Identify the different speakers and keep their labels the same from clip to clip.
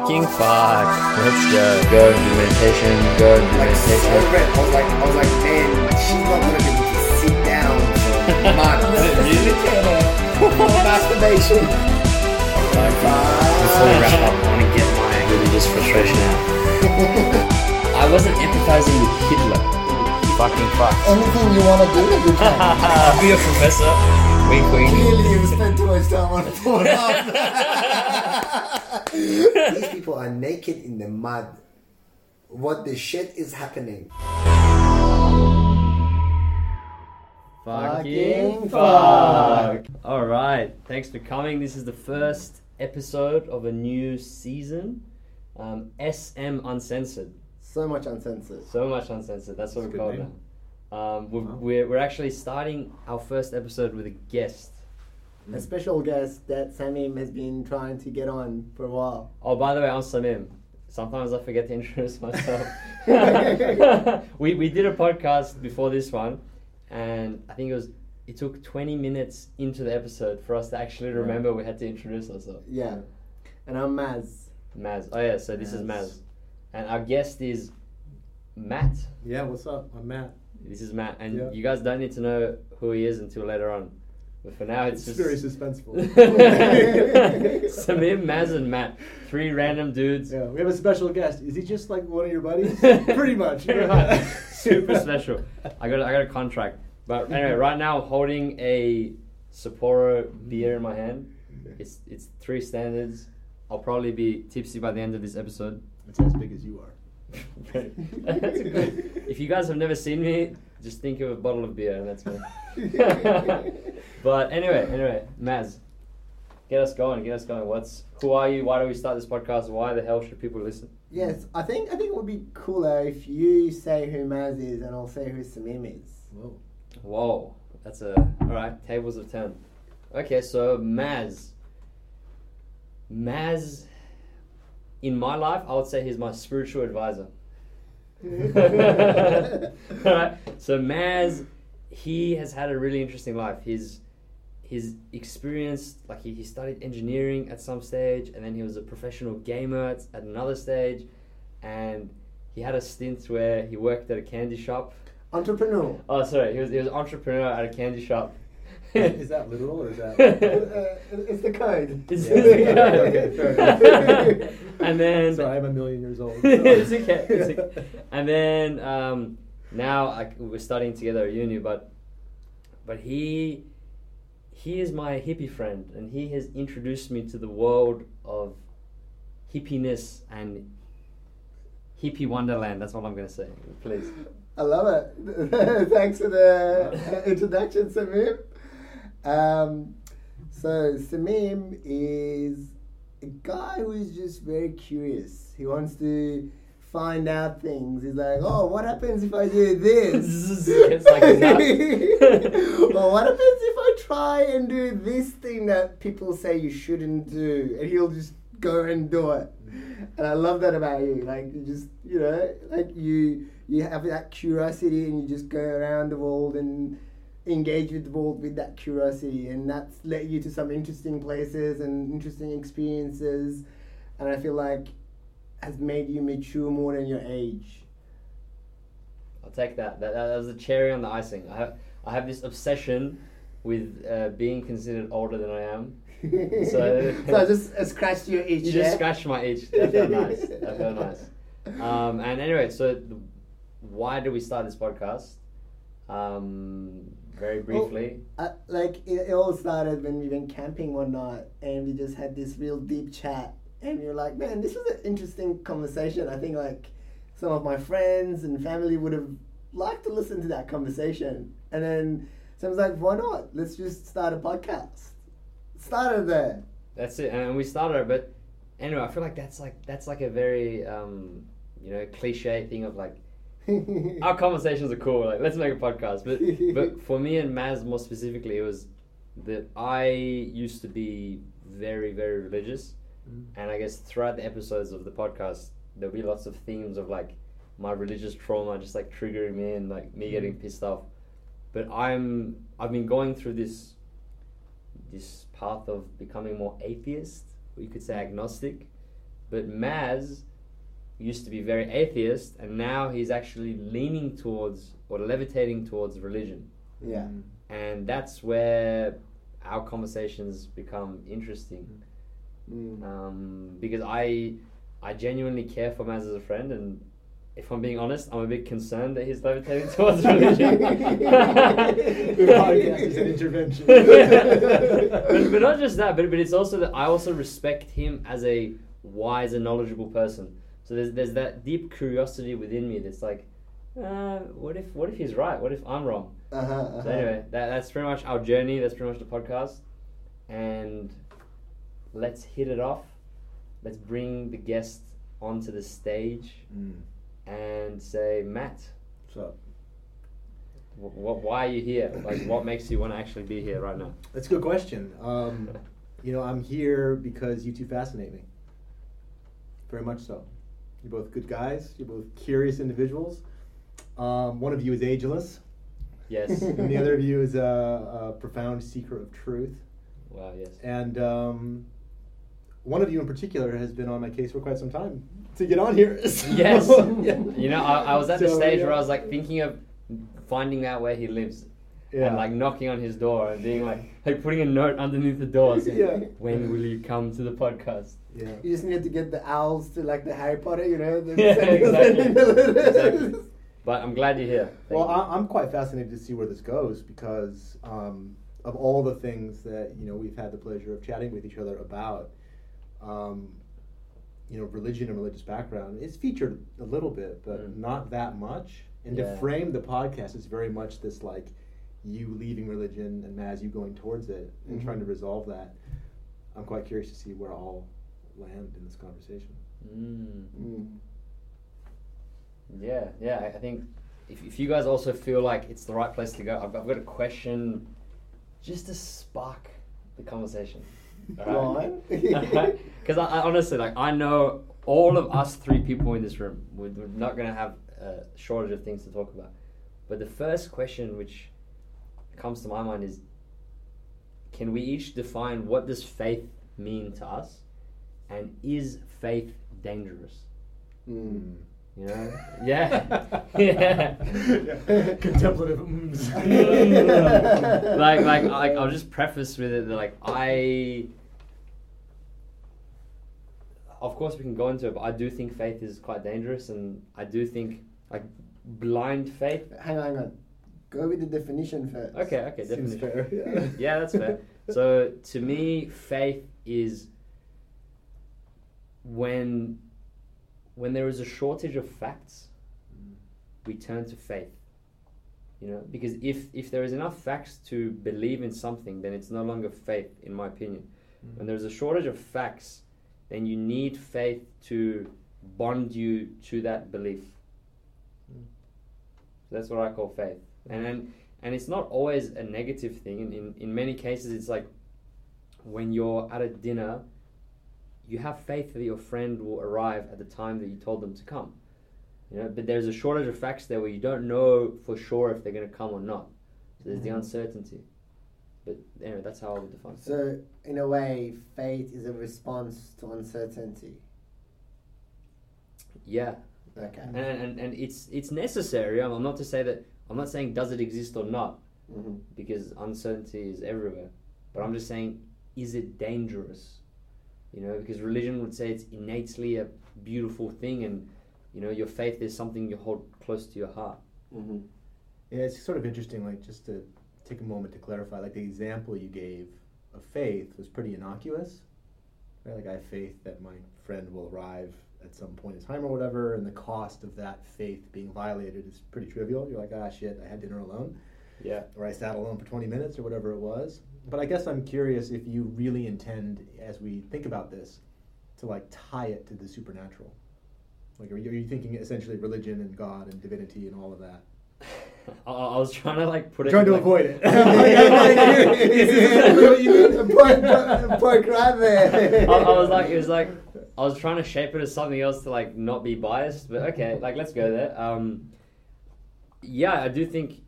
Speaker 1: Fucking fuck. Let's go. Go and do meditation. Go and do
Speaker 2: Like so
Speaker 1: meditation.
Speaker 2: red. I was like, I was like, man, she's not gonna be able to sit down for months. Masturbation. Like,
Speaker 1: Before we wrap up, I want to get my religious frustration out. I wasn't empathizing with Hitler. Fucking fuck.
Speaker 2: anything you wanna do, you can.
Speaker 1: I'll be a professor. Wink, wink.
Speaker 2: Clearly, you spent too much time on Pornhub. These people are naked in the mud. What the shit is happening?
Speaker 1: Fucking fuck. All right. Thanks for coming. This is the first episode of a new season. Um, SM Uncensored.
Speaker 2: So much uncensored.
Speaker 1: So much uncensored. That's what
Speaker 3: That's
Speaker 1: we're
Speaker 3: a
Speaker 1: called now. Um, we're,
Speaker 3: Wow.
Speaker 1: we're, we're actually starting our first episode with a guest.
Speaker 2: A special guest that Samim has been trying to get on for a while.
Speaker 1: Oh, by the way, I'm Samim. Sometimes I forget to introduce myself. we, we did a podcast before this one, and I think it was it took 20 minutes into the episode for us to actually remember we had to introduce ourselves.
Speaker 2: Yeah. And I'm Maz.
Speaker 1: Maz. Oh yeah, so this is
Speaker 3: Maz.
Speaker 1: Maz, and our guest is Matt.
Speaker 3: Yeah, what's up? I'm Matt.
Speaker 1: This is Matt, and
Speaker 3: Yeah.
Speaker 1: you guys don't need to know who he is until later on. But for now, it's,
Speaker 3: It's
Speaker 1: just
Speaker 3: very suspenseful.
Speaker 1: Samim, Maz, and Matt, three random dudes.
Speaker 3: yeah, we have a special guest. Is he just like one of your buddies? Pretty much.
Speaker 1: Pretty much. Super special. I got a, I got a contract. But anyway, right now holding a Sapporo beer in my hand. It's it's three standards. I'll probably be tipsy by the end of this episode.
Speaker 3: It's as big as you are.
Speaker 1: That's good- if you guys have never seen me, just think of a bottle of beer and that's me. but anyway, anyway, Maz, get us going, get us going. What's who are you? Why do we start this podcast? Why the hell should people listen?
Speaker 2: Yes, I think I think it would be cooler if you say who Maz is and I'll say who Samim is.
Speaker 3: Whoa.
Speaker 1: Whoa, that's a all right. Tables of ten. Okay, so Maz. Maz, in my life, I would say he's my spiritual advisor. All right, so Maz, he has had a really interesting life. His his experience, like he, he studied engineering at some stage, and then he was a professional gamer at, at another stage, and he had a stint where he worked at a candy shop.
Speaker 2: Entrepreneur.
Speaker 1: Oh, sorry. He was he was entrepreneur at a candy shop.
Speaker 3: Is that literal or is that?
Speaker 2: Uh, it's the code.
Speaker 1: It's-
Speaker 3: Yeah,
Speaker 1: it's
Speaker 3: okay, fair enough.
Speaker 1: and then
Speaker 3: Sorry, I'm a million years old.
Speaker 1: it's okay. It's okay. And then um, now I, we're studying together at uni, but but he he is my hippie friend, and he has introduced me to the world of hippiness and hippie wonderland. That's what I'm gonna say. Please.
Speaker 2: I love it. Thanks for the uh, introduction, Samim. Um, so Samim is a guy who is just very curious. He wants to find out things. He's like, oh, what happens if I do this?
Speaker 1: It's like
Speaker 2: well, what happens if I try and do this thing that people say you shouldn't do? And he'll just go and do it. And I love that about you. Like you just, you know, like you you have that curiosity and you just go around the world and engage with the world with that curiosity and that's led you to some interesting places and interesting experiences and I feel like has made you mature more than your age.
Speaker 1: I'll take that. That, that was the cherry on the icing. I have, I have this obsession with uh, being considered older than I am. So-
Speaker 2: so I just uh, scratched your itch.
Speaker 1: You
Speaker 2: yeah?
Speaker 1: just scratched my itch. That felt nice. That felt nice. Um, and anyway, so why did we start this podcast? Um, very
Speaker 2: Well,
Speaker 1: briefly.
Speaker 2: Uh, like it, it all started when we went camping one night and we just had this real deep chat and we were like man this was an interesting conversation i think like some of my friends and family would have liked to listen to that conversation and then someone's like why not let's just start a podcast started there
Speaker 1: That's it. And we started, but anyway, I feel like that's like that's like a very um, you know cliche thing of like our conversations are cool. Like let's make a podcast. But but for me and Maz more specifically, it was that I used to be very very religious,
Speaker 3: Mm.
Speaker 1: and I guess throughout the episodes of the podcast, there'll be lots of themes of like my religious trauma just like triggering me and like me getting pissed off. But I'm I've been going through this this path of becoming more atheist, or you could say agnostic. but Maz used to be very atheist, and now he's actually leaning towards or levitating towards religion,
Speaker 2: Yeah.
Speaker 3: Mm.
Speaker 1: and that's where our conversations become interesting
Speaker 2: Mm.
Speaker 1: um, because I I genuinely care for Maz as a friend, and if I'm being honest, I'm a bit concerned that he's levitating towards religion.
Speaker 3: the podcast is an intervention.
Speaker 1: but, but not just that, but, but it's also that I also respect him as a wise and knowledgeable person. So there's there's that deep curiosity within me that's like, uh, what if what if he's right? What if I'm wrong?
Speaker 2: Uh-huh, uh-huh.
Speaker 1: So anyway, that, that's pretty much our journey. That's pretty much the podcast, and let's hit it off. Let's bring the guest onto the stage
Speaker 3: Mm.
Speaker 1: and say, Matt,
Speaker 3: So
Speaker 1: wh- wh- why are you here? Like, what makes you want to actually be here right now?
Speaker 3: that's a good question. Um, you know, I'm here because you two fascinate me. Very much so. You're both good guys. You're both curious individuals. Um, one of you is ageless,
Speaker 1: Yes.
Speaker 3: and the other of you is a, a profound seeker of truth.
Speaker 1: wow. Yes.
Speaker 3: And um, one of you in particular has been on my case for quite some time to get on here. So,
Speaker 1: Yes.
Speaker 3: yeah.
Speaker 1: You know, I, I was at the stage
Speaker 3: yeah.
Speaker 1: where I was like thinking of finding out where he lives. And like knocking on his door and being like, like putting a note underneath the door saying,
Speaker 3: Yeah.
Speaker 1: "When will you come to the podcast?"
Speaker 3: yeah.
Speaker 2: You just need to get the owls to like the Harry Potter, you know? the-
Speaker 1: Yeah, exactly.
Speaker 2: sending the letters.
Speaker 1: Exactly. But I'm glad you're here. Thank
Speaker 3: Well,
Speaker 1: you.
Speaker 3: I, I'm quite fascinated to see where this goes because um, of all the things that you know we've had the pleasure of chatting with each other about. Um, you know, religion and religious background is featured a little bit, but
Speaker 1: Mm.
Speaker 3: not that much. And
Speaker 1: Yeah.
Speaker 3: to frame the podcast is very much this like you leaving religion and Maz you going towards it and
Speaker 2: Mhm.
Speaker 3: trying to resolve that. I'm quite curious to see where I'll land in this conversation.
Speaker 1: Mm.
Speaker 2: Mm.
Speaker 1: Yeah, yeah. I- I think if, if you guys also feel like it's the right place to go, I've, I've got a question just to spark the conversation.
Speaker 2: Go on.
Speaker 1: Because I, I honestly, like, I know all of us three people in this room, we're, we're not going to have a shortage of things to talk about. But the first question which comes to my mind is can we each define what does faith mean to us? And is faith dangerous?
Speaker 2: Mm.
Speaker 1: You know? Yeah. yeah.
Speaker 3: Contemplative.
Speaker 1: like, like, like, I'll just preface with it that, like, I. Of course, we can go into it, but I do think faith is quite dangerous, and I do think, like, blind faith.
Speaker 2: hang on, hang on. Go with the definition first.
Speaker 1: Okay, okay,
Speaker 3: Seems
Speaker 1: definitely.
Speaker 3: fair. Yeah.
Speaker 1: Yeah, that's fair. So, to me, faith is when when there is a shortage of facts, we turn to faith. You know, because if if there is enough facts to believe in something, then it's no longer faith, in my opinion. When there's a shortage of facts, then you need faith to bond you to that belief.
Speaker 3: Mm.
Speaker 1: That's what I call faith, and and, and it's not always a negative thing. In, in in many cases, it's like when you're at a dinner, you have faith that your friend will arrive at the time that you told them to come. You know, but there's a shortage of facts there where you don't know for sure if they're going to come or not. So there's the
Speaker 2: Mhm.
Speaker 1: uncertainty. But anyway, that's how I would define. faith.
Speaker 2: So, in a way, faith is a response to uncertainty.
Speaker 1: Yeah,
Speaker 2: Okay.
Speaker 1: and, and and it's it's necessary. I'm not to say that I'm not saying does it exist or not
Speaker 2: hmm
Speaker 1: because uncertainty is everywhere. But I'm just saying, is it dangerous? You know, because religion would say it's innately a beautiful thing, and you know, your faith is something you hold close to your heart.
Speaker 2: hmm
Speaker 3: Yeah, it's sort of interesting, like just to take a moment to clarify, like the example you gave of faith was pretty innocuous. Right? Like I have faith that my friend will arrive at some point in time or whatever, and the cost of that faith being violated is pretty trivial. You're like, ah, shit, I had dinner alone,
Speaker 1: Yeah.
Speaker 3: or I sat alone for 20 minutes, or whatever it was. But I guess I'm curious if you really intend, as we think about this, to like tie it to the supernatural. Like, are you, are you thinking essentially religion and God and divinity and all of that?
Speaker 1: I, I was trying to like put it.
Speaker 3: trying to
Speaker 1: like-
Speaker 3: avoid it.
Speaker 2: Point, point right there.
Speaker 1: I, I was like, it was like, I was trying to shape it as something else to like not be biased, but okay, like let's go there. Um, yeah, I do think,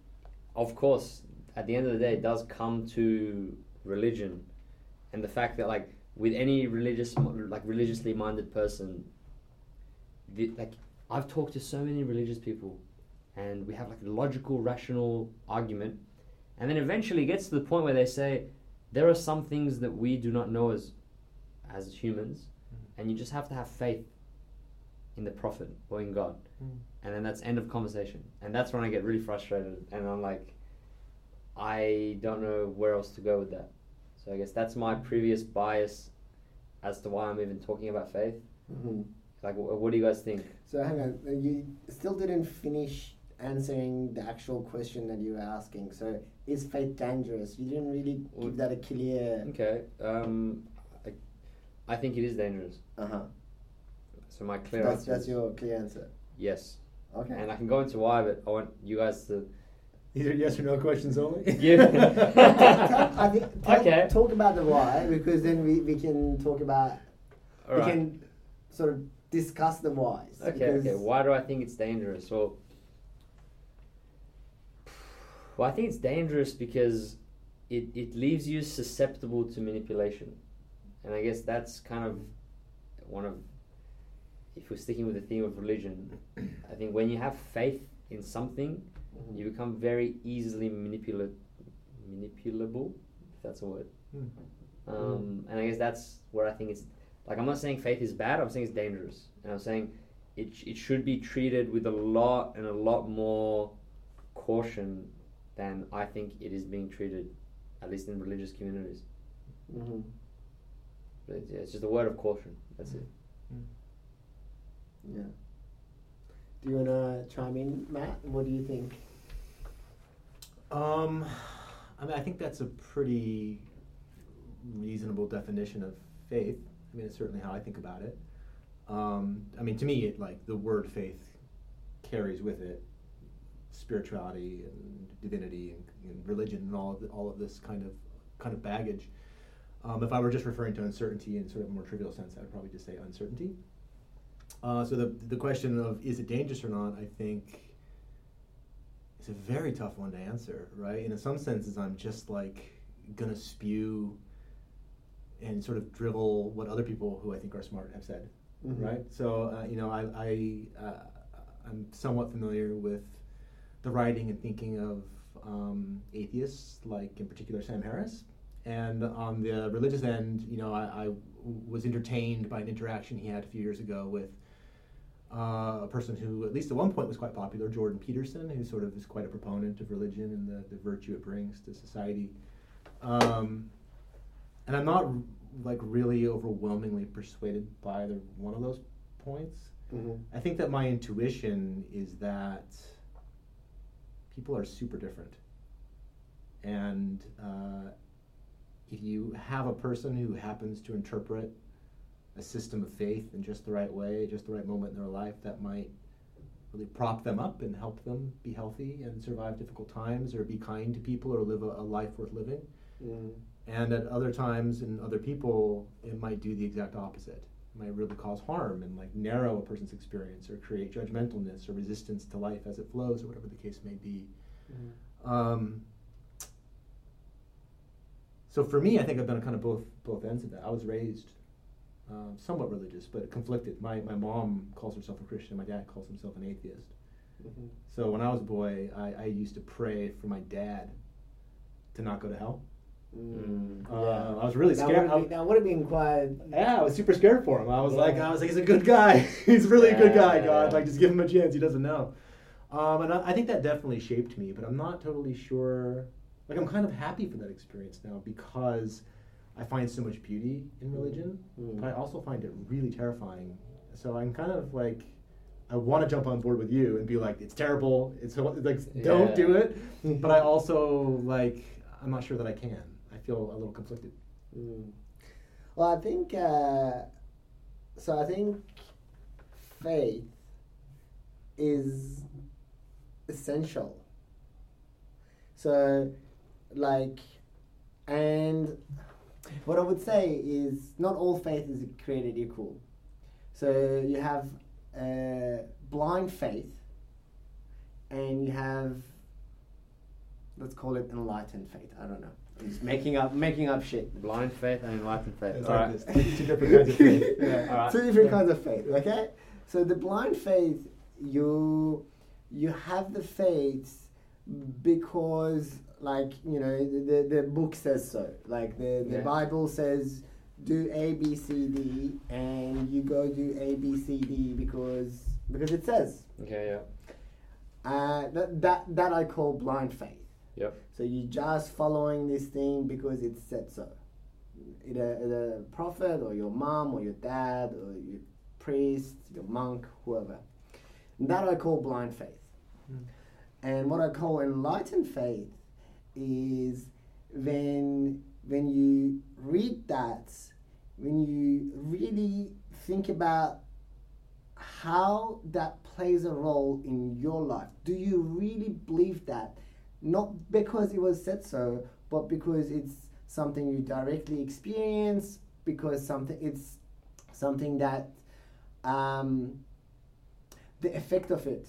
Speaker 1: of course, at the end of the day, it does come to religion, and the fact that like with any religious, like religiously minded person, the, like I've talked to so many religious people, and we have like a logical, rational argument, and then eventually it gets to the point where they say there are some things that we do not know as as humans, and you just have to have faith in the prophet or in God,
Speaker 3: Mm.
Speaker 1: and then that's end of conversation, and that's when I get really frustrated, and I'm like, I don't know where else to go with that. So I guess that's my previous bias as to why I'm even talking about faith.
Speaker 2: Mhm.
Speaker 1: Like, wh- what do you guys think?
Speaker 2: So hang on, uh, you still didn't finish answering the actual question that you were asking. So is faith dangerous? You didn't really give that a clear.
Speaker 1: Okay, um, I, I think it is dangerous.
Speaker 2: Uh huh.
Speaker 1: So my clear
Speaker 2: That's
Speaker 1: answer
Speaker 2: that's
Speaker 1: is
Speaker 2: your clear answer.
Speaker 1: yes,
Speaker 2: Okay.
Speaker 1: and I can go into why, but I want you guys to.
Speaker 3: These are yes or no questions only.
Speaker 1: Yeah.
Speaker 2: I think tell-
Speaker 1: Okay.
Speaker 2: talk about the why because then we, we can talk about
Speaker 1: All
Speaker 2: we
Speaker 1: right.
Speaker 2: can sort of discuss the whys.
Speaker 1: Okay, okay. Why do I think it's dangerous? Well, well, I think it's dangerous because it, it leaves you susceptible to manipulation. And I guess that's kind of one of, if we're sticking with the theme of religion, I think when you have faith in something,
Speaker 2: Mhm.
Speaker 1: you become very easily manipula- manipulable, if that's a word.
Speaker 3: Hmm.
Speaker 1: Um, and I guess that's where I think it's like I'm not saying faith is bad. I'm saying it's dangerous, and I'm saying it it should be treated with a lot and a lot more caution than I think it is being treated, at least in religious communities.
Speaker 2: Mhm.
Speaker 1: But it's, yeah, it's just a word of caution. That's it.
Speaker 2: Yeah. Do you wanna chime in, Matt? What do you think?
Speaker 3: Um, I mean, I think that's a pretty reasonable definition of faith. I mean, it's certainly how I think about it. Um, I mean, to me, it like the word faith carries with it spirituality and divinity and, and religion and all of the, all of this kind of kind of baggage. Um, if I were just referring to uncertainty in sort of a more trivial sense, I'd probably just say uncertainty. Uh, so the the question of is it dangerous or not, I think it's a very tough one to answer, right? And in some senses, I'm just like gonna spew and sort of drivel what other people who I think are smart have said,
Speaker 2: Mhm.
Speaker 3: right? So uh, you know, I, I uh, I'm somewhat familiar with the writing and thinking of um, atheists, like in particular Sam Harris. And on the religious end, you know, I, I was entertained by an interaction he had a few years ago with uh, a person who, at least at one point, was quite popular, Jordan Peterson, who sort of is quite a proponent of religion and the, the virtue it brings to society. Um, and I'm not like really overwhelmingly persuaded by either one of those points.
Speaker 2: Mhm.
Speaker 3: I think that my intuition is that people are super different. And uh, if you have a person who happens to interpret a system of faith in just the right way, just the right moment in their life, that might really prop them up and help them be healthy and survive difficult times or be kind to people or live a, a life worth living.
Speaker 2: Mhm.
Speaker 3: And at other times in other people, it might do the exact opposite. It might really cause harm and like narrow a person's experience or create judgmentalness or resistance to life as it flows or whatever the case may be.
Speaker 2: Mhm.
Speaker 3: Um, so for me, I think I've done kind of both both ends of that. I was raised um, somewhat religious, but conflicted. My my mom calls herself a Christian. My dad calls himself an atheist.
Speaker 2: Mhm.
Speaker 3: So when I was a boy, I, I used to pray for my dad to not go to hell.
Speaker 2: Mm.
Speaker 3: Uh, I was really
Speaker 2: That
Speaker 3: scared.
Speaker 2: would, be, that would have been quite.
Speaker 3: Yeah, I was super scared for him. I was like, I was like, he's a good guy. he's really a good guy. God, like, just give him a chance. He doesn't know. Um, and I, I think that definitely shaped me, but I'm not totally sure. Like, I'm kind of happy for that experience now because I find so much beauty in religion,
Speaker 2: Mm.
Speaker 3: but I also find it really terrifying. So I'm kind of like, I want to jump on board with you and be like, it's terrible. It's like, don't do it. But I also like, I'm not sure that I can. I feel a little conflicted.
Speaker 2: Mm. Well, I think uh, so. I think faith is essential. So, like, and what I would say is not all faith is created equal. So you have uh, blind faith, and you have let's call it enlightened faith. I don't know. Just making up, making up shit.
Speaker 1: Blind faith and enlightened faith.
Speaker 3: It's
Speaker 1: All
Speaker 3: like
Speaker 1: right.
Speaker 3: two different kinds of faith. Yeah.
Speaker 1: All right.
Speaker 2: Two different kinds of faith. Okay, so the blind faith, you you have the faith because, like you know, the the, book says so. Like the the
Speaker 1: Yeah.
Speaker 2: Bible says, do A B C D, and you go do A B C D because because it says.
Speaker 1: Okay, yeah.
Speaker 2: Uh, that, that that I call blind faith.
Speaker 1: Yep.
Speaker 2: So you're just following this thing because it said so. Either the prophet or your mom or your dad or your priest, your monk, whoever. That I call blind faith.
Speaker 3: Mm.
Speaker 2: And what I call enlightened faith is when when you read that, when you really think about how that plays a role in your life. Do you really believe that? Not because it was said so, but because it's something you directly experience, because something it's something that um, the effect of it.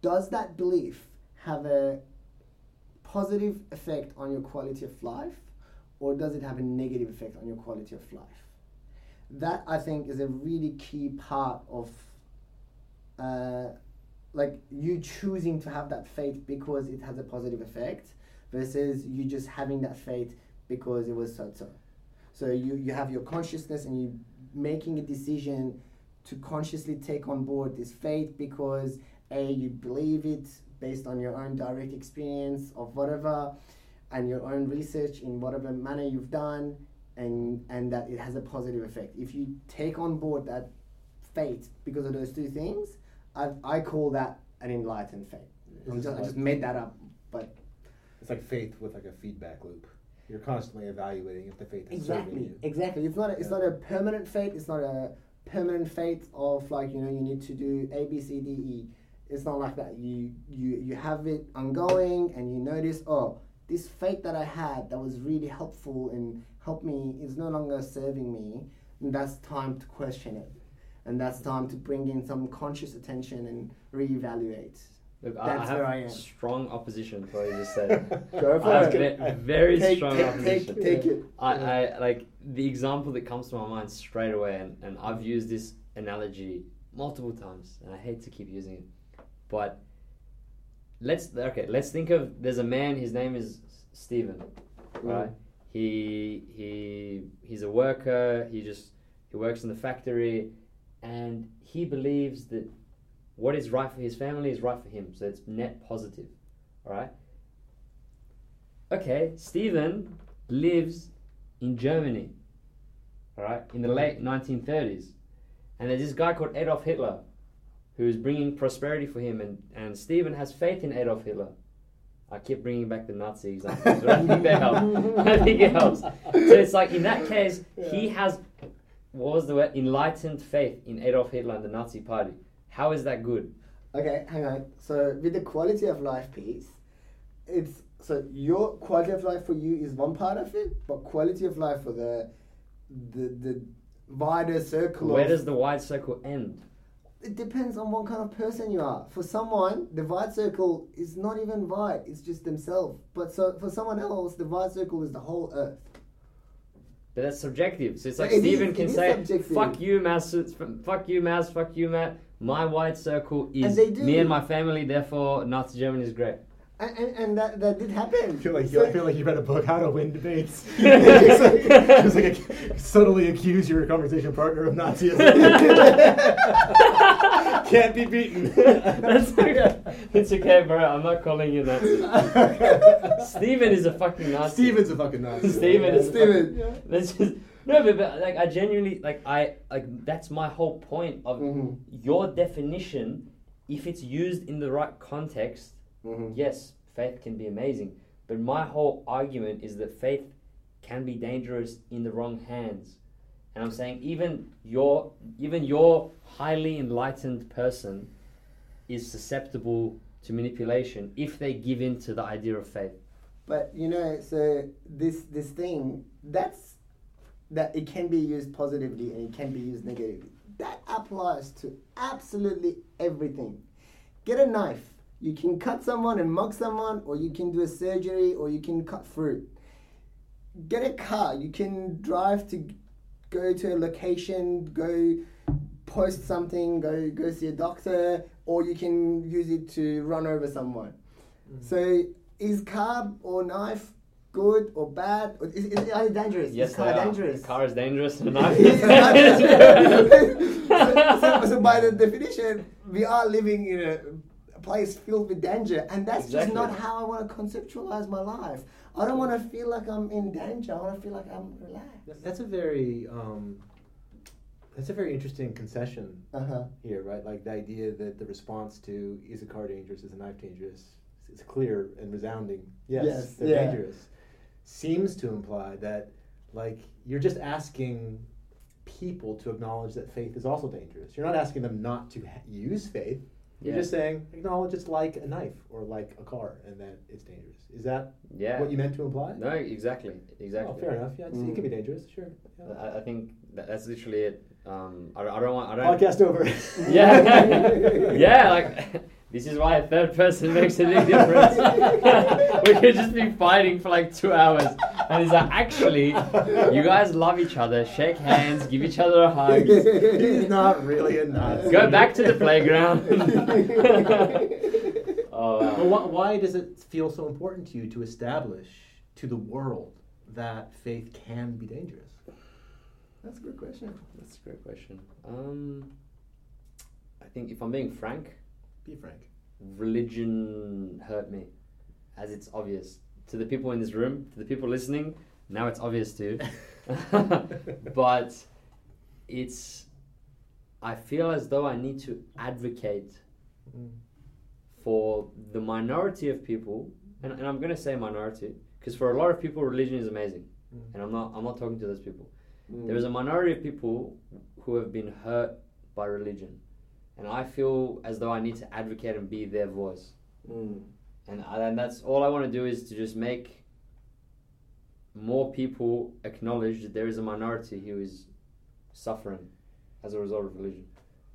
Speaker 2: Does that belief have a positive effect on your quality of life, or does it have a negative effect on your quality of life? That I think is a really key part of uh, like you choosing to have that faith because it has a positive effect versus you just having that faith because it was so so. So you, you have your consciousness and you making a decision to consciously take on board this faith because a you believe it based on your own direct experience of whatever and your own research in whatever manner you've done and and that it has a positive effect. If you take on board that faith because of those two things, I, I call that an enlightened faith. I'm just, I just made that up, but
Speaker 3: It's like faith with like a feedback loop. You're constantly evaluating if the faith is serving
Speaker 2: exactly,
Speaker 3: you.
Speaker 2: exactly. It's not a, it's
Speaker 3: Yeah.
Speaker 2: not a permanent faith. It's not a permanent faith of like you know you need to do A B C D E. It's not like that. You you you have it ongoing and you notice oh this faith that I had that was really helpful and helped me is no longer serving me. And that's time to question it, and that's time to bring in some conscious attention and reevaluate.
Speaker 1: Look, I, I have
Speaker 2: where I am.
Speaker 1: strong opposition to what you just said.
Speaker 2: Go
Speaker 1: I
Speaker 2: for it.
Speaker 1: ve- very
Speaker 2: Take,
Speaker 1: strong
Speaker 2: take,
Speaker 1: opposition.
Speaker 2: take, take it.
Speaker 1: I, I like the example that comes to my mind straight away, and, and I've used this analogy multiple times, and I hate to keep using it, but let's okay, let's think of there's a man. His name is Stephen, mm. right? He he he's a worker. He just he works in the factory, and he believes that what is right for his family is right for him. So it's net positive, all right. Okay, Stephen lives in Germany, all right, in the late 1930s. And there's this guy called Adolf Hitler who's bringing prosperity for him, and, and Stephen has faith in Adolf Hitler. I keep bringing back the Nazi examples, I think. I think it helps. So it's like in that case, he has, what was the word? Enlightened faith in Adolf Hitler and the Nazi party. How is that good?
Speaker 2: Okay, hang on. So with the quality of life piece, it's so your quality of life for you is one part of it, but quality of life for the the the wider circle
Speaker 1: Where
Speaker 2: of
Speaker 1: does the wide circle end?
Speaker 2: It depends on what kind of person you are. For someone, the wide circle is not even wide; it's just themselves. But so for someone else, the wide circle is the whole earth.
Speaker 1: But that's subjective. So it's like
Speaker 2: It is-
Speaker 1: Stephen
Speaker 2: it
Speaker 1: can say,
Speaker 2: subjective.
Speaker 1: "Fuck you, Maz. Fuck you, Maz. Fuck you, Matt. My wide circle is
Speaker 2: And they do.
Speaker 1: me and my family. Therefore, Nazi Germany is great."
Speaker 2: And, and, and that, that did happen.
Speaker 3: I feel like
Speaker 2: So-
Speaker 3: I feel like you read a book, How to Win Debates. just like, just like ac- subtly accuse your conversation partner of Nazism. Can't be beaten.
Speaker 1: That's okay. It's okay, bro. I'm not calling you Nazi. Stephen is a fucking Nazi.
Speaker 3: Steven's a fucking Nazi.
Speaker 1: Stephen is a
Speaker 2: Steven.
Speaker 1: fucking- That's just no, but, but like I genuinely like I like that's my whole point of
Speaker 2: Mhm.
Speaker 1: your definition. If it's used in the right context,
Speaker 2: Mhm.
Speaker 1: yes, faith can be amazing. But my whole argument is that faith can be dangerous in the wrong hands. And I'm saying even your even your highly enlightened person is susceptible to manipulation if they give in to the idea of faith.
Speaker 2: But you know, so this this thing that's that it can be used positively and it can be used negatively. That applies to absolutely everything. Get a knife. You can cut someone and mug someone, or you can do a surgery, or you can cut fruit. get a car. You can drive to go to a location, go post something, go go see a doctor, or you can use it to run over someone.
Speaker 3: Mm.
Speaker 2: So is car or knife good or bad? Or is, is it are they dangerous?
Speaker 1: Yes,
Speaker 2: is
Speaker 1: they
Speaker 2: car
Speaker 1: are.
Speaker 2: dangerous?
Speaker 1: The car is dangerous and knife is
Speaker 2: dangerous. so, so, so by the definition, we are living in a place filled with danger, and that's just not how I want to conceptualize my life. I don't want to feel like I'm in danger. I want to feel like I'm relaxed.
Speaker 3: That's a very um, that's a very interesting concession
Speaker 2: Uh huh.
Speaker 3: here, right? Like the idea that the response to is a car dangerous, is a knife dangerous, is clear and resounding. Yes,
Speaker 2: Yes,
Speaker 3: they're
Speaker 2: yeah.
Speaker 3: dangerous. Seems to imply that, like, you're just asking people to acknowledge that faith is also dangerous. You're not asking them not to ha- use faith. You're
Speaker 1: Yeah.
Speaker 3: just saying acknowledge it's like a knife or like a car, and that it's dangerous. Is that
Speaker 1: Yeah.
Speaker 3: what you meant to imply?
Speaker 1: No, exactly, exactly.
Speaker 3: Oh, fair enough. Yeah, it's- it
Speaker 2: Mm.
Speaker 3: can be dangerous. Sure. Yeah.
Speaker 1: I, I think that, that's literally it. Um, I, I don't want. I don't.
Speaker 3: Podcast over.
Speaker 1: Yeah, yeah. Like this is why a third person makes a big difference. we could just be fighting for like two hours, and it's like actually, you guys love each other, shake hands, give each other a hug,
Speaker 3: He's not really a Nazi.
Speaker 1: go back to the playground. oh,
Speaker 3: But
Speaker 1: wow.
Speaker 3: why, why does it feel so important to you to establish to the world that faith can be dangerous?
Speaker 2: That's a good question.
Speaker 1: that's a great question. Um, I think if I'm being frank,
Speaker 3: Be frank.
Speaker 1: religion hurt me, as it's obvious to the people in this room, to the people listening. Now it's obvious too, but it's. I feel as though I need to advocate
Speaker 3: Mm.
Speaker 1: for the minority of people, and, and I'm going to say minority because for a lot of people, religion is amazing,
Speaker 3: Mm.
Speaker 1: and I'm not. I'm not talking to those people.
Speaker 2: Mm.
Speaker 1: There is a minority of people who have been hurt by religion, and I feel as though I need to advocate and be their voice.
Speaker 2: Mm.
Speaker 1: And, I, and that's all I want to do is to just make more people acknowledge that there is a minority who is suffering as a result of religion.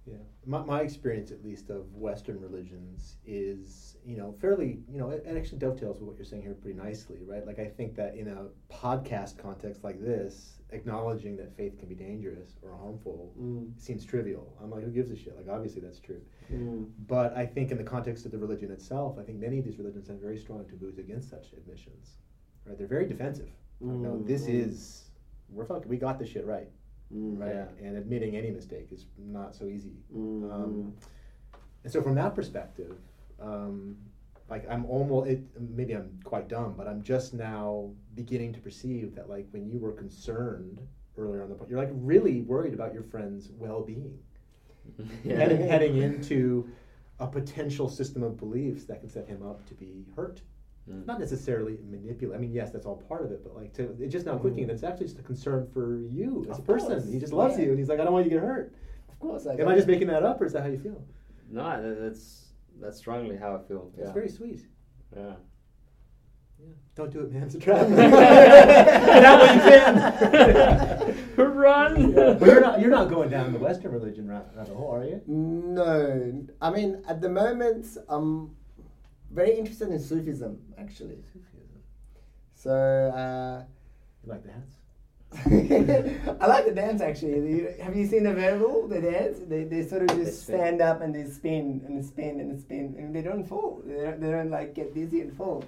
Speaker 3: Yeah. My, my experience, at least, of Western religions is, you know, fairly, you know, it, it actually dovetails with what you're saying here pretty nicely, right? Like, I think that in a podcast context like this, acknowledging that faith can be dangerous or harmful
Speaker 2: Mm.
Speaker 3: seems trivial. I'm like, who gives a shit? Like, obviously that's true.
Speaker 2: Mm.
Speaker 3: But I think in the context of the religion itself, I think many of these religions have very strong taboos against such admissions. Right? They're very defensive. Like, no,
Speaker 2: Mm,
Speaker 3: this
Speaker 2: mm.
Speaker 3: is we're fucking, we got this shit right,
Speaker 2: Mm.
Speaker 3: right?
Speaker 1: Yeah.
Speaker 3: And admitting any mistake is not so easy.
Speaker 2: Mm.
Speaker 3: Um, and so from that perspective, um, like I'm almost it, maybe I'm quite dumb, but I'm just now beginning to perceive that like when you were concerned earlier on the point, you're like really worried about your friend's well-being heading, heading into a potential system of beliefs that can set him up to be hurt.
Speaker 1: Mm.
Speaker 3: Not necessarily manipulate. I mean, yes, that's all part of it, but like to it's just now clicking. That's actually just a concern for you as
Speaker 2: Of
Speaker 3: a person.
Speaker 2: course,
Speaker 3: He just loves
Speaker 2: yeah.
Speaker 3: you, and he's like, I don't want you to get hurt.
Speaker 2: Of course, I
Speaker 3: Am I just making that up, or is that how you feel?
Speaker 1: No, that- that's that's strongly how I feel.
Speaker 3: It's
Speaker 1: yeah.
Speaker 3: very sweet.
Speaker 1: yeah.
Speaker 3: Yeah. Don't do it, man. It's a trap.
Speaker 1: Get
Speaker 3: you can.
Speaker 1: Run.
Speaker 3: but you're not. You're not going down the Western religion route rabbit hole, are you?
Speaker 2: No, I mean at the moment I'm very interested in Sufism actually. Sufism. So uh,
Speaker 3: You like the hats?
Speaker 2: I like the dance actually. Have you seen the variable? The dance? They, they sort of just stand up and they spin and spin and spin and they don't fall. They don't, they don't like get dizzy and fall.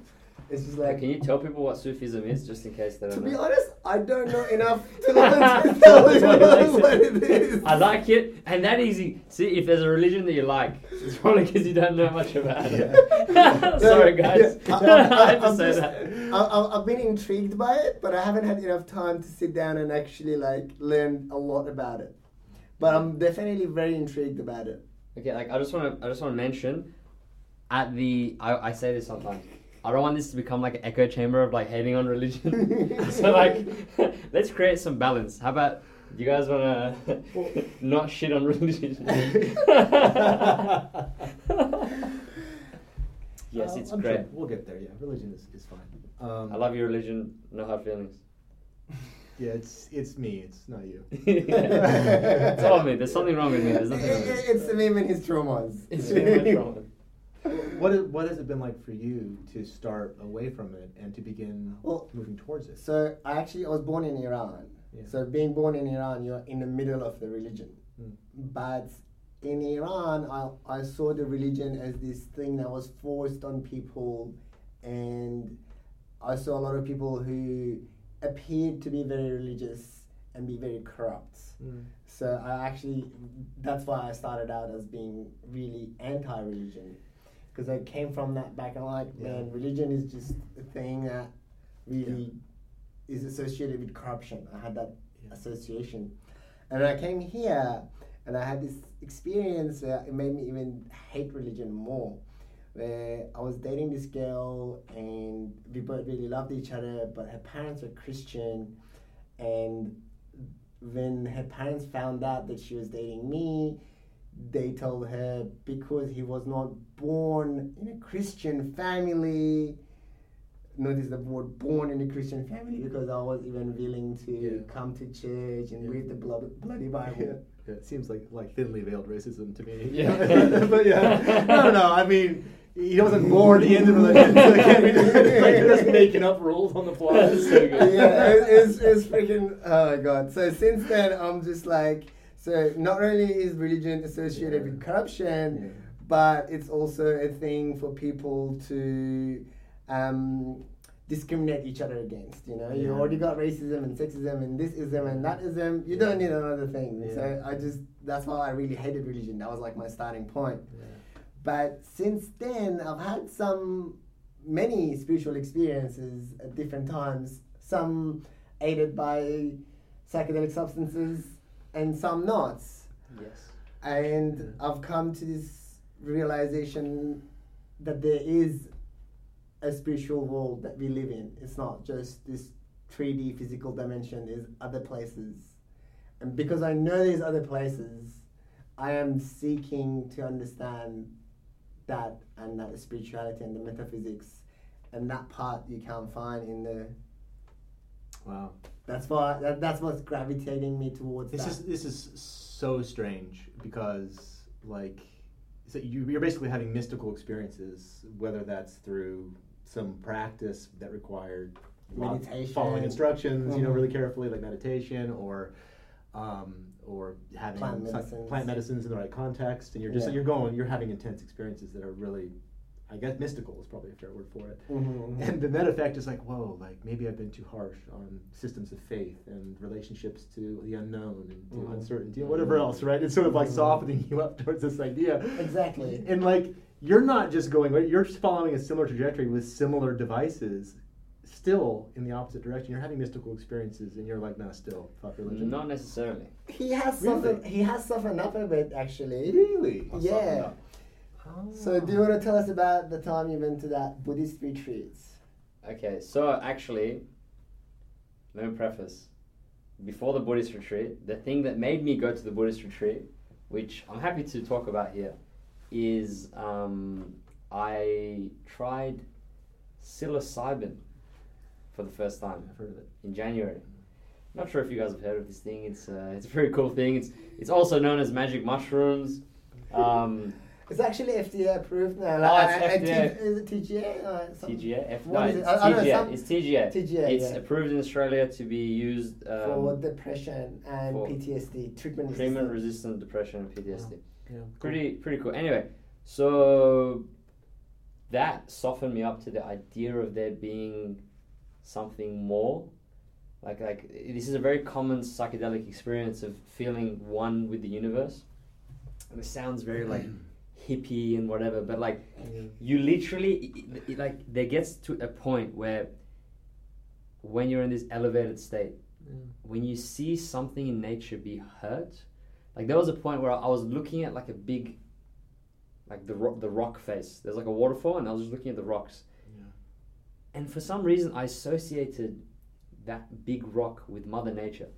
Speaker 2: It's just like.
Speaker 1: Can you tell people what Sufism is, just in case they don't
Speaker 2: To
Speaker 1: know?
Speaker 2: be honest, I don't know enough to to tell you
Speaker 1: what
Speaker 2: what
Speaker 1: it.
Speaker 2: it is.
Speaker 1: I like it, and that easy. See, if there's a religion that you like, it's probably because you don't know much about it. Sorry, guys.
Speaker 2: I,
Speaker 1: I had to
Speaker 2: I've
Speaker 1: say
Speaker 2: just-
Speaker 1: that.
Speaker 2: I, I- I've been intrigued by it, but I haven't had enough time to sit down and actually like learn a lot about it. But I'm definitely very intrigued about it.
Speaker 1: Okay, like I just want to, I just want to mention, at the, I, I say this sometimes. I don't want this to become like an echo chamber of like hating on religion. so like, let's create some balance. How about you guys want to not shit on religion? yes,
Speaker 3: Uh,
Speaker 1: it's
Speaker 3: I'm
Speaker 1: great.
Speaker 3: sure We'll get there. Yeah, religion is, is fine. Um,
Speaker 1: I love your religion. No hard feelings.
Speaker 3: Yeah, it's it's me. It's not you.
Speaker 1: it's all me. There's something wrong with me. There's nothing wrong with me.
Speaker 2: it's Samim and his traumas.
Speaker 1: It's really what's wrong with me.
Speaker 3: What is, what has it been like for you to start away from it and to begin
Speaker 2: Well,
Speaker 3: moving towards it?
Speaker 2: So I actually I was born in Iran.
Speaker 3: Yeah.
Speaker 2: So being born in Iran, you're in the middle of the religion.
Speaker 3: Mm.
Speaker 2: But in Iran, I, I saw the religion as this thing that was forced on people, and I saw a lot of people who appeared to be very religious and be very corrupt.
Speaker 3: Mm.
Speaker 2: So I actually, that's why I started out as being really anti-religion, because I came from that background. Like,
Speaker 3: Yeah.
Speaker 2: man, religion is just a thing that really is associated with corruption. I had that
Speaker 3: Yeah.
Speaker 2: association, and I came here, and I had this experience where it made me even hate religion more. Where I was dating this girl, and we both really loved each other, but her parents were Christian, and when her parents found out that she was dating me, they told her because he was not born in a Christian family. Notice the word born in a Christian family because I was even willing to
Speaker 3: Yeah.
Speaker 2: come to church and
Speaker 3: Yeah.
Speaker 2: read the blood, bloody Bible.
Speaker 3: Yeah. It seems like like thinly veiled racism to me.
Speaker 1: Yeah.
Speaker 3: but yeah, I don't know. I mean, he wasn't born into religion, so can't be like just making up rules on the fly.
Speaker 1: So good.
Speaker 2: yeah, it, it's, it's freaking, oh my god. So since then, I'm just like, so not only is religion associated with corruption,
Speaker 3: Yeah.
Speaker 2: but it's also a thing for people to um, discriminate each other against. You know, you already got racism and sexism and this ism and that ism. You don't need another thing.
Speaker 3: Yeah.
Speaker 2: So I just that's why I really hated religion. That was like my starting point.
Speaker 3: Yeah.
Speaker 2: But since then, I've had some many spiritual experiences at different times. Some aided by psychedelic substances, and some not.
Speaker 1: Yes.
Speaker 2: And
Speaker 3: Yeah.
Speaker 2: I've come to this realization that there is a spiritual world that we live in. It's not just this 3D physical dimension, there's other places. And because I know there's other places, I am seeking to understand that and that spirituality and the metaphysics. And that part you can't find in the.
Speaker 3: Wow.
Speaker 2: That's why that, that's what's gravitating me towards
Speaker 3: This
Speaker 2: that.
Speaker 3: is this is so strange because like so you, you're basically having mystical experiences, whether that's through some practice that required
Speaker 2: Meditation.
Speaker 3: following instructions, you know,
Speaker 2: Mhm.
Speaker 3: really carefully, like meditation, or um, or having
Speaker 2: Plant medicines.
Speaker 3: plant medicines in the right context, and you're just
Speaker 2: Yeah.
Speaker 3: you're going, you're having intense experiences that are really, I guess, mystical is probably a fair word for it.
Speaker 2: Mhm.
Speaker 3: And the net effect is like, whoa, like maybe I've been too harsh on systems of faith and relationships to the unknown and to
Speaker 2: Mhm.
Speaker 3: uncertainty and whatever else, right? It's sort of like
Speaker 2: Mhm.
Speaker 3: softening you up towards this idea.
Speaker 2: Exactly.
Speaker 3: And like, you're not just going, you're just following a similar trajectory with similar devices, still in the opposite direction. You're having mystical experiences and you're like, nah, still, fuck religion.
Speaker 1: Not necessarily.
Speaker 2: He has
Speaker 3: Really?
Speaker 2: softened. He has softened up a bit, actually.
Speaker 3: Really?
Speaker 1: I'll
Speaker 2: Yeah.
Speaker 1: Up.
Speaker 2: So, do you want to tell us about the time you went to that Buddhist retreat?
Speaker 1: Okay, so actually, let me preface. Before the Buddhist retreat, the thing that made me go to the Buddhist retreat, which I'm happy to talk about here, is um, I tried psilocybin for the first time
Speaker 3: I've heard of it.
Speaker 1: in January. Not sure if you guys have heard of this thing. It's uh, it's a very cool thing. It's it's also known as magic mushrooms. Um,
Speaker 2: It's actually FDA approved now.
Speaker 1: Oh, it's
Speaker 2: and T-
Speaker 1: FDA.
Speaker 2: is it TGA?
Speaker 1: TGA, F-
Speaker 2: What
Speaker 1: no,
Speaker 2: is it?
Speaker 1: it's
Speaker 2: I- I know,
Speaker 1: TGA. It's TGA.
Speaker 2: TGA,
Speaker 1: It's
Speaker 2: yeah.
Speaker 1: approved in Australia to be used
Speaker 2: for
Speaker 1: um,
Speaker 2: depression and
Speaker 1: for
Speaker 2: PTSD treatment.
Speaker 1: treatment
Speaker 2: resistant.
Speaker 1: resistant depression and PTSD.
Speaker 3: Yeah.
Speaker 1: Pretty pretty cool. Anyway, so that softened me up to the idea of there being something more. Like like this is a very common psychedelic experience of feeling one with the universe. And it sounds very like hippie and whatever, but like
Speaker 3: Yeah.
Speaker 1: you literally it, it, like there gets to a point where when you're in this elevated state
Speaker 3: Yeah.
Speaker 1: when you see something in nature be hurt like there was a point where i was looking at like a big like the rock, the rock face there's like a waterfall and i was just looking at the rocks
Speaker 3: Yeah.
Speaker 1: and for some reason i associated that big rock with mother nature.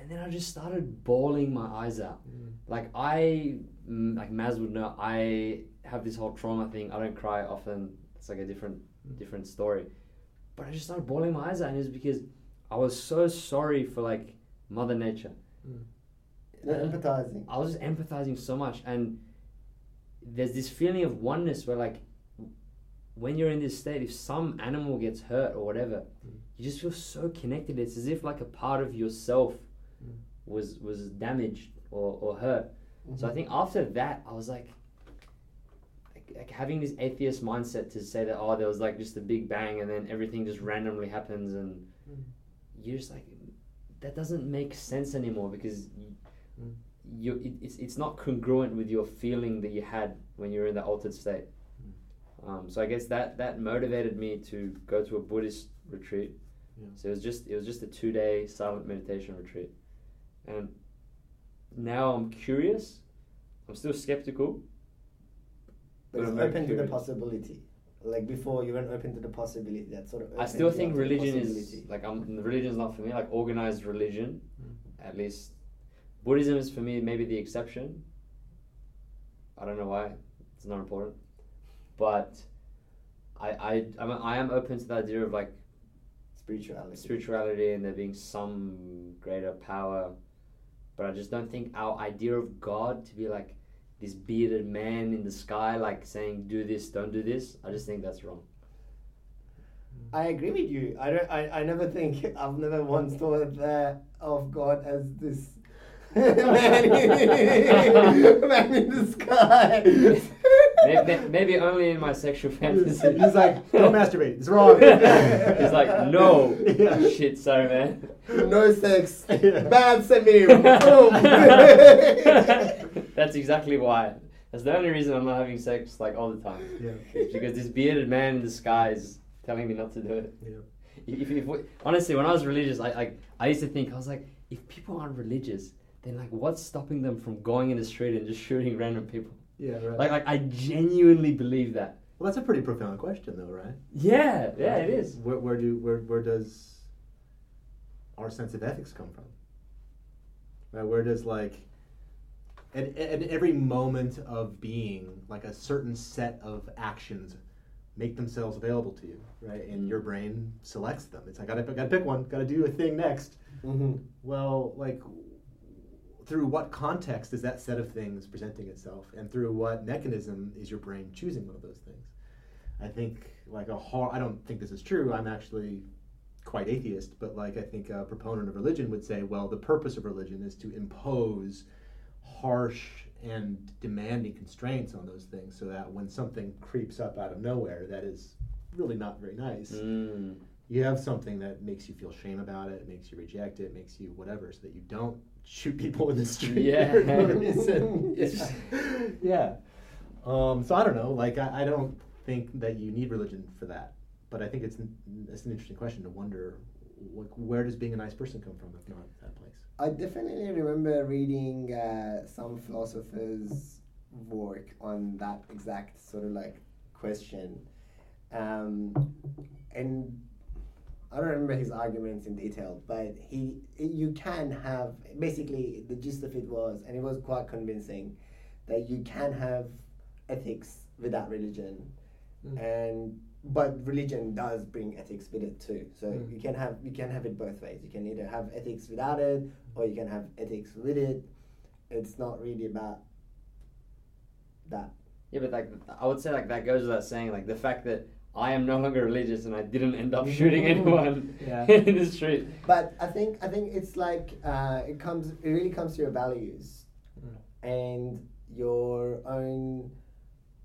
Speaker 1: And then i just started bawling my eyes out
Speaker 3: Mm.
Speaker 1: like I, mm, like Maz would know, I have this whole trauma thing. I don't cry often. It's like a different, different story. But I just started bawling my eyes out, and it was because I was so sorry for like Mother Nature.
Speaker 3: Mm.
Speaker 2: You're empathizing.
Speaker 1: I was just empathizing so much, and there's this feeling of oneness where like when you're in this state, if some animal gets hurt or whatever,
Speaker 3: Mm.
Speaker 1: you just feel so connected. It's as if like a part of yourself
Speaker 3: Mm.
Speaker 1: Was was damaged or, or hurt. So I think after that, I was like, like, like having this atheist mindset to say that oh there was like just a big bang and then everything just randomly happens and
Speaker 3: Mm.
Speaker 1: you're just like that doesn't make sense anymore because you,
Speaker 3: Mm.
Speaker 1: you it, it's it's not congruent with your feeling that you had when you were in the altered state. Um, so I guess that that motivated me to go to a Buddhist retreat.
Speaker 3: Yeah.
Speaker 1: So it was just it was just a two day silent meditation retreat, and now I'm curious. I'm still skeptical.
Speaker 2: But it's
Speaker 1: I'm
Speaker 2: open to the possibility. Like before, you weren't open to the possibility. That sort of.
Speaker 1: I still think
Speaker 2: up to the
Speaker 1: religion is like I'm religion's not for me. Like organized religion,
Speaker 3: Mm.
Speaker 1: at least Buddhism is for me maybe the exception. I don't know why. It's not important, but I I I'm, I am open to the idea of like
Speaker 2: spirituality.
Speaker 1: spirituality and there being some greater power, but I just don't think our idea of God to be like this bearded man in the sky, like saying do this, don't do this. I just think that's wrong.
Speaker 2: I agree with you. I don't. I, I never think. I've never once thought that of God as this man, in, man in the sky.
Speaker 1: Maybe, maybe only in my sexual fantasy.
Speaker 3: He's like, don't masturbate. It's wrong.
Speaker 1: He's like, no.
Speaker 3: Yeah.
Speaker 1: Shit, sorry, man.
Speaker 2: no sex.
Speaker 3: Yeah.
Speaker 2: Bad Samim. Boom.
Speaker 1: That's exactly why. That's the only reason I'm not having sex like all the time.
Speaker 3: Yeah.
Speaker 1: Because this bearded man in the sky is telling me not to do it.
Speaker 3: Yeah.
Speaker 1: If, if, if, honestly, when I was religious, I, I I used to think I was like, if people aren't religious, then like, what's stopping them from going in the street and just shooting random people?
Speaker 3: Yeah, right.
Speaker 1: Like, like I genuinely believe that.
Speaker 3: well, that's a pretty profound question, though, right?
Speaker 1: Yeah, yeah, it is.
Speaker 3: Where, where do where where does our sense of ethics come from? Right, where does like at, at every moment of being, like a certain set of actions make themselves available to you, right? And your brain selects them. It's like I gotta, gotta pick one, gotta do a thing next.
Speaker 2: Mhm.
Speaker 3: Well, like through what context is that set of things presenting itself, and through what mechanism is your brain choosing one of those things? I think like a hard. I don't think this is true. I'm actually quite atheist, but like I think a proponent of religion would say, well, the purpose of religion is to impose harsh and demanding constraints on those things, so that when something creeps up out of nowhere, that is really not very nice
Speaker 1: Mm.
Speaker 3: you have something that makes you feel shame about it, makes you reject it, makes you whatever, so that you don't shoot people in the street.
Speaker 1: Yeah.
Speaker 3: for no reason. It's- yeah. Um, so I don't know. Like I, I don't think that you need religion for that, but I think it's an, it's an interesting question to wonder. Like, where does being a nice person come from, if not that place?
Speaker 2: I definitely remember reading uh, some philosophers' work on that exact sort of like question, um, and I don't remember his arguments in detail, but he you can have basically the gist of it was, and it was quite convincing, that you can have ethics without religion,
Speaker 3: Mm.
Speaker 2: and but religion does bring ethics with it too. So
Speaker 3: Mm.
Speaker 2: you can have you can have it both ways. You can either have ethics without it, or you can have ethics with it. It's not really about that.
Speaker 1: Yeah, but like I would say, like that goes without saying. Like the fact that I am no longer religious and I didn't end up shooting anyone
Speaker 3: Yeah.
Speaker 1: in the street.
Speaker 2: But I think I think it's like uh, it comes it really comes to your values
Speaker 3: Mm.
Speaker 2: and your own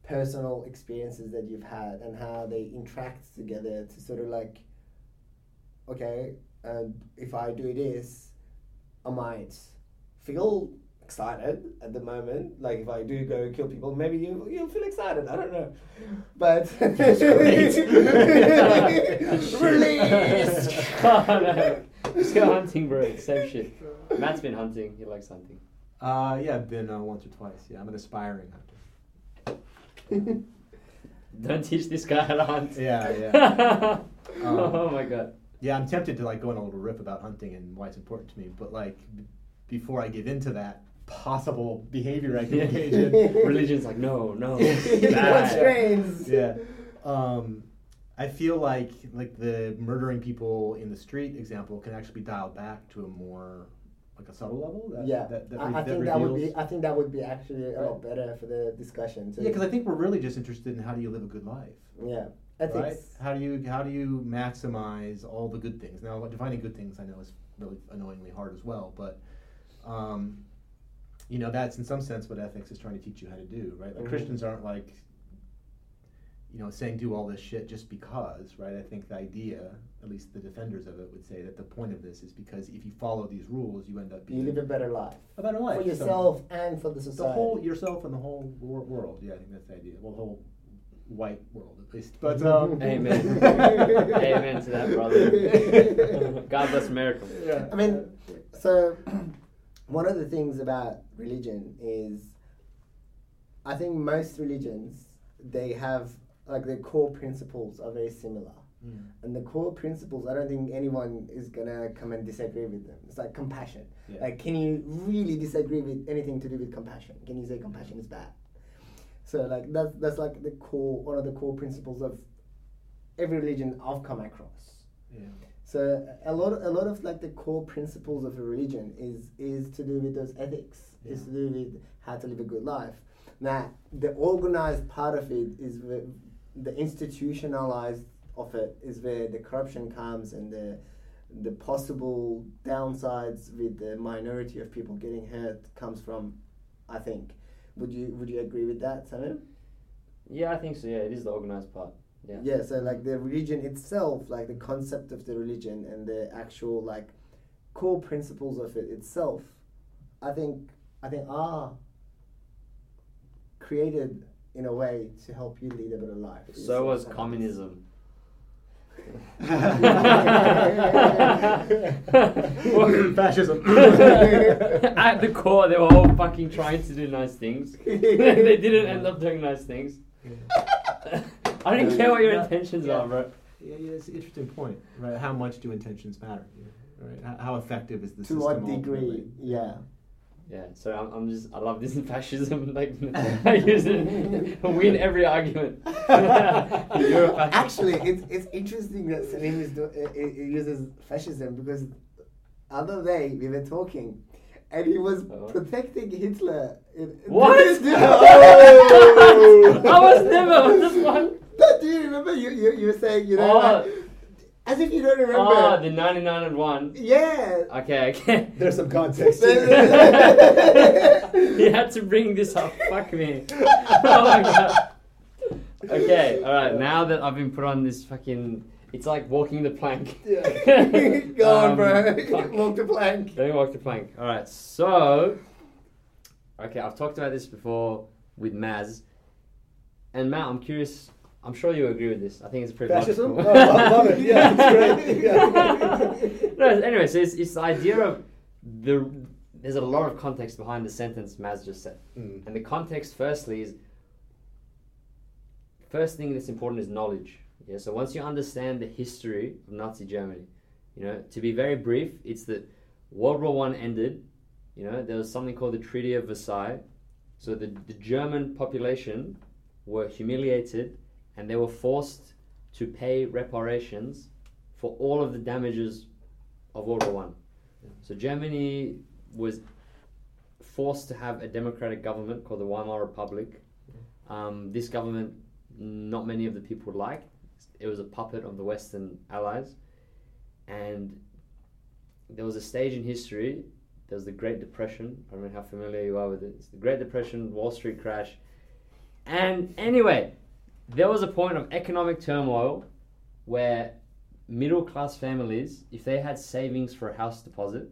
Speaker 2: personal experiences that you've had and how they interact together to sort of like okay uh, if I do this I might feel excited at the moment like if I do go kill people maybe you you'll feel excited I don't know but
Speaker 3: That's great.
Speaker 2: release
Speaker 1: oh, no. Just go hunting, bro. Same shit. Matt's been hunting. He likes hunting.
Speaker 3: Uh, yeah, I've been uh, once or twice. Yeah, I'm an aspiring hunter.
Speaker 1: Don't teach this guy how to hunt.
Speaker 3: Yeah, yeah. Um,
Speaker 1: oh my god.
Speaker 3: Yeah, I'm tempted to like go on a little riff about hunting and why it's important to me, but like b- before I give into that possible behavior I can engage in,
Speaker 1: Religion's like no, no.
Speaker 2: Bad.
Speaker 1: bad.
Speaker 2: Constraints.
Speaker 3: yeah, um, I feel like like the murdering people in the street example can actually be dialed back to a more like a subtle level. That,
Speaker 2: yeah,
Speaker 3: that, that
Speaker 2: I,
Speaker 3: re-
Speaker 2: I
Speaker 3: that
Speaker 2: think that would be. I think that would be actually a lot better for the discussion. too.
Speaker 3: Yeah, because I think we're really just interested in how do you live a good life.
Speaker 2: yeah,
Speaker 3: Right?
Speaker 2: ethics.
Speaker 3: How do you how do you maximize all the good things? Now, defining good things, I know is really annoyingly hard as well, but um, you know that's in some sense what ethics is trying to teach you how to do, right? Like
Speaker 2: Mhm.
Speaker 3: Christians aren't like you know saying do all this shit just because, right? I think the idea, at least the defenders of it, would say that the point of this is because if you follow these rules, you end up being You
Speaker 2: live a better life
Speaker 3: a better life
Speaker 2: for
Speaker 3: So
Speaker 2: yourself and for the society the
Speaker 3: whole yourself and the whole wor- world. Yeah, I think that's the idea. Well, the whole white world at least. But um,
Speaker 1: Amen. Amen to that, brother. God bless America.
Speaker 3: Yeah.
Speaker 2: I mean, so one of the things about religion is, I think most religions they have like their core principles are very similar.
Speaker 3: Mm.
Speaker 2: And the core principles, I don't think anyone is gonna come and disagree with them. It's like compassion.
Speaker 3: Yeah.
Speaker 2: Like, can you really disagree with anything to do with compassion? Can you say compassion is bad? So, like, that's that's like the core, one of the core principles of every religion I've come across.
Speaker 3: yeah.
Speaker 2: So, a lot, a lot of like the core principles of a religion is is to do with those ethics. Is to do with how to live a good life. Now, the organized part of it is where the institutionalized of it is where the corruption comes and the the possible downsides with the minority of people getting hurt comes from. I think. Would you would you agree with that, Samim?
Speaker 1: Yeah, I think so. Yeah, it is the organized part. Yeah.
Speaker 2: Yeah. So like the religion itself, like the concept of the religion and the actual like core principles of it itself, I think I think are created in a way to help you lead a better life. for
Speaker 1: So was communism.
Speaker 3: Fascism.
Speaker 1: At the core, they were all fucking trying to do nice things. they didn't end up doing nice things. I don't care what your
Speaker 3: Yeah.
Speaker 1: intentions
Speaker 3: Yeah.
Speaker 1: are, bro.
Speaker 3: Yeah, yeah, it's an interesting point, right? How much do intentions matter? Right? How, how effective is the
Speaker 2: to
Speaker 3: system?
Speaker 2: what degree?
Speaker 3: ultimately?
Speaker 2: Yeah.
Speaker 1: Yeah, so I'm, I'm just I love this fascism. Like I use it, win every argument. You're a fascist.
Speaker 2: Actually, it's it's interesting that Samim is do, uh, uh, uses fascism because other day we were talking, and he was
Speaker 1: Uh-oh.
Speaker 2: protecting Hitler. in-
Speaker 1: What?
Speaker 2: Oh!
Speaker 1: I was never on this one.
Speaker 2: No, do you remember you, you, you were saying, you know,
Speaker 1: Oh.
Speaker 2: like, as if you don't remember.
Speaker 1: Oh, the 99 and 1.
Speaker 2: yeah.
Speaker 1: Okay, okay.
Speaker 3: There's some context.
Speaker 2: There's-
Speaker 1: you had to bring this up. Fuck me. Oh my god. Okay, alright, now that I've been put on this fucking. It's like walking the plank.
Speaker 2: Yeah. Go on,
Speaker 1: Um,
Speaker 2: bro.
Speaker 1: fuck.
Speaker 2: Walk the plank.
Speaker 1: Let me walk the plank. Alright, so. Okay, I've talked about this before with Maz. And Matt, I'm curious. I'm sure you agree with this. I think it's pretty
Speaker 3: Fascism?
Speaker 1: logical.
Speaker 3: Oh, I love it. Yeah, it's great. Yeah.
Speaker 1: no, anyway, so it's, it's the idea of the. There's a lot of context behind the sentence Maz just said.
Speaker 3: Mm.
Speaker 1: And the context, firstly, is first thing that's important is knowledge. Yeah. So once you understand the history of Nazi Germany, you know, to be very brief, it's that World War One ended. You know, there was something called the Treaty of Versailles. So the, the German population were humiliated, and they were forced to pay reparations for all of the damages of World War One. So Germany was forced to have a democratic government called the Weimar Republic. Um, this government, not many of the people liked. It was a puppet of the Western Allies, and there was a stage in history. There was the Great Depression. I don't know how familiar you are with it. It's the Great Depression, Wall Street crash, and anyway, there was a point of economic turmoil where middle class families, if they had savings for a house deposit,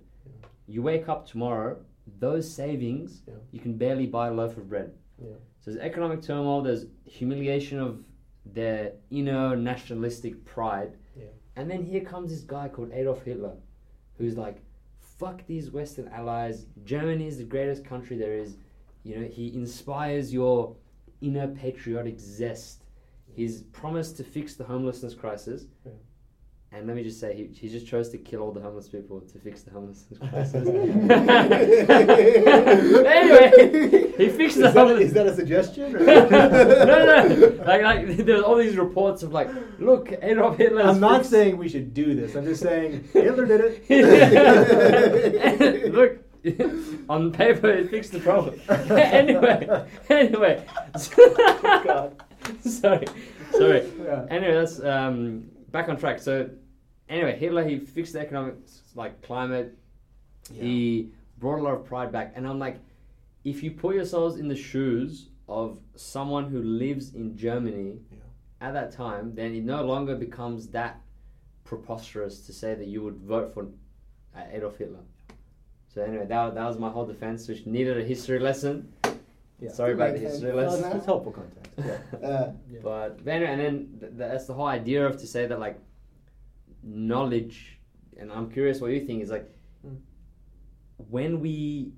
Speaker 1: you wake up tomorrow, those savings,
Speaker 3: Yeah.
Speaker 1: you can barely buy a loaf of bread.
Speaker 3: Yeah.
Speaker 1: So there's economic turmoil, there's humiliation of their inner nationalistic pride.
Speaker 3: Yeah.
Speaker 1: And then here comes this guy called Adolf Hitler, who's like, fuck these Western allies. Germany is the greatest country there is. You know, he inspires your inner patriotic zest. He's promised to fix the homelessness crisis.
Speaker 3: Yeah.
Speaker 1: And let me just say, he, he just chose to kill all the homeless people to fix the homelessness crisis. anyway, he fixed the
Speaker 3: Is that,
Speaker 1: homeless.
Speaker 3: is that a suggestion? Or?
Speaker 1: no, no. Like, like there's all these reports of like, look, Adolf Hitler.
Speaker 3: I'm not saying we should do this. I'm just saying Hitler did it.
Speaker 1: Look, on paper it fixed the problem. anyway, anyway.
Speaker 3: Oh, God.
Speaker 1: sorry, sorry.
Speaker 3: Yeah.
Speaker 1: Anyway, that's um, back on track. So, anyway, Hitler he fixed the economic like climate. He brought a lot of pride back, and I'm like, if you put yourselves in the shoes of someone who lives in Germany
Speaker 3: Yeah.
Speaker 1: at that time, then it no longer becomes that preposterous to say that you would vote for uh, Adolf Hitler. So anyway, that, that was my whole defense, which needed a history lesson.
Speaker 3: Yeah.
Speaker 1: Sorry about the
Speaker 2: Makes
Speaker 1: history
Speaker 2: sense.
Speaker 1: lesson.
Speaker 3: It's helpful context. Yeah.
Speaker 2: Uh,
Speaker 1: But then, and then th- th- that's the whole idea of to say that like knowledge, and I'm curious what you think is like
Speaker 3: Mm.
Speaker 1: when we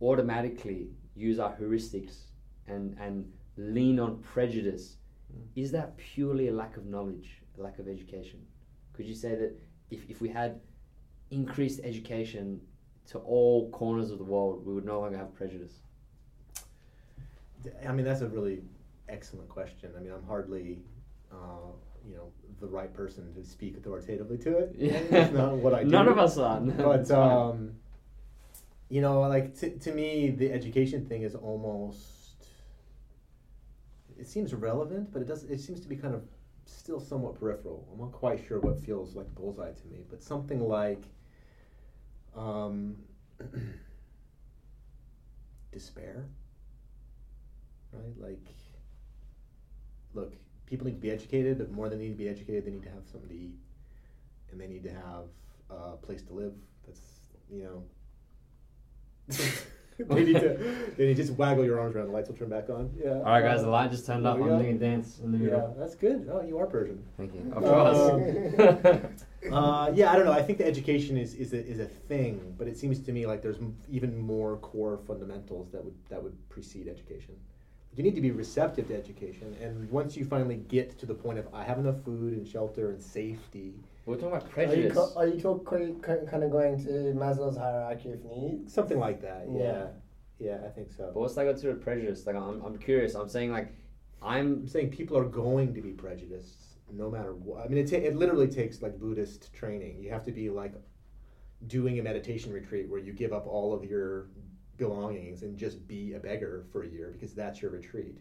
Speaker 1: automatically use our heuristics and and lean on prejudice,
Speaker 3: Mm.
Speaker 1: is that purely a lack of knowledge, a lack of education? Could you say that if, if we had increased education to all corners of the world, we would no longer have prejudice?
Speaker 3: I mean, that's a really excellent question. I mean, I'm hardly, uh, you know, the right person to speak authoritatively to it.
Speaker 1: Yeah.
Speaker 3: It's not what I do.
Speaker 1: None of us are.
Speaker 3: But um, you know, like to to me, the education thing is almost. It seems relevant, but it does. It seems to be kind of still somewhat peripheral. I'm not quite sure what feels like bullseye to me, but something like. Um, despair. Right, like. Look, people need to be educated, but more than they need to be educated, they need to have something to eat, and they need to have a place to live. That's you know. they need to. They need to just waggle your arms around. The lights will turn back on. Yeah.
Speaker 1: All right, guys, the light just turned
Speaker 3: there
Speaker 1: up.
Speaker 3: we
Speaker 1: I'm doing a dance in the
Speaker 3: Yeah,
Speaker 1: middle.
Speaker 3: that's good. Oh, you are Persian.
Speaker 1: Thank you. Of
Speaker 3: Um,
Speaker 1: course.
Speaker 3: Uh, yeah, I don't know. I think the education is, is a, is a thing, but it seems to me like there's m- even more core fundamentals that would that would precede education. You need to be receptive to education, and once you finally get to the point of I have enough food and shelter and safety,
Speaker 1: We're talking about
Speaker 2: are you,
Speaker 1: prejudice.
Speaker 2: co- are you talk, kind of going to Maslow's hierarchy of needs?
Speaker 3: something like that. Yeah,
Speaker 2: Yeah.
Speaker 3: yeah, I think so.
Speaker 1: But what's that got to do with prejudice? Like, I'm, I'm curious. I'm saying, like, I'm.
Speaker 3: I'm saying people are going to be prejudiced no matter what. I mean, it, ta- it literally takes like Buddhist training. You have to be like doing a meditation retreat where you give up all of your belongings and just be a beggar for a year because that's your retreat.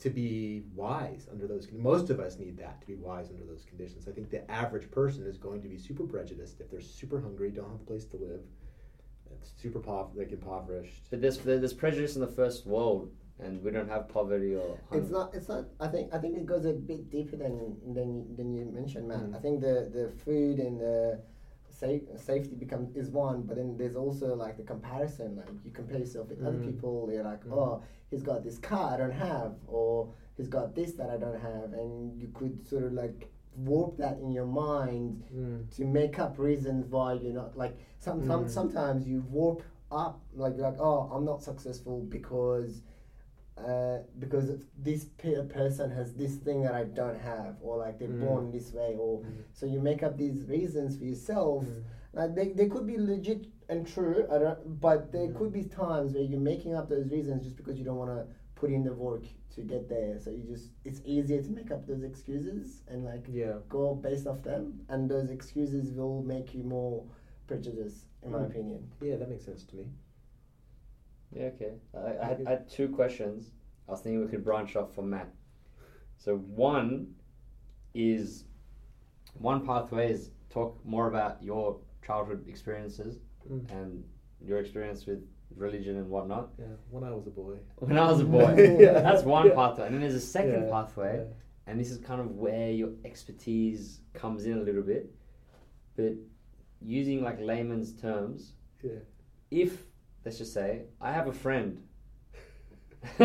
Speaker 3: To be wise under those, most of us need that to be wise under those conditions. I think the average person is going to be super prejudiced if they're super hungry, don't have a place to live, it's super pov- like impoverished.
Speaker 1: But there's, there's prejudice in the first world, and we don't have poverty or. hunger.
Speaker 2: It's not. It's not. I think. I think it goes a bit deeper than than than you mentioned, Matt.
Speaker 3: Mm.
Speaker 2: I think the the food and the safe, safety becomes is one, but then there's also like the comparison. Like you compare yourself with other
Speaker 3: Mm.
Speaker 2: people. You're like,
Speaker 3: Mm.
Speaker 2: oh, he's got this car I don't have, or he's got this that I don't have, and you could sort of like warp that in your mind
Speaker 3: Mm.
Speaker 2: to make up reasons why you're not like some, some
Speaker 3: Mm.
Speaker 2: sometimes you warp up like like oh I'm not successful because uh, because this pe- person has this thing that I don't have or like they're
Speaker 3: Mm.
Speaker 2: born this way or
Speaker 3: Mm.
Speaker 2: so you make up these reasons for yourself
Speaker 3: Mm.
Speaker 2: like they, they could be legit and true I don't but there
Speaker 3: Mm.
Speaker 2: could be times where you're making up those reasons just because you don't want to put in the work to get there so you just it's easier to make up those excuses and like
Speaker 3: Yeah.
Speaker 2: go based off them, and those excuses will make you more prejudiced, in my
Speaker 3: Mm.
Speaker 2: opinion.
Speaker 3: Yeah, that makes sense to me.
Speaker 1: Yeah, okay. I, I, had, I had two questions. I was thinking we could branch off from Matt. So one is one pathway is talk more about your childhood experiences
Speaker 3: Mm.
Speaker 1: and your experience with religion and whatnot.
Speaker 3: Yeah, when I was a boy.
Speaker 1: When I was a boy,
Speaker 3: Yeah.
Speaker 1: that's one
Speaker 3: Yeah.
Speaker 1: pathway, and then there's a second
Speaker 3: Yeah,
Speaker 1: pathway, and this is kind of where your expertise comes in a little bit. But using like layman's terms,
Speaker 3: Yeah.
Speaker 1: if let's just say I have a friend
Speaker 3: he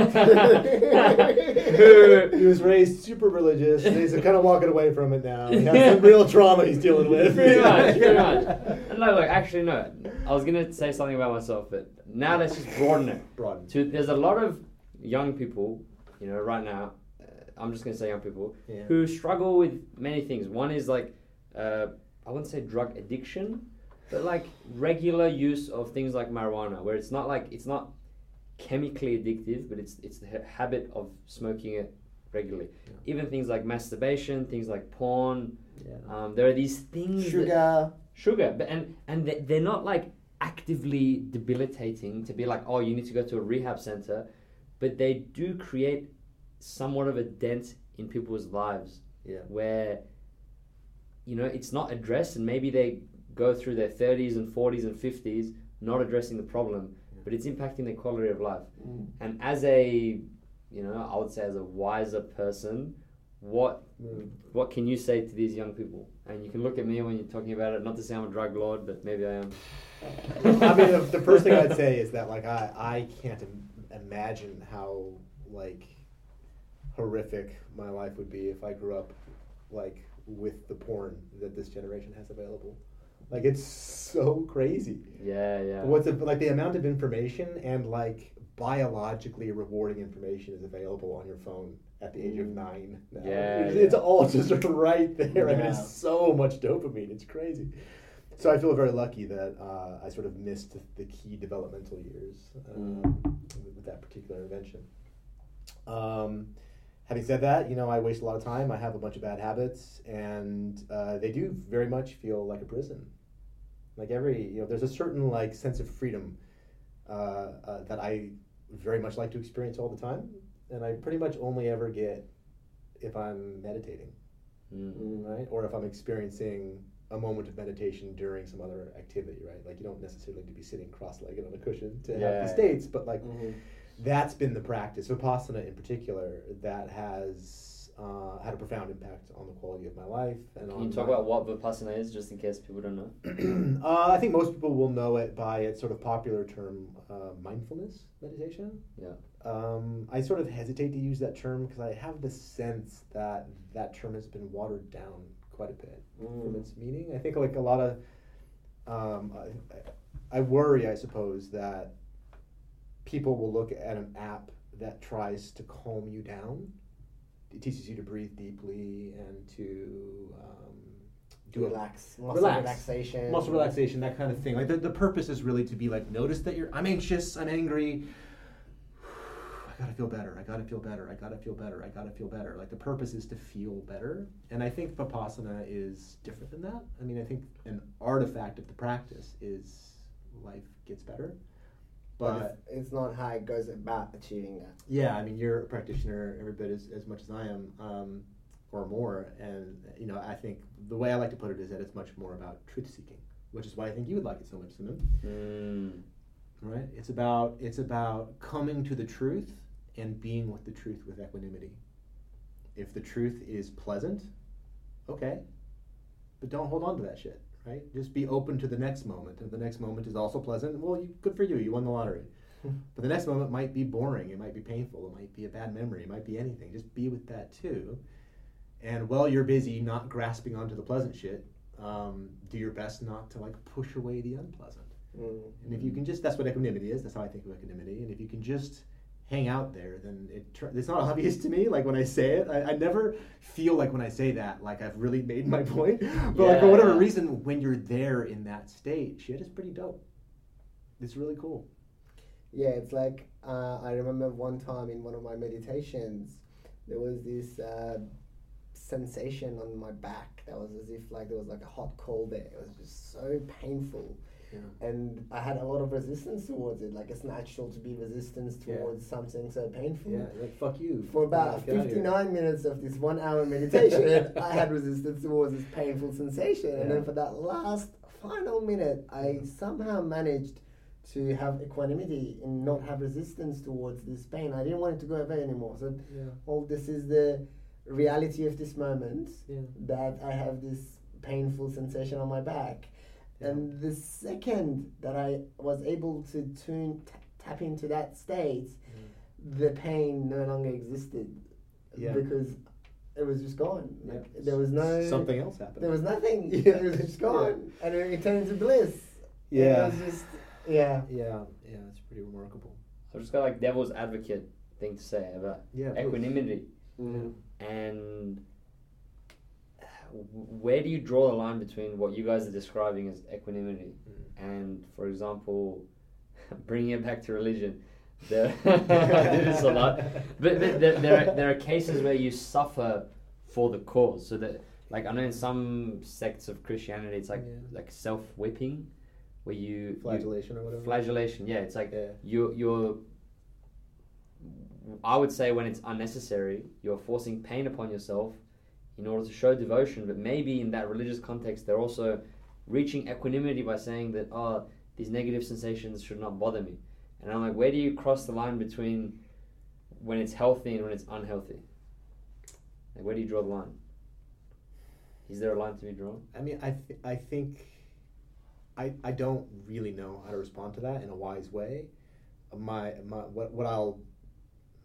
Speaker 3: was raised super religious. And he's kind of walking away from it now. He has some real trauma he's dealing with.
Speaker 1: Pretty much, pretty much. And no, look, actually, no. I was gonna say something about myself, but now let's just broaden it.
Speaker 3: Broaden.
Speaker 1: To there's a lot of young people, you know, right now. Uh, I'm just gonna say young people
Speaker 3: Yeah.
Speaker 1: who struggle with many things. One is like uh, I wouldn't say drug addiction, but like regular use of things like marijuana, where it's not like it's not chemically addictive, but it's it's the ha- habit of smoking it regularly.
Speaker 3: Yeah.
Speaker 1: Even things like masturbation, things like porn.
Speaker 3: Yeah.
Speaker 1: Um, there are these things. that-
Speaker 2: Sugar.
Speaker 1: sugar but and and they- they're not like actively debilitating to be like oh you need to go to a rehab center but they do create somewhat of a dent in people's lives
Speaker 3: Yeah.
Speaker 1: where you know it's not addressed and maybe they go through their 30s and 40s and 50s not addressing the problem but it's impacting their quality of life
Speaker 2: Mm.
Speaker 1: and as a you know i would say as a wiser person what what can you say to these young people? And you can look at me when you're talking about it. Not to say I'm a drug lord, but maybe I am.
Speaker 3: I mean, the, the first thing I'd say is that like I, I can't Im- imagine how like horrific my life would be if I grew up like with the porn that this generation has available. Like it's so crazy.
Speaker 1: Yeah, yeah.
Speaker 3: What's it, like the amount of information and like biologically rewarding information is available on your phone at the age of nine. Now.
Speaker 1: Yeah,
Speaker 3: it's,
Speaker 1: yeah.
Speaker 3: it's all just right there. I mean, it's so much dopamine. It's crazy. So I feel very lucky that uh, I sort of missed the key developmental years um, with, with that particular invention. Um, having said that, you know, I waste a lot of time. I have a bunch of bad habits, and uh, they do very much feel like a prison. Like every, you know, there's a certain like sense of freedom uh, uh, that I very much like to experience all the time, and I pretty much only ever get if I'm meditating,
Speaker 1: Mm.
Speaker 3: right, or if I'm experiencing a moment of meditation during some other activity, right? Like you don't necessarily need to be sitting cross-legged on a cushion to
Speaker 1: Yeah.
Speaker 3: have the states, but like
Speaker 2: Mhm.
Speaker 3: that's been the practice. Vipassana, in particular, that has uh, had a profound impact on the quality of my life. And
Speaker 1: Can you talk about what vipassana is, just in case people don't know?
Speaker 3: uh, I think most people will know it by its sort of popular term, uh, mindfulness meditation.
Speaker 1: Yeah.
Speaker 3: Um, I sort of hesitate to use that term because I have the sense that that term has been watered down quite a bit from
Speaker 2: Mm.
Speaker 3: its meaning. I think like a lot of, um, I, I worry, I suppose, that people will look at an app that tries to calm you down. It teaches you to breathe deeply and to um, do
Speaker 2: relax, muscle
Speaker 3: Relax.
Speaker 2: relaxation,
Speaker 3: muscle relaxation, that kind of thing. Like the, the purpose is really to be like, notice that you're, I'm anxious, I'm angry. I gotta feel better. I gotta feel better. I gotta feel better. I gotta feel better. Like the purpose is to feel better, and I think vipassana is different than that. I mean, I think an artifact of the practice is life gets better,
Speaker 2: But it's, it's not how it goes about achieving that.
Speaker 3: yeah, I mean, you're a practitioner every bit as, as much as I am, um, or more. And, you know, I think the way I like to put it is that it's much more about truth seeking, which is why I think you would like it so much, Samim.
Speaker 1: Mm.
Speaker 3: Right? It's about it's about coming to the truth and being with the truth with equanimity. If the truth is pleasant, okay. But don't hold on to that shit, right? Just be open to the next moment. If the next moment is also pleasant, well, you, good for you. You won the lottery. But the next moment might be boring. It might be painful. It might be a bad memory. It might be anything. Just be with that too. And while you're busy not grasping onto the pleasant shit, um, do your best not to like push away the unpleasant.
Speaker 2: Mm.
Speaker 3: And if you can just, that's what equanimity is. That's how I think of equanimity. And if you can just hang out there, then it tur- it's not obvious to me. Like when I say it, I, I never feel like when I say that, like I've really made my point. But like for whatever
Speaker 1: yeah.
Speaker 3: reason, when you're there in that state, shit is pretty dope. It's really cool.
Speaker 2: Yeah, it's like uh, I remember one time in one of my meditations, there was this uh, sensation on my back that was as if like there was like a hot coal there. It was just so painful,
Speaker 3: Yeah.
Speaker 2: and I had a lot of resistance towards it. Like it's natural to be resistance
Speaker 3: Yeah.
Speaker 2: towards something so painful.
Speaker 3: Yeah, like fuck you.
Speaker 2: For about
Speaker 3: outta here.
Speaker 2: 59 minutes of this one hour meditation, I had resistance towards this painful sensation. And then for that last final minute, I somehow managed to have equanimity and not have resistance towards this pain. I didn't want it to go away anymore. So,
Speaker 3: Yeah,
Speaker 2: all this is the reality of this moment
Speaker 3: yeah.
Speaker 2: that I have this painful sensation on my back. And the second that I was able to tune, t- tap into that state, the pain no longer existed
Speaker 3: Yeah.
Speaker 2: because it was just gone.
Speaker 3: Yeah.
Speaker 2: Like there was no
Speaker 3: something else happened.
Speaker 2: There was nothing.
Speaker 3: Yeah.
Speaker 2: It was just gone, and it, it turned into bliss.
Speaker 3: Yeah.
Speaker 2: It was just yeah.
Speaker 3: yeah, yeah, it's pretty remarkable.
Speaker 1: I've just got like devil's advocate thing to say about
Speaker 3: Yeah,
Speaker 1: equanimity
Speaker 2: Mm.
Speaker 1: and w- where do you draw the line between what you guys are describing as equanimity
Speaker 3: Mm.
Speaker 1: and, for example, bringing it back to religion? There, I do this a lot, but, but there, there, are, there are cases where you suffer for the cause. So that, like, I know in some sects of Christianity, it's like
Speaker 3: Yeah.
Speaker 1: like self whipping, where you you-
Speaker 3: Flagellation or whatever.
Speaker 1: flagellation. Yeah, it's like
Speaker 3: Yeah.
Speaker 1: you you're I would say when it's unnecessary, you're forcing pain upon yourself in order to show devotion, but maybe in that religious context they're also reaching equanimity by saying that oh these negative sensations should not bother me. And I'm like, where do you cross the line between when it's healthy and when it's unhealthy? Like where do you draw the line? Is there a line to be drawn?
Speaker 3: I mean, I th- I think I I don't really know how to respond to that in a wise way. My my what what I'll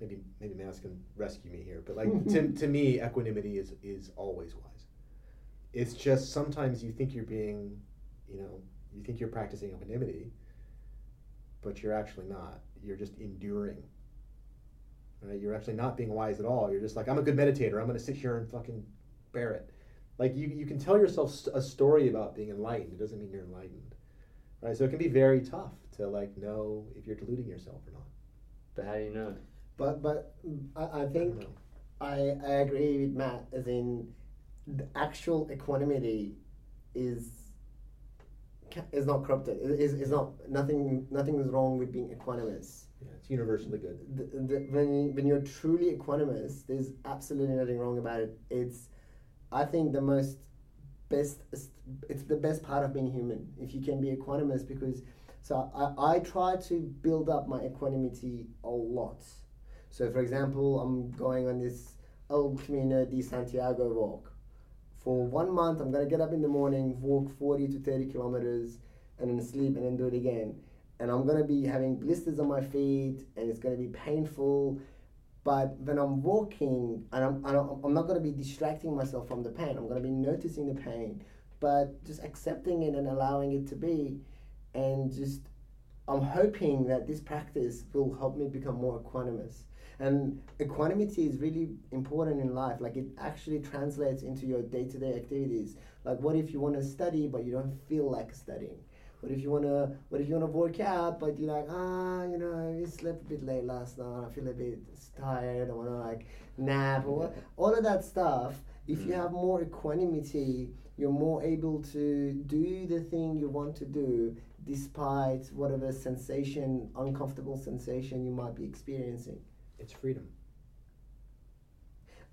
Speaker 3: maybe maybe Maz can rescue me here, but like hmm. to to me, equanimity is is always wise. It's just sometimes you think you're being, you know, you think you're practicing equanimity, but you're actually not. You're just enduring. Right? You're actually not being wise at all. You're just like, I'm a good meditator. I'm going to sit here and fucking bear it. Like you, you can tell yourself a story about being enlightened. It doesn't mean you're enlightened, right? So it can be very tough to like know if you're deluding yourself or not.
Speaker 1: But how do you know?
Speaker 2: But but I, I think. I, I agree with Matt as in the actual equanimity is is not corrupted. Is is not nothing nothing is wrong with being equanimous.
Speaker 3: Yeah, it's universally good.
Speaker 2: The, the, when when you're truly equanimous, there's absolutely nothing wrong about it. It's I think the most best it's the best part of being human if you can be equanimous because so I, I try to build up my equanimity a lot. So for example, I'm going on this El Camino de Santiago walk. For one month, I'm gonna get up in the morning, walk 40 to 30 kilometers, and then sleep and then do it again. And I'm gonna be having blisters on my feet, and it's gonna be painful. But when I'm walking, and I'm, I'm, not gonna be distracting myself from the pain. I'm gonna be noticing the pain, but just accepting it and allowing it to be, and just I'm hoping that this practice will help me become more equanimous. And equanimity is really important in life. Like it actually translates into your day-to-day activities. Like what if you want to study but you don't feel like studying? What if you wanna What if you wanna work out but you're like ah you know I slept a bit late last night. I feel a bit tired. I wanna like nap or what, all of that stuff. If you
Speaker 1: Mm.
Speaker 2: have more equanimity, you're more able to do the thing you want to do despite whatever sensation, uncomfortable sensation you might be experiencing.
Speaker 3: It's freedom.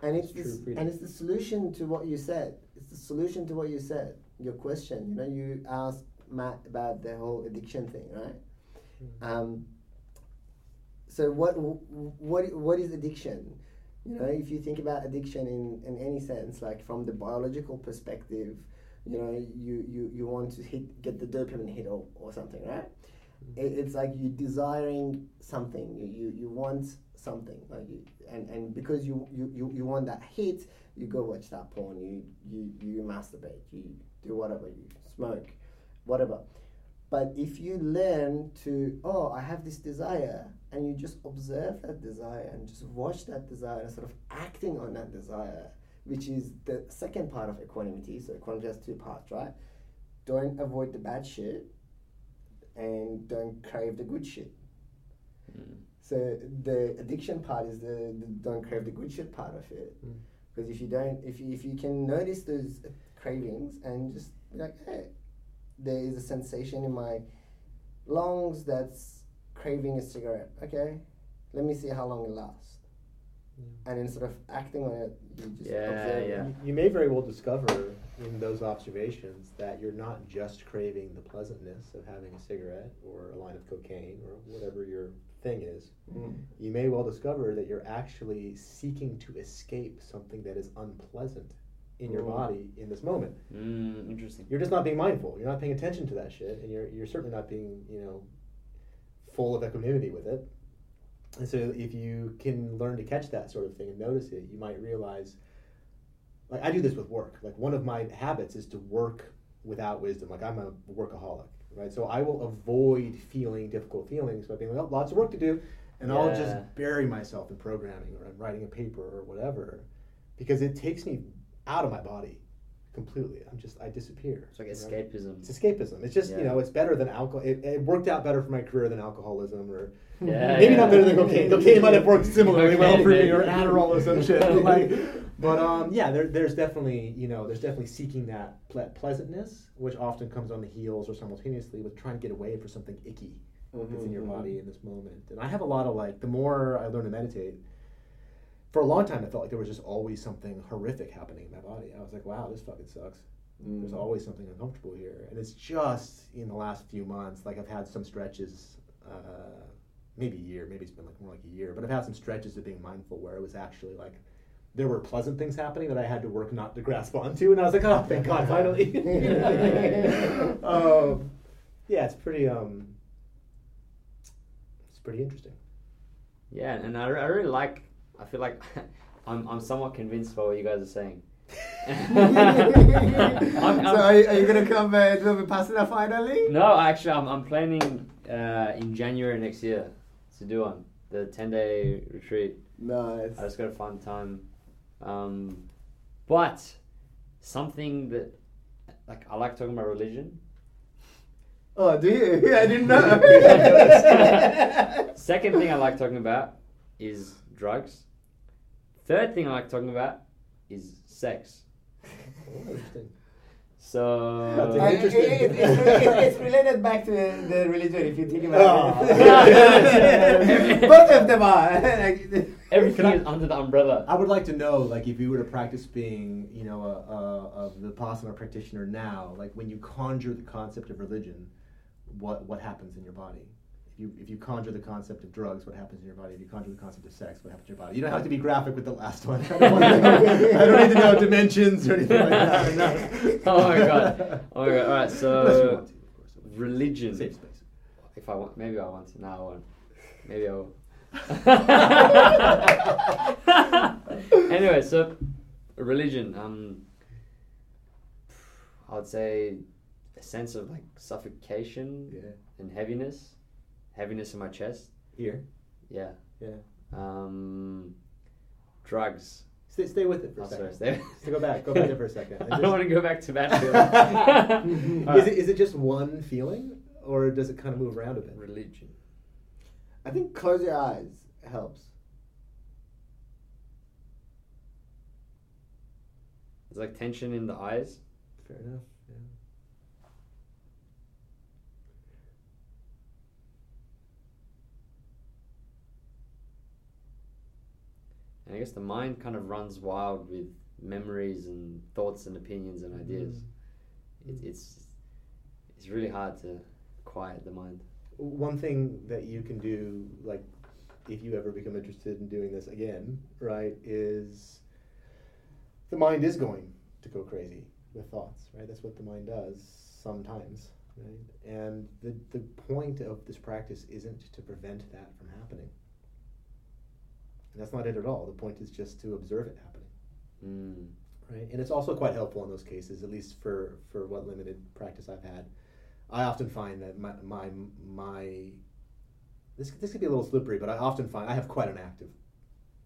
Speaker 2: And it's
Speaker 3: It's
Speaker 2: the, and it's the solution to what you said. It's the solution to what you said. Your question. You know, you asked Matt about the whole addiction thing, right?
Speaker 3: Mhm.
Speaker 2: Um, so what what what is addiction? You know, if you think about addiction in, in any sense, like from the biological perspective, you know, you, you, you want to hit get the dopamine hit or, or something, right? It, it's like you're desiring something. You, you, you want something, like you, and, and because you, you, you, you want that hit, you go watch that porn. You, you you masturbate. You do whatever. You smoke, whatever. But if you learn to, oh, I have this desire, and you just observe that desire and just watch that desire and sort of acting on that desire, which is the second part of equanimity. So equanimity has two parts, right? Don't avoid the bad shit, and don't crave the good shit.
Speaker 1: Mm.
Speaker 2: So the addiction part is the, the don't crave the good shit part of it.
Speaker 3: Mm.
Speaker 2: Because if you don't, if you, if you can notice those cravings and just be like, hey, there is a sensation in my lungs that's craving a cigarette. Okay, let me see how long it lasts.
Speaker 3: Yeah.
Speaker 2: And instead of acting on it, you just
Speaker 1: Yeah,
Speaker 2: observe
Speaker 1: yeah.
Speaker 3: You- You may very well discover in those observations that you're not just craving the pleasantness of having a cigarette or a line of cocaine or whatever your thing is.
Speaker 2: Mm.
Speaker 3: You may well discover that you're actually seeking to escape something that is unpleasant in your
Speaker 2: Mm.
Speaker 3: body in this moment.
Speaker 1: Mm, interesting.
Speaker 3: You're just not being mindful. You're not paying attention to that shit, and you're you're certainly not being you know full of equanimity with it. And so, if you can learn to catch that sort of thing and notice it, you might realize. Like I do this with work. Like one of my habits is to work without wisdom. Like I'm a workaholic, right? So I will avoid feeling difficult feelings by being like, oh, lots of work to do, and I'll just bury myself in programming or in writing a paper or whatever, because it takes me out of my body completely. I'm just I disappear.
Speaker 1: It's like
Speaker 3: right?
Speaker 1: escapism.
Speaker 3: It's escapism. It's just you know it's better than alcohol. It, it worked out better for my career than alcoholism or
Speaker 1: Yeah,
Speaker 3: maybe
Speaker 1: yeah.
Speaker 3: not better than cocaine. Cocaine might have worked similarly well for me or. Adderall or some shit. But, like, but um, yeah, there, there's definitely you know there's definitely seeking that ple- pleasantness, which often comes on the heels or simultaneously with trying to get away from something icky that's in your
Speaker 2: Mhm,
Speaker 3: body in this moment. And I have a lot of like the more I learn to meditate. For a long time, I felt like there was just always something horrific happening in my body. I was like, "Wow, this fucking sucks."
Speaker 2: mhm.
Speaker 3: there's always something uncomfortable here and it's just in the last few months like i've had some stretches uh, maybe a year maybe it's been like more like a year but i've had some stretches of being mindful where it was actually like there were pleasant things happening that i had to work not to grasp onto and i was like oh thank god finally um, yeah it's pretty um it's pretty interesting
Speaker 1: Yeah, and I, I really like. I feel like I'm I'm somewhat convinced by what you guys are saying. I'm- I'm-
Speaker 2: so are you, are you gonna come uh, to the Vipassana finally?
Speaker 1: No, actually, I'm I'm planning uh, in January next year to do one the ten day retreat.
Speaker 2: Nice.
Speaker 1: I just got to find time. Um, but something that like I like talking about religion.
Speaker 2: Oh, do you? I didn't know.
Speaker 1: Second thing I like talking about is drugs. Third thing I like talking about is sex. So
Speaker 2: it- it- it- it's, related back to the, the religion if you think about
Speaker 3: Oh.
Speaker 2: it. Ah. Both of them are. Like,
Speaker 1: everything
Speaker 3: I-
Speaker 1: is under the umbrella.
Speaker 3: I would like to know, like, if you were to practice being, you know, a, a, a Vipassana practitioner now, like, when you conjure the concept of religion, what what happens in your body? If you if you conjure the concept of drugs, what happens in your body? If you conjure the concept of sex, what happens in your body? You don't have to be graphic with the last one. I don't, to I don't need to know dimensions or anything like that. No.
Speaker 1: Oh my God. Oh my God. All right, so-
Speaker 3: Unless you want to.
Speaker 1: Religion.
Speaker 3: Safe space.
Speaker 1: If I want, maybe I want to. Now I won't. Maybe I will. anyway, so religion. Um, I would say a sense of like suffocation
Speaker 3: Yeah.
Speaker 1: and heaviness, heaviness in my chest.
Speaker 3: Here.
Speaker 1: Yeah.
Speaker 3: Yeah.
Speaker 1: Um, drugs.
Speaker 3: Stay, stay with it for
Speaker 1: Oh,
Speaker 3: a
Speaker 1: sorry,
Speaker 3: second.
Speaker 1: stay-
Speaker 3: So go back. Go back there for a second.
Speaker 1: I don't want to go back to that feeling.
Speaker 3: is it is it just one feeling, or does it kind of move around a bit?
Speaker 1: religion?
Speaker 2: I think close your eyes helps.
Speaker 1: There's like tension in the eyes.
Speaker 3: Fair enough.
Speaker 1: And I guess the mind kind of runs wild with memories and thoughts and opinions and ideas. Mm. It, it's it's really hard to quiet the mind.
Speaker 3: One thing that you can do, like, if you ever become interested in doing this again, right, is the mind is going to go crazy with thoughts, right? That's what the mind does sometimes, right? And the the point of this practice isn't to prevent that from happening. And that's not it at all. The point is just to observe it happening.
Speaker 1: Mm.
Speaker 3: right? And it's also quite helpful in those cases, at least for for what limited practice I've had. I often find that my my my this this could be a little slippery, but I often find I have quite an active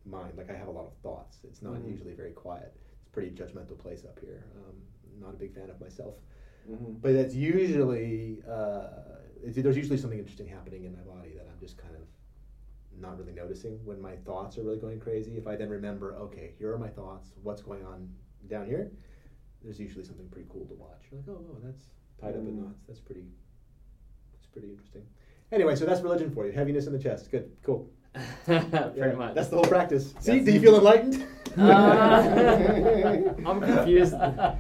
Speaker 3: mind. Like I have a lot of thoughts. It's not
Speaker 2: Mhm.
Speaker 3: usually very quiet. It's a pretty judgmental place up here. Um, not a big fan of myself,
Speaker 2: Mm-hmm.
Speaker 3: but that's usually uh, it's, there's usually something interesting happening in my body that I'm just kind of not really noticing when my thoughts are really going crazy. If I then remember, okay, here are my thoughts. What's going on down here? There's usually something pretty cool to watch. You're like, oh, oh that's tied up in
Speaker 2: Mm.
Speaker 3: knots. That's pretty. That's pretty interesting. Anyway, so that's religion for you. Heaviness in the chest. Good. Cool.
Speaker 1: Pretty
Speaker 3: Yeah,
Speaker 1: much.
Speaker 3: That's the whole practice. See,
Speaker 1: That's-
Speaker 3: do you feel enlightened?
Speaker 1: Uh, I'm confused. oh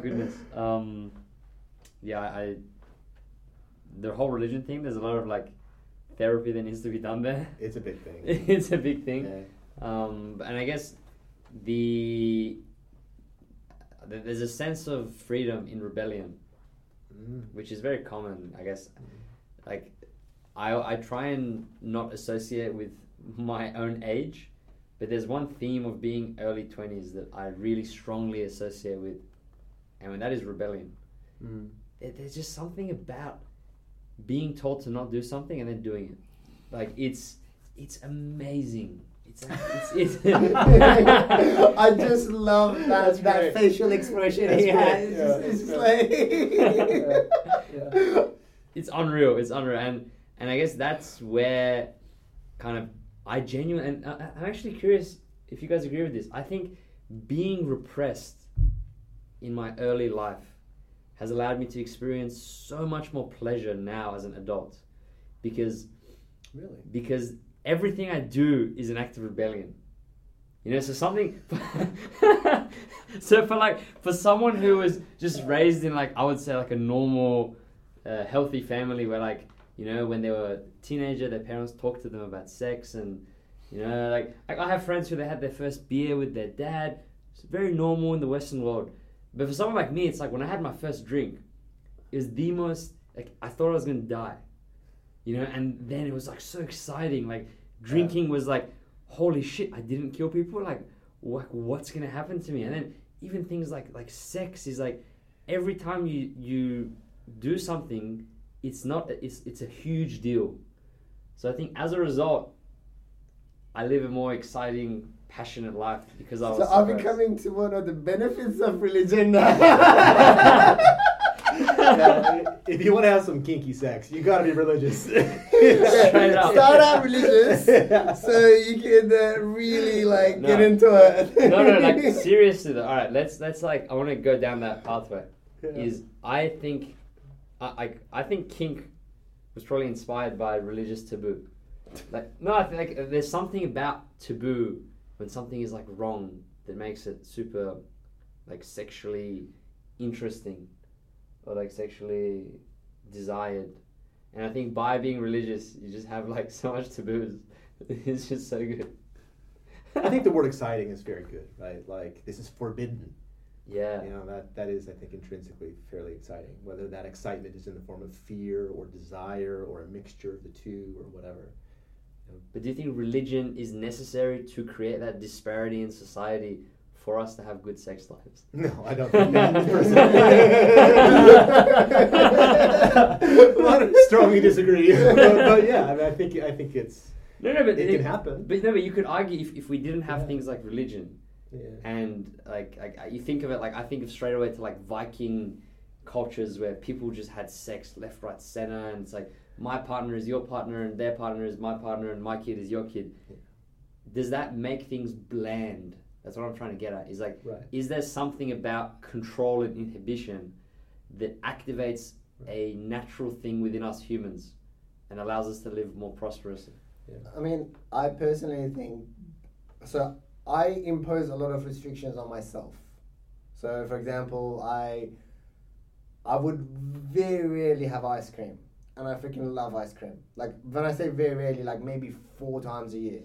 Speaker 1: goodness. Um, yeah, I. The whole religion thing. There's a lot of like therapy that needs to be done there.
Speaker 3: It's a big thing.
Speaker 1: it's a big thing.
Speaker 3: Yeah.
Speaker 1: Um, and I guess the th- there's a sense of freedom in rebellion,
Speaker 3: Mm.
Speaker 1: which is very common. I guess, like, I I try and not associate with my own age, but there's one theme of being early twenties that I really strongly associate with, and that is rebellion.
Speaker 2: Mm.
Speaker 1: There- There's just something about being told to not do something and then doing it. Like it's it's amazing it's it's, it's
Speaker 2: I just love that
Speaker 3: That's
Speaker 2: that
Speaker 3: great.
Speaker 2: facial expression
Speaker 3: That's
Speaker 2: he
Speaker 3: great.
Speaker 2: has. It's
Speaker 3: Yeah,
Speaker 2: just, it's
Speaker 3: that's
Speaker 2: just like
Speaker 1: it's unreal. It's unreal, and and I guess that's where kind of I genuinely and I, I'm actually curious if you guys agree with this. I think being repressed in my early life has allowed me to experience so much more pleasure now as an adult, because
Speaker 3: Really?
Speaker 1: because everything I do is an act of rebellion. You know, so something. so for like for someone who was just raised in like I would say like a normal, uh, healthy family where like you know when they were a teenager their parents talked to them about sex and you know like, like I have friends who they had their first beer with their dad. It's very normal in the Western world, but for someone like me, it's like when I had my first drink, it was the most like I thought I was gonna die you know? And then it was like so exciting. Like drinking was like holy shit i didn't kill people. Like what, what's gonna happen to me? And then even things like like sex is like every time you you do something it's not it's it's a huge deal. So i think as a result i live a more exciting passionate life because i was
Speaker 2: So I'll be coming to one of the benefits of religion now.
Speaker 3: Yeah, if you want to have some kinky sex, you got to be religious.
Speaker 1: Straight up.
Speaker 2: Start out religious, so you can uh, really like
Speaker 1: No.
Speaker 2: get into it.
Speaker 1: no no like seriously though all right let's let's like i want to go down that pathway
Speaker 3: Yeah.
Speaker 1: is I think I, I I think kink was probably inspired by religious taboo. Like no, I think like, there's something about taboo when something is like wrong that makes it super like sexually interesting or like sexually desired. And I think by being religious, you just have like so much taboos. It's just so good.
Speaker 3: I think the word exciting is very good, right? Like this is forbidden.
Speaker 1: yeah.
Speaker 3: You know that that is, I think, intrinsically fairly exciting. Whether that excitement is in the form of fear or desire or a mixture of the two or whatever.
Speaker 1: But do you think religion is necessary to create that disparity in society for us to have good sex lives?
Speaker 3: No, I don't think that person. Strongly disagree, but, but yeah, I, mean, I think I think it's
Speaker 1: No, no, but
Speaker 3: it can happen.
Speaker 1: But no, but you could argue if, if we didn't have
Speaker 3: Yeah.
Speaker 1: things like religion
Speaker 3: Yeah.
Speaker 1: and like, like you think of it like I think of straight away to like Viking cultures where people just had sex left, right, center, and it's like my partner is your partner and their partner is my partner and my kid is your kid.
Speaker 3: Yeah.
Speaker 1: Does that make things bland? That's what I'm trying to get at. Is like,
Speaker 3: Right.
Speaker 1: is there something about control and inhibition that activates a natural thing within us humans and allows us to live more prosperously?
Speaker 2: I mean, I personally think so. I impose a lot of restrictions on myself. So, for example, I I would very rarely have ice cream, and I freaking love ice cream. Like when I say very rarely, like maybe four times a year,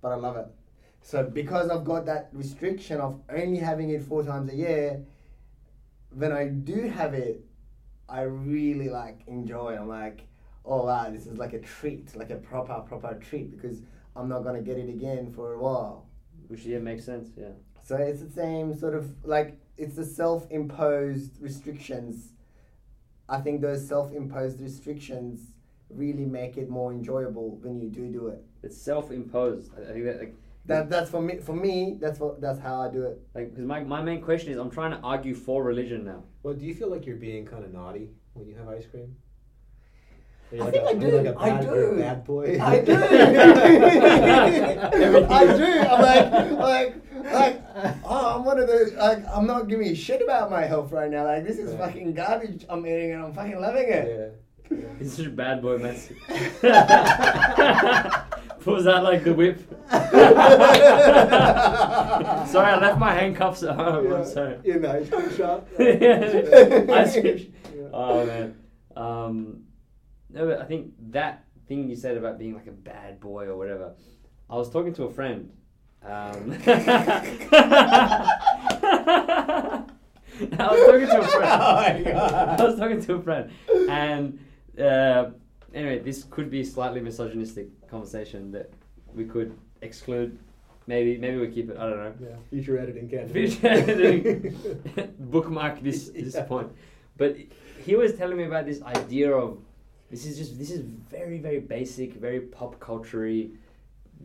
Speaker 2: but I love it. So because I've got that restriction of only having it four times a year, when I do have it, I really like enjoy. I'm like, oh wow, this is like a treat, like a proper proper treat because I'm not gonna get it again for a while.
Speaker 1: Which yeah makes sense. Yeah.
Speaker 2: So it's the same sort of like it's the self-imposed restrictions. I think those self-imposed restrictions really make it more enjoyable when you do do it.
Speaker 1: It's self-imposed. I I think that like
Speaker 2: That that's for me. For me, that's what that's how I do it.
Speaker 1: like because my, my main question is I'm trying to argue for religion now.
Speaker 3: Well, do you feel like you're being kind of naughty when you have ice cream?
Speaker 2: I
Speaker 3: like
Speaker 2: think
Speaker 3: a-
Speaker 2: I do.
Speaker 3: Like a
Speaker 2: I
Speaker 3: bad, you're a
Speaker 2: do.
Speaker 3: bad boy.
Speaker 2: I do. I do. I'm like, like, like, oh, I'm one of those. Like, I'm not giving a shit about my health right now. Like, this is
Speaker 3: Right.
Speaker 2: fucking garbage I'm eating, and I'm fucking loving it.
Speaker 3: Yeah.
Speaker 1: He's such a bad boy, man. Pulls out like the whip. sorry, I left my handcuffs at home. I'm sorry.
Speaker 3: In the ice cream shop.
Speaker 1: Ice cream.
Speaker 3: Yeah.
Speaker 1: Oh man. Um, no, but I think that thing you said about being like a bad boy or whatever. I was talking to a friend. Um, I was talking to a friend.
Speaker 2: Oh my God.
Speaker 1: I was talking to a friend, and uh, anyway, this could be a slightly misogynistic conversation that we could exclude. Maybe, maybe we keep it. I don't know.
Speaker 3: Yeah. Future editing can.
Speaker 1: Future editing. bookmark this this
Speaker 3: Yeah.
Speaker 1: point. But he was telling me about this idea of this is just this is very very basic, very pop culturey.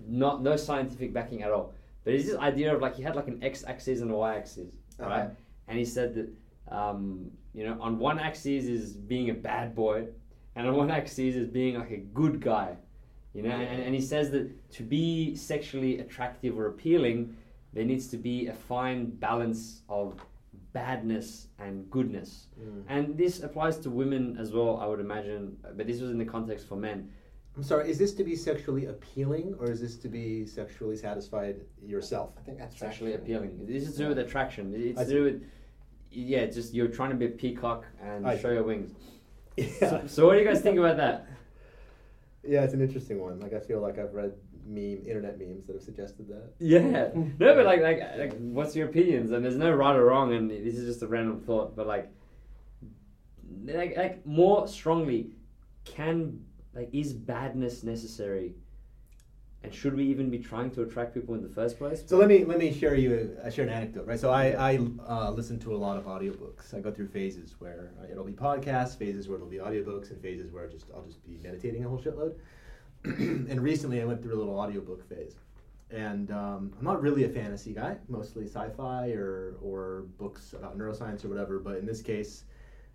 Speaker 1: Not no scientific backing at all. But it's this idea of like he had like an x-axis and a y-axis, right?
Speaker 2: Uh-huh.
Speaker 1: And he said that um, you know on one axis is being a bad boy, and on one axis is being like a good guy, you know. And, and he says that to be sexually attractive or appealing, there needs to be a fine balance of badness and goodness.
Speaker 3: Mm.
Speaker 1: And this applies to women as well, I would imagine. But this was in the context for men.
Speaker 3: I'm sorry, is this to be sexually appealing or is this to be sexually satisfied yourself?
Speaker 2: I think that's
Speaker 1: Sexually appealing. This is to do with attraction. It's
Speaker 3: I
Speaker 1: to do with, yeah, just you're trying to be a peacock and
Speaker 3: I
Speaker 1: show your wings.
Speaker 3: Yeah.
Speaker 1: So, so what do you guys think about that?
Speaker 3: yeah, it's an interesting one. Like I feel like I've read meme internet memes that have suggested that.
Speaker 1: Yeah. No, but like, like, like, what's your opinions? And there's no right or wrong, and this is just a random thought. But like, like, like more strongly, can like is badness necessary? And should we even be trying to attract people in the first place?
Speaker 3: So let me let me share you I share an anecdote, right? So I I uh, listen to a lot of audiobooks. I go through phases where uh, it'll be podcasts, phases where it'll be audiobooks, and phases where just I'll just be meditating a whole shitload. and recently I went through a little audiobook phase. And um, I'm not really a fantasy guy, mostly sci-fi or or books about neuroscience or whatever. But in this case,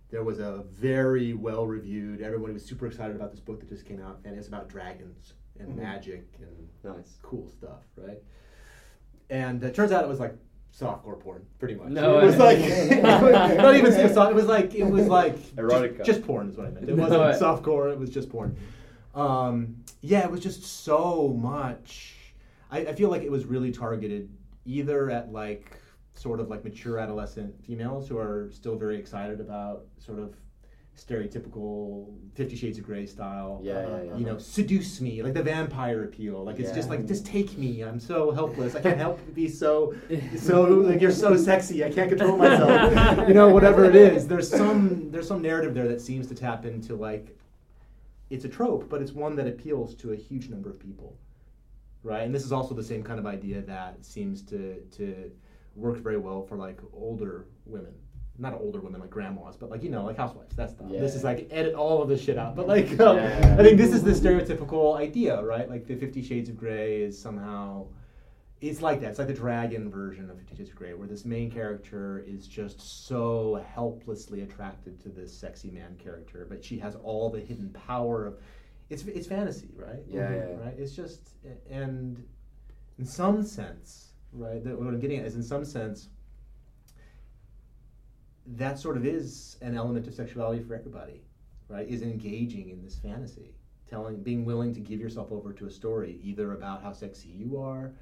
Speaker 3: there was a very well reviewed. Everybody was super excited about this book that just came out, and it's about dragons and
Speaker 2: Mhm.
Speaker 3: magic and
Speaker 1: Nice.
Speaker 3: cool stuff, right? And it turns out it was like softcore porn, pretty much.
Speaker 1: No
Speaker 3: it was like not even soft. It was like it was like
Speaker 1: Erotica.
Speaker 3: Just, just porn is what I meant. It
Speaker 1: No
Speaker 3: wasn't
Speaker 1: way.
Speaker 3: softcore. It was just porn. Um, yeah, it was just so much. I, I feel like it was really targeted either at like sort of like mature adolescent females who are still very excited about sort of stereotypical Fifty Shades of Grey style
Speaker 1: Yeah, yeah, yeah.
Speaker 3: you know, seduce me, like the vampire appeal. Like it's just like, just take me. I'm so helpless. I can't help be so, so like you're so sexy. I can't control myself. you know, whatever it is. There's some, there's some narrative there that seems to tap into like, it's a trope, but it's one that appeals to a huge number of people, right? And this is also the same kind of idea that seems to to work very well for like older women. Not older women like grandmas, but like you know, like housewives. That's the this is like edit all of this shit out. But like, um,
Speaker 1: Yeah.
Speaker 3: I think this is the stereotypical idea, right? Like the Fifty Shades of Grey is somehow, it's like that. It's like the dragon version of Fifty Shades of Grey, where this main character is just so helplessly attracted to this sexy man character, but she has all the hidden power of. It's it's fantasy, right?
Speaker 1: Yeah, yeah.
Speaker 3: Right. It's just and in some sense, right? That what I'm getting at is in some sense. That sort of is an element of sexuality for everybody, right? Is engaging in this fantasy, telling, being willing to give yourself over to a story, either about how sexy you are,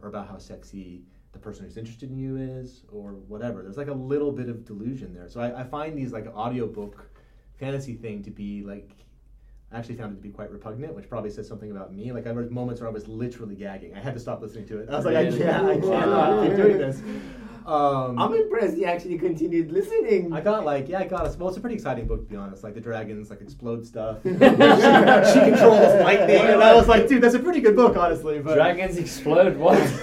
Speaker 3: or about how sexy the person who's interested in you is, or whatever. There's like a little bit of delusion there. So I, I find these like audiobook fantasy thing to be like I actually found it to be quite repugnant, which probably says something about me. Like I was moments where I was literally gagging. I had to stop listening to it. I was like, I
Speaker 1: Really?
Speaker 3: can't, I cannot keep doing this. Um,
Speaker 2: I'm impressed you actually continued listening.
Speaker 3: I got like, yeah, I got it. Well, it's a pretty exciting book to be honest. Like the dragons like explode stuff. she, she controls lightning, and I was like, dude, that's a pretty good book, honestly. But
Speaker 1: Dragons explode. What?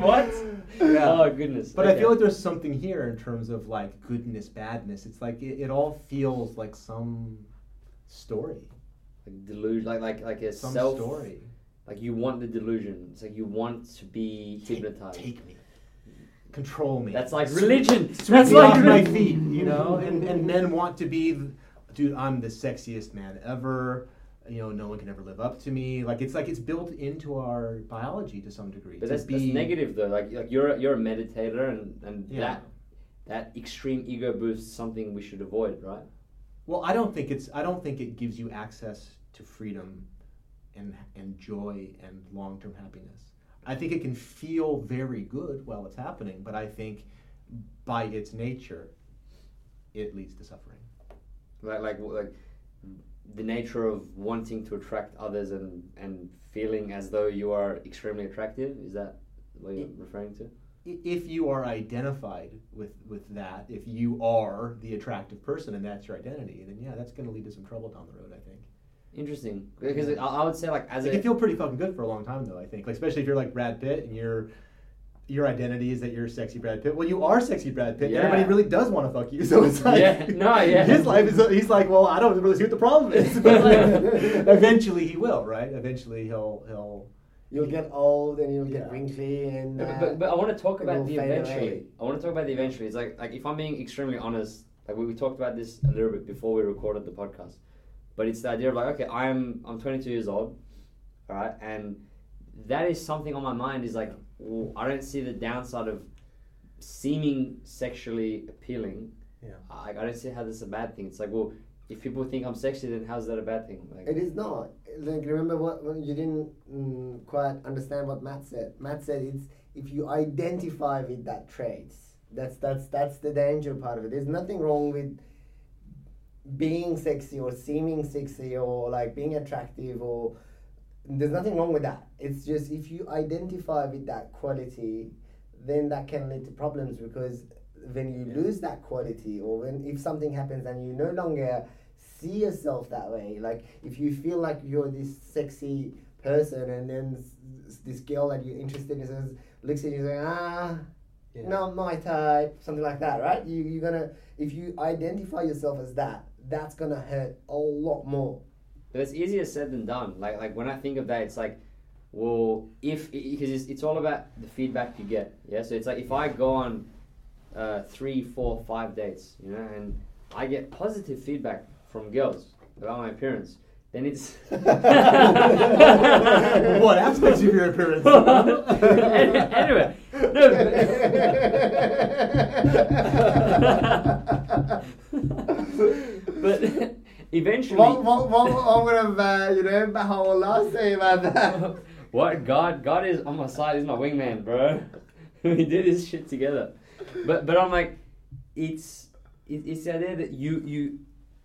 Speaker 1: what?
Speaker 3: Yeah.
Speaker 1: Oh goodness.
Speaker 3: But I feel like there's something here in terms of like goodness, badness. It's like it, it all feels like some story,
Speaker 1: like delusion, like like like a
Speaker 3: some
Speaker 1: self.
Speaker 3: story.
Speaker 1: Like you want the delusion. It's like you want to be
Speaker 3: Take-
Speaker 1: hypnotized.
Speaker 3: Take me. Control me.
Speaker 1: That's like religion.
Speaker 3: Sweep
Speaker 1: That's
Speaker 3: me
Speaker 1: like
Speaker 3: off my feet, you know? And, and men want to be, dude, I'm the sexiest man ever. You know, no one can ever live up to me. Like, it's like it's built into our biology to some degree.
Speaker 1: But that's, that's negative though. Like like you're a- you're a meditator and and
Speaker 3: Yeah.
Speaker 1: that that extreme ego boost is something we should avoid, right?
Speaker 3: Well, I don't think it's. I don't think it gives you access to freedom, and and joy and long term happiness. I think it can feel very good while it's happening, but I think by its nature, it leads to suffering.
Speaker 1: Like like like the nature of wanting to attract others and and feeling as though you are extremely attractive. Is that what you're referring to?
Speaker 3: If you are identified with with that, if you are the attractive person and that's your identity, then yeah, that's going to lead to some trouble down the road. I think.
Speaker 1: Interesting, because I, I would say like as
Speaker 3: It can feel pretty fucking good for a long time, though. I think, like especially if you're like Brad Pitt and you're your identity is that you're sexy Brad Pitt. Well, you are sexy Brad Pitt.
Speaker 1: Yeah.
Speaker 3: Everybody really does want to fuck you. So it's like,
Speaker 1: Yeah, no, yeah.
Speaker 3: His life is. He's like, well, I don't really see what the problem is. But like, eventually, he will. Right? Eventually, he'll he'll.
Speaker 2: You'll get old and you'll get wrinkly and.
Speaker 1: But,
Speaker 2: uh,
Speaker 1: but, but I want to talk about the eventually.
Speaker 2: away.
Speaker 1: I want to talk about the eventually. It's like like if I'm being extremely honest, like we, we talked about this a little bit before we recorded the podcast, but it's the idea of like okay, I'm I'm 22 years old, all right, and that is something on my mind. Is like well, I don't see the downside of seeming sexually appealing.
Speaker 3: Yeah.
Speaker 1: I, I don't see how this is a bad thing. It's like well, if people think I'm sexy, then how's that a bad thing? Like,
Speaker 2: It is not. Like remember what you didn't mm, quite understand what Matt said. Matt said it's if you identify with that trait. That's that's that's the danger part of it. There's nothing wrong with being sexy or seeming sexy or like being attractive or there's nothing wrong with that. It's just if you identify with that quality, then that can lead to problems because when you lose that quality or when if something happens and you no longer see yourself that way, like if you feel like you're this sexy person and then this girl that you're interested in says looks at you and says, ah
Speaker 3: Yeah.
Speaker 2: not my type, something like that, right? You you're gonna if you identify yourself as that, that's gonna hurt a lot more.
Speaker 1: But it's easier said than done. Like like when I think of that, it's like, well, if because it's, it's all about the feedback you get. Yeah, so it's like if I go on uh, three, four, five dates, you know, and I get positive feedback from girls about my appearance, then it's
Speaker 3: what aspects of your appearance?
Speaker 1: anyway, no. but eventually.
Speaker 2: what, what, what, what would have uh, you know Baha'u'llah say about that?
Speaker 1: what God God is on my side. He's my wingman, bro. we did this shit together. But but I'm like, it's it's the idea that you you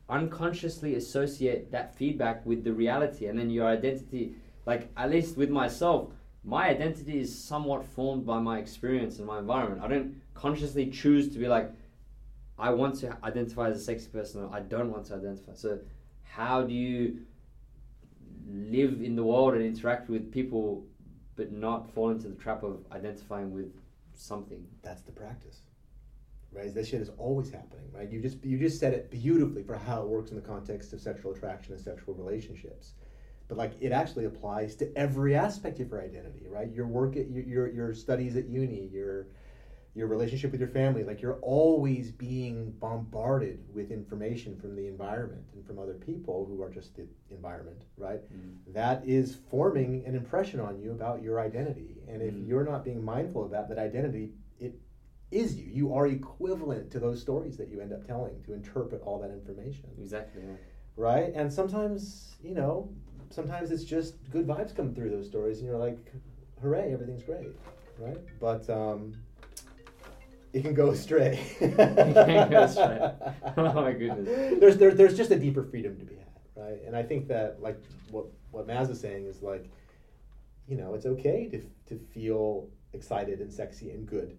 Speaker 1: unconsciously associate that feedback with the reality, and then your identity. Like at least with myself, my identity is somewhat formed by my experience and my environment. I don't consciously choose to be like, I want to identify as a sexy person. Or I don't want to identify. So how do you live in the world and interact with people, but not fall into the trap of identifying with something.
Speaker 3: That's the practice, right? That shit is always happening, right? You just you just said it beautifully for how it works in the context of sexual attraction and sexual relationships. But like it actually applies to every aspect of your identity, right? Your work at your your, studies at uni, your your relationship with your family, like you're always being bombarded with information from the environment and from other people who are just the environment, right? That is forming an impression on you about your identity. And if
Speaker 1: Mm.
Speaker 3: you're not being mindful of that, that identity, it is you. You are equivalent to those stories that you end up telling to interpret all that information,
Speaker 1: Exactly. Yeah.
Speaker 3: right? And sometimes, you know, sometimes it's just good vibes come through those stories, and you're like, hooray, everything's great, right? But um, it can go astray.
Speaker 1: It can go astray. Oh my goodness.
Speaker 3: There's there, there's just a deeper freedom to be had, right? And I think that like what what Maz is saying is like, you know, it's okay to to feel excited and sexy and good.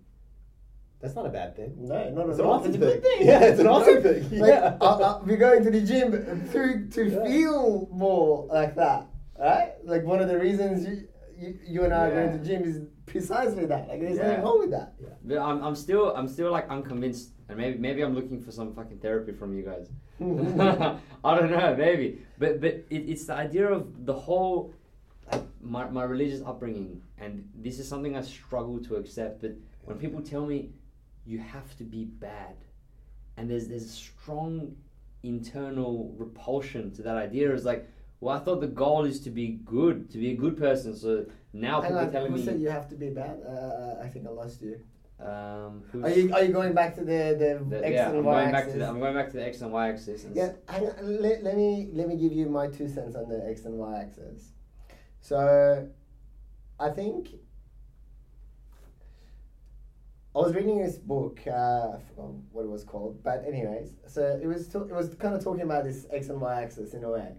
Speaker 3: That's not a bad thing.
Speaker 2: No, not
Speaker 3: It's an awesome
Speaker 2: It's a good
Speaker 3: thing.
Speaker 2: thing.
Speaker 3: Yeah, it's an awesome thing.
Speaker 2: Like,
Speaker 3: Yeah.
Speaker 2: uh, uh, we're going to the gym to to
Speaker 3: Yeah.
Speaker 2: feel more like that, right? Like one of the reasons you you, you and I are going to the gym is precisely that. Like there's
Speaker 1: Yeah.
Speaker 2: nothing wrong with that.
Speaker 1: But I'm, I'm still I'm still like unconvinced, and maybe maybe I'm looking for some fucking therapy from you guys. I don't know, maybe. But but it, it's the idea of the whole like my, my religious upbringing, and this is something I struggle to accept. But when people tell me you have to be bad, and there's there's a strong internal repulsion to that idea. It's like, well, I thought the goal is to be good, to be a good person. So now people are telling
Speaker 2: who
Speaker 1: me,
Speaker 2: said you have to be bad? Uh, I think I lost you.
Speaker 1: um,
Speaker 2: Are you are you going back to the the,
Speaker 1: the-
Speaker 2: X
Speaker 1: yeah,
Speaker 2: and
Speaker 1: I'm
Speaker 2: Y
Speaker 1: going back
Speaker 2: axis?
Speaker 1: to the, I'm going back to the X and Y axis. And
Speaker 2: Yeah, hang on, let, let me let me give you my two cents on the x and y axis. So, I think I was reading this book. Uh, I forgot what it was called, but anyways, so it was it was kind of talking about this x and y axis in a way.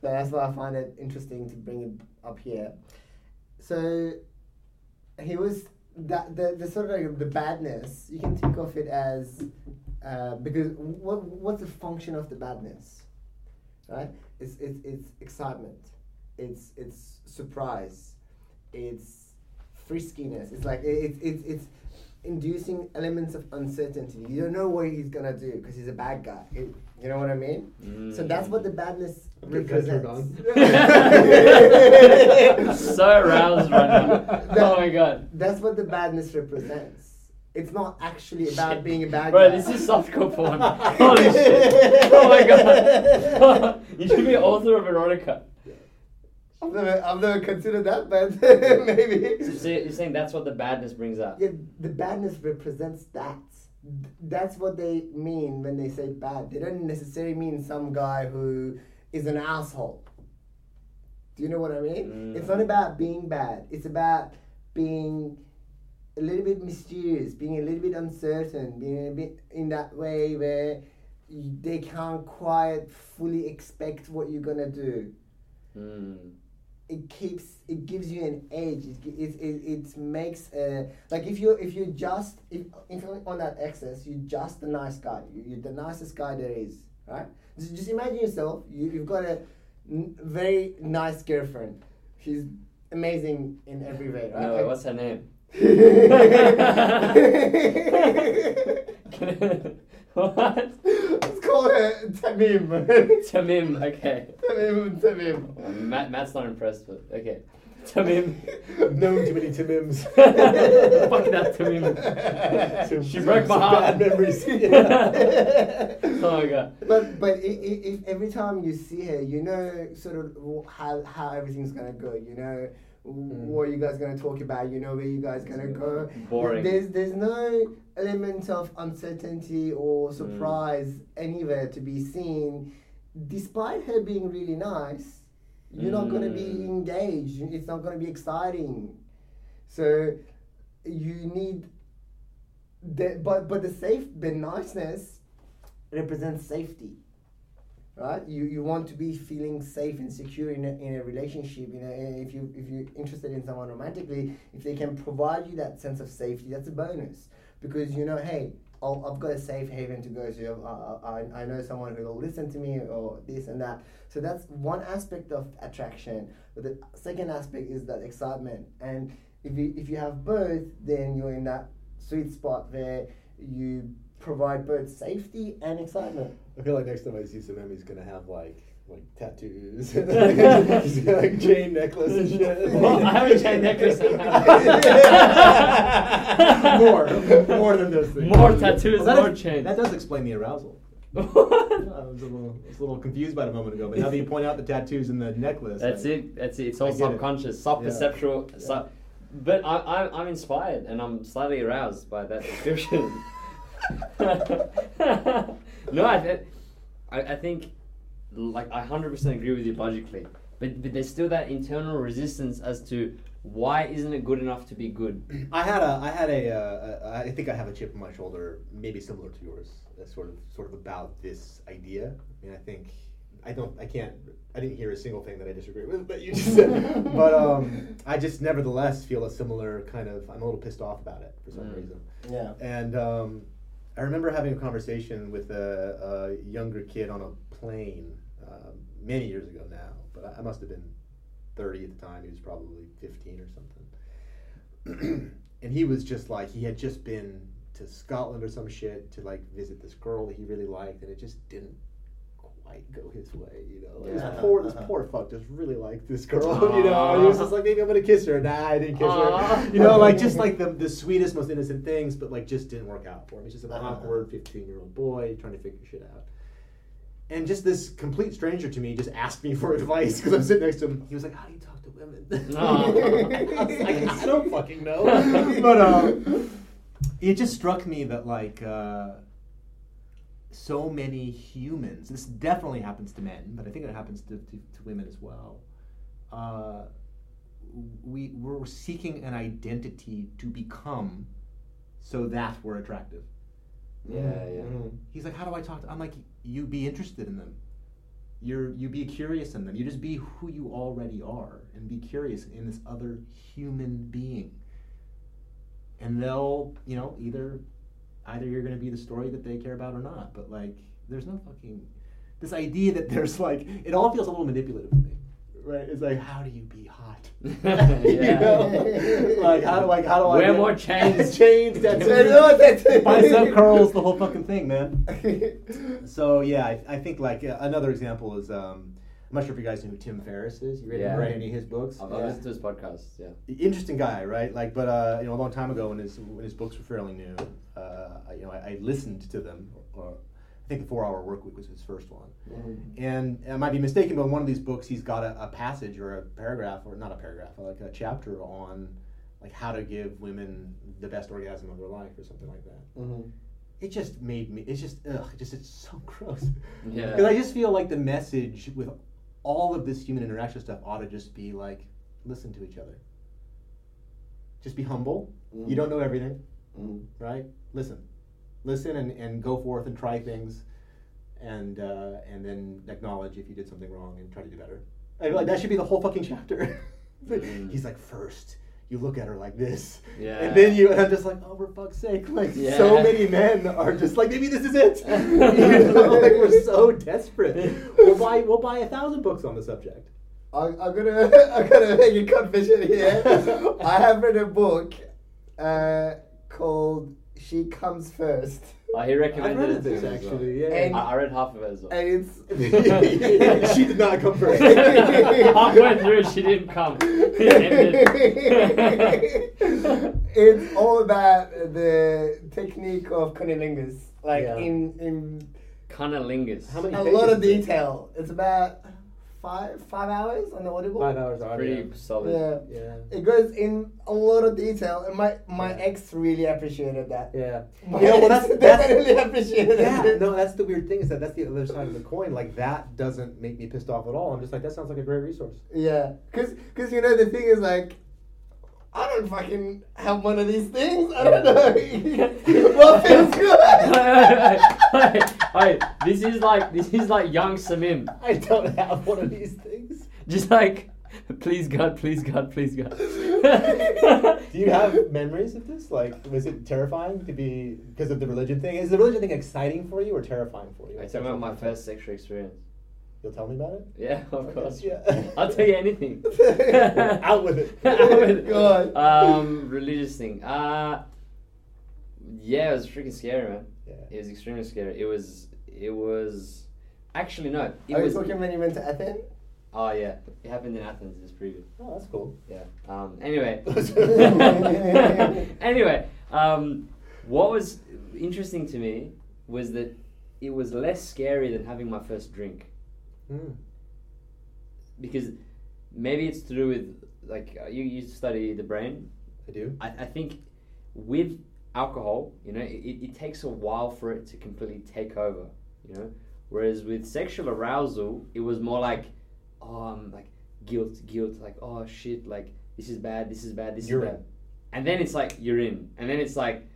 Speaker 2: So that's why I find it interesting to bring it up here. So he was that the, the sort of like the badness. You can think of it as uh, because what what's the function of the badness, right? It's it's it's excitement, it's it's surprise, it's friskiness. It's like it's it's it's inducing elements of uncertainty. You don't know what he's gonna do because he's a bad guy. It- you know what I mean?
Speaker 1: Mm.
Speaker 2: So that's what the badness
Speaker 3: Okay,
Speaker 2: represents.
Speaker 1: so aroused right now. Oh my god.
Speaker 2: That's what the badness represents. It's not actually about
Speaker 1: Shit.
Speaker 2: being a bad
Speaker 1: Bro,
Speaker 2: guy.
Speaker 1: this is softcore porn. Holy shit. Oh my god. you should be author of erotica.
Speaker 2: I've never, I've never considered that, but maybe.
Speaker 1: So you're saying that's what the badness brings up?
Speaker 2: Yeah, the badness represents that. That's what they mean when they say bad. They don't necessarily mean some guy who is an asshole. Do you know what I mean? It's not
Speaker 1: Mm.
Speaker 2: about being bad. It's about being a little bit mysterious, being a little bit uncertain, being a bit in that way where you, they can't quite fully expect what you're gonna do
Speaker 1: Mm.
Speaker 2: It keeps it gives you an edge. It it it, it makes uh, like if you if you just if if you're on that axis, you're just a nice guy. You, you're the nicest guy there is, right? Just, just imagine yourself. You you've got a n- very nice girlfriend. She's amazing in every way, right?
Speaker 1: No,
Speaker 2: Like-
Speaker 1: what's her name? what?
Speaker 2: Let's call her Tamim.
Speaker 1: Tamim, okay.
Speaker 2: Tamim, Tamim.
Speaker 1: Matt, Matt's not impressed, but okay. Tamim.
Speaker 3: Known too many Timims.
Speaker 1: Fuck that Tamim. She broke my heart.
Speaker 3: Bad memories.
Speaker 1: oh my god.
Speaker 2: But but i- i- if every time you see her, you know sort of how how everything's gonna go. You know what are you guys gonna talk about. You know where you guys gonna go.
Speaker 1: Boring.
Speaker 2: There's there's no element of uncertainty or surprise anywhere to be seen. Despite her being really nice, you're not gonna be
Speaker 1: Mm.
Speaker 2: engaged. It's not gonna be exciting. So you need the but but the safe the niceness represents safety right? You you want to be feeling safe and secure in a, in a relationship you know eh, if you if you're interested in someone romantically if they can provide you that sense of safety that's a bonus. Because you know hey I'll, I've got a safe haven to go to. I, I, I know someone who will listen to me or this and that. So that's one aspect of attraction. But the second aspect is that excitement. And if you if you have both then you're in that sweet spot where you provide both safety and excitement.
Speaker 3: I feel like next time I see Samim, he's gonna have like like tattoos, He's like chain necklace and shit.
Speaker 1: Well, I have a chain necklace.
Speaker 3: more, more than those things.
Speaker 1: More tattoos,
Speaker 3: that
Speaker 1: more
Speaker 3: is-
Speaker 1: chains.
Speaker 3: That does explain the arousal. I was a little, I was a little confused by it a moment ago, but now that you point out the tattoos and the necklace,
Speaker 1: That's
Speaker 3: like,
Speaker 1: it. That's it. It's all
Speaker 3: I it.
Speaker 1: subconscious, sub-perceptual.
Speaker 3: Yeah.
Speaker 1: Sub- but I, I, I'm inspired and I'm slightly aroused by that description. No, I, th- I, I think, like, I 100% agree with you logically. But, but there's still that internal resistance as to why isn't it good enough to be good?
Speaker 3: I had a, I had a, uh, a, I think I have a chip on my shoulder, maybe similar to yours, that's sort of, sort of about this idea. I mean, I think, I don't, I can't, I didn't hear a single thing that I disagree with that you just said, but um, I just nevertheless feel a similar kind of, I'm a little pissed off about it for some
Speaker 1: Mm.
Speaker 3: reason.
Speaker 2: Yeah.
Speaker 3: And um, I remember having a conversation with a, a younger kid on a plane um, many years ago now, but I, I must have been 30 at the time. He was probably 15 or something. and he was just like, he had just been to Scotland or some shit to like visit this girl that he really liked, and it just didn't quite go his way, you know. Like,
Speaker 2: Yeah.
Speaker 3: This poor, this
Speaker 2: Uh-huh.
Speaker 3: poor fuck just really liked this girl, you know. He was just like, maybe I'm gonna kiss her. Nah, I didn't kiss
Speaker 1: Aw.
Speaker 3: her. You know, like just like the the sweetest, most innocent things, but like just didn't work out for him. He's just an
Speaker 2: Uh-huh.
Speaker 3: awkward 15 year old boy trying to figure shit out. And just this complete stranger to me just asked me for advice because I'm sitting next to him. He was like, "How do you talk to women?"
Speaker 1: Aw.
Speaker 3: I was like, "I don't fucking know." but um, it just struck me that like. Uh, so many humans. This definitely happens to men, but I think it happens to, to, to women as well. Uh, we we're seeking an identity to become, so that we're attractive.
Speaker 1: Yeah, yeah.
Speaker 3: He's like, how do I talk to? I'm like, you be interested in them. You're you be curious in them. You just be who you already are, and be curious in this other human being. And they'll, you know, either either you're going to be the story that they care about or not. But like, there's no fucking this idea that there's like it all feels a little manipulative to me, right? It's like, how do you be hot? You know? like how do like how do I
Speaker 1: Wear more chains.
Speaker 3: chains,
Speaker 2: I that's-
Speaker 3: bicep curls, the whole fucking thing, man. So yeah, I, I think like uh, another example is um, I'm not sure if you guys know who Tim Ferriss is. You read,
Speaker 1: Yeah.
Speaker 3: read any of his books?
Speaker 1: I've
Speaker 3: Yeah.
Speaker 1: listened to his podcast. Yeah.
Speaker 3: Interesting guy, right? Like, but uh, you know, a long time ago when his when his books were fairly new, uh, I, you know, I, I listened to them. Or, I think the Four Hour Work Week was his first one. And I might be mistaken, but in one of these books, he's got a, a passage or a paragraph, or not a paragraph, like a chapter on like how to give women the best orgasm of their life, or something like that.
Speaker 2: Mhm.
Speaker 3: It just made me. It's just ugh. Just it's so gross.
Speaker 1: Yeah.
Speaker 3: Because I just feel like the message with all of this human interaction stuff ought to just be like, listen to each other. Just be humble.
Speaker 2: Mm.
Speaker 3: You don't know everything,
Speaker 2: Mm.
Speaker 3: right? Listen, listen, and, and go forth and try things, and uh, and then acknowledge if you did something wrong and try to do better. I like that should be the whole fucking chapter.
Speaker 1: Mm.
Speaker 3: He's like, first, you look at her like this,
Speaker 1: Yeah.
Speaker 3: and then you. And I'm just like, oh, for fuck's sake! Like
Speaker 1: Yeah.
Speaker 3: so many men are just like, maybe this is it. you know, like we're so desperate. We'll buy we'll buy a thousand books on the subject.
Speaker 2: I, I'm gonna I'm gonna make a confession here. I have read a book uh, called "She Comes First.
Speaker 1: Oh, he
Speaker 3: I've
Speaker 1: recommended
Speaker 3: read
Speaker 1: it to
Speaker 3: this
Speaker 1: me as well.
Speaker 3: actually. Yeah.
Speaker 2: And-
Speaker 1: I, I read half of it as well.
Speaker 2: and it's
Speaker 3: she did not come first.
Speaker 1: Halfway through, she didn't come. It ended.
Speaker 2: it's all about the technique of cunnilingus, like
Speaker 3: Yeah.
Speaker 2: in in
Speaker 1: Cunnilingus.
Speaker 3: How many
Speaker 2: a lot of detail. It's about five five hours on the Audible.
Speaker 3: Five hours audio.
Speaker 1: Pretty solid.
Speaker 2: Yeah.
Speaker 3: Yeah.
Speaker 2: It goes in a lot of detail, and my my
Speaker 3: Yeah.
Speaker 2: ex really appreciated that.
Speaker 3: Yeah.
Speaker 2: My
Speaker 3: You know, well,
Speaker 2: ex
Speaker 3: that's, that's
Speaker 2: definitely appreciated
Speaker 3: yeah.
Speaker 2: it.
Speaker 3: No, that's the weird thing is that that's the other side of the coin. Like that doesn't make me pissed off at all. I'm just like that sounds like a great resource.
Speaker 2: Yeah, cause, cause you know the thing is like, I don't fucking have one of these things. I don't know what feels good.
Speaker 1: Hey, hey, this is like this is like young Samim.
Speaker 3: I don't have one of these things.
Speaker 1: Just like, please God, please God, please God.
Speaker 3: Do you have memories of this? Like, was it terrifying to be because of the religion thing? Is the religion thing exciting for you or terrifying for you?
Speaker 1: I tell about my first sexual experience.
Speaker 3: You'll tell me about it.
Speaker 1: Yeah, of course.
Speaker 3: Yeah.
Speaker 1: I'll tell you anything.
Speaker 3: Out with it.
Speaker 1: Out with it.
Speaker 2: God.
Speaker 1: Um, religious thing. Uh, yeah, it was freaking scary, man.
Speaker 3: Yeah.
Speaker 1: It was extremely scary. It was. It was. Actually, no. It
Speaker 2: Are you
Speaker 1: was.
Speaker 2: talking when you went to Athens?
Speaker 1: Oh yeah, it happened in Athens. It was pretty good.
Speaker 3: Oh, that's cool.
Speaker 1: Yeah. Um, anyway. anyway, um, what was interesting to me was that it was less scary than having my first drink
Speaker 3: Mm.
Speaker 1: because maybe it's to do with like uh, you you study the brain.
Speaker 3: I do.
Speaker 1: I, I think with alcohol, you know, it, it takes a while for it to completely take over. You know, whereas with sexual arousal, it was more like, oh, um, like guilt, guilt, like oh shit, like this is bad, this is bad, this
Speaker 3: You're
Speaker 1: is bad, and then it's like you're in, and then it's like,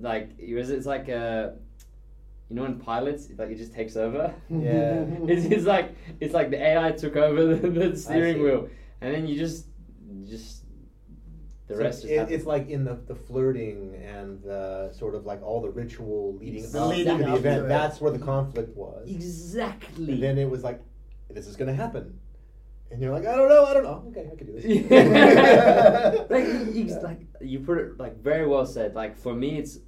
Speaker 1: like it was it's like uh, you know, in pilots, like it just takes over.
Speaker 3: Yeah.
Speaker 1: it's, it's like it's like the AI took over the, the steering wheel, and then you just just the
Speaker 3: So
Speaker 1: rest.
Speaker 3: it-
Speaker 1: just
Speaker 3: it's like in the, the flirting and the sort of like all the ritual leading
Speaker 1: The
Speaker 3: up
Speaker 2: leading
Speaker 3: to the
Speaker 2: up
Speaker 3: event.
Speaker 2: to.
Speaker 3: That's where the conflict was.
Speaker 1: exactly.
Speaker 3: And then it was like, this is going to happen. And you're like, I don't know, I don't know. Okay, I can do this.
Speaker 1: like, ex- like you put it like very well said. Like for me, it's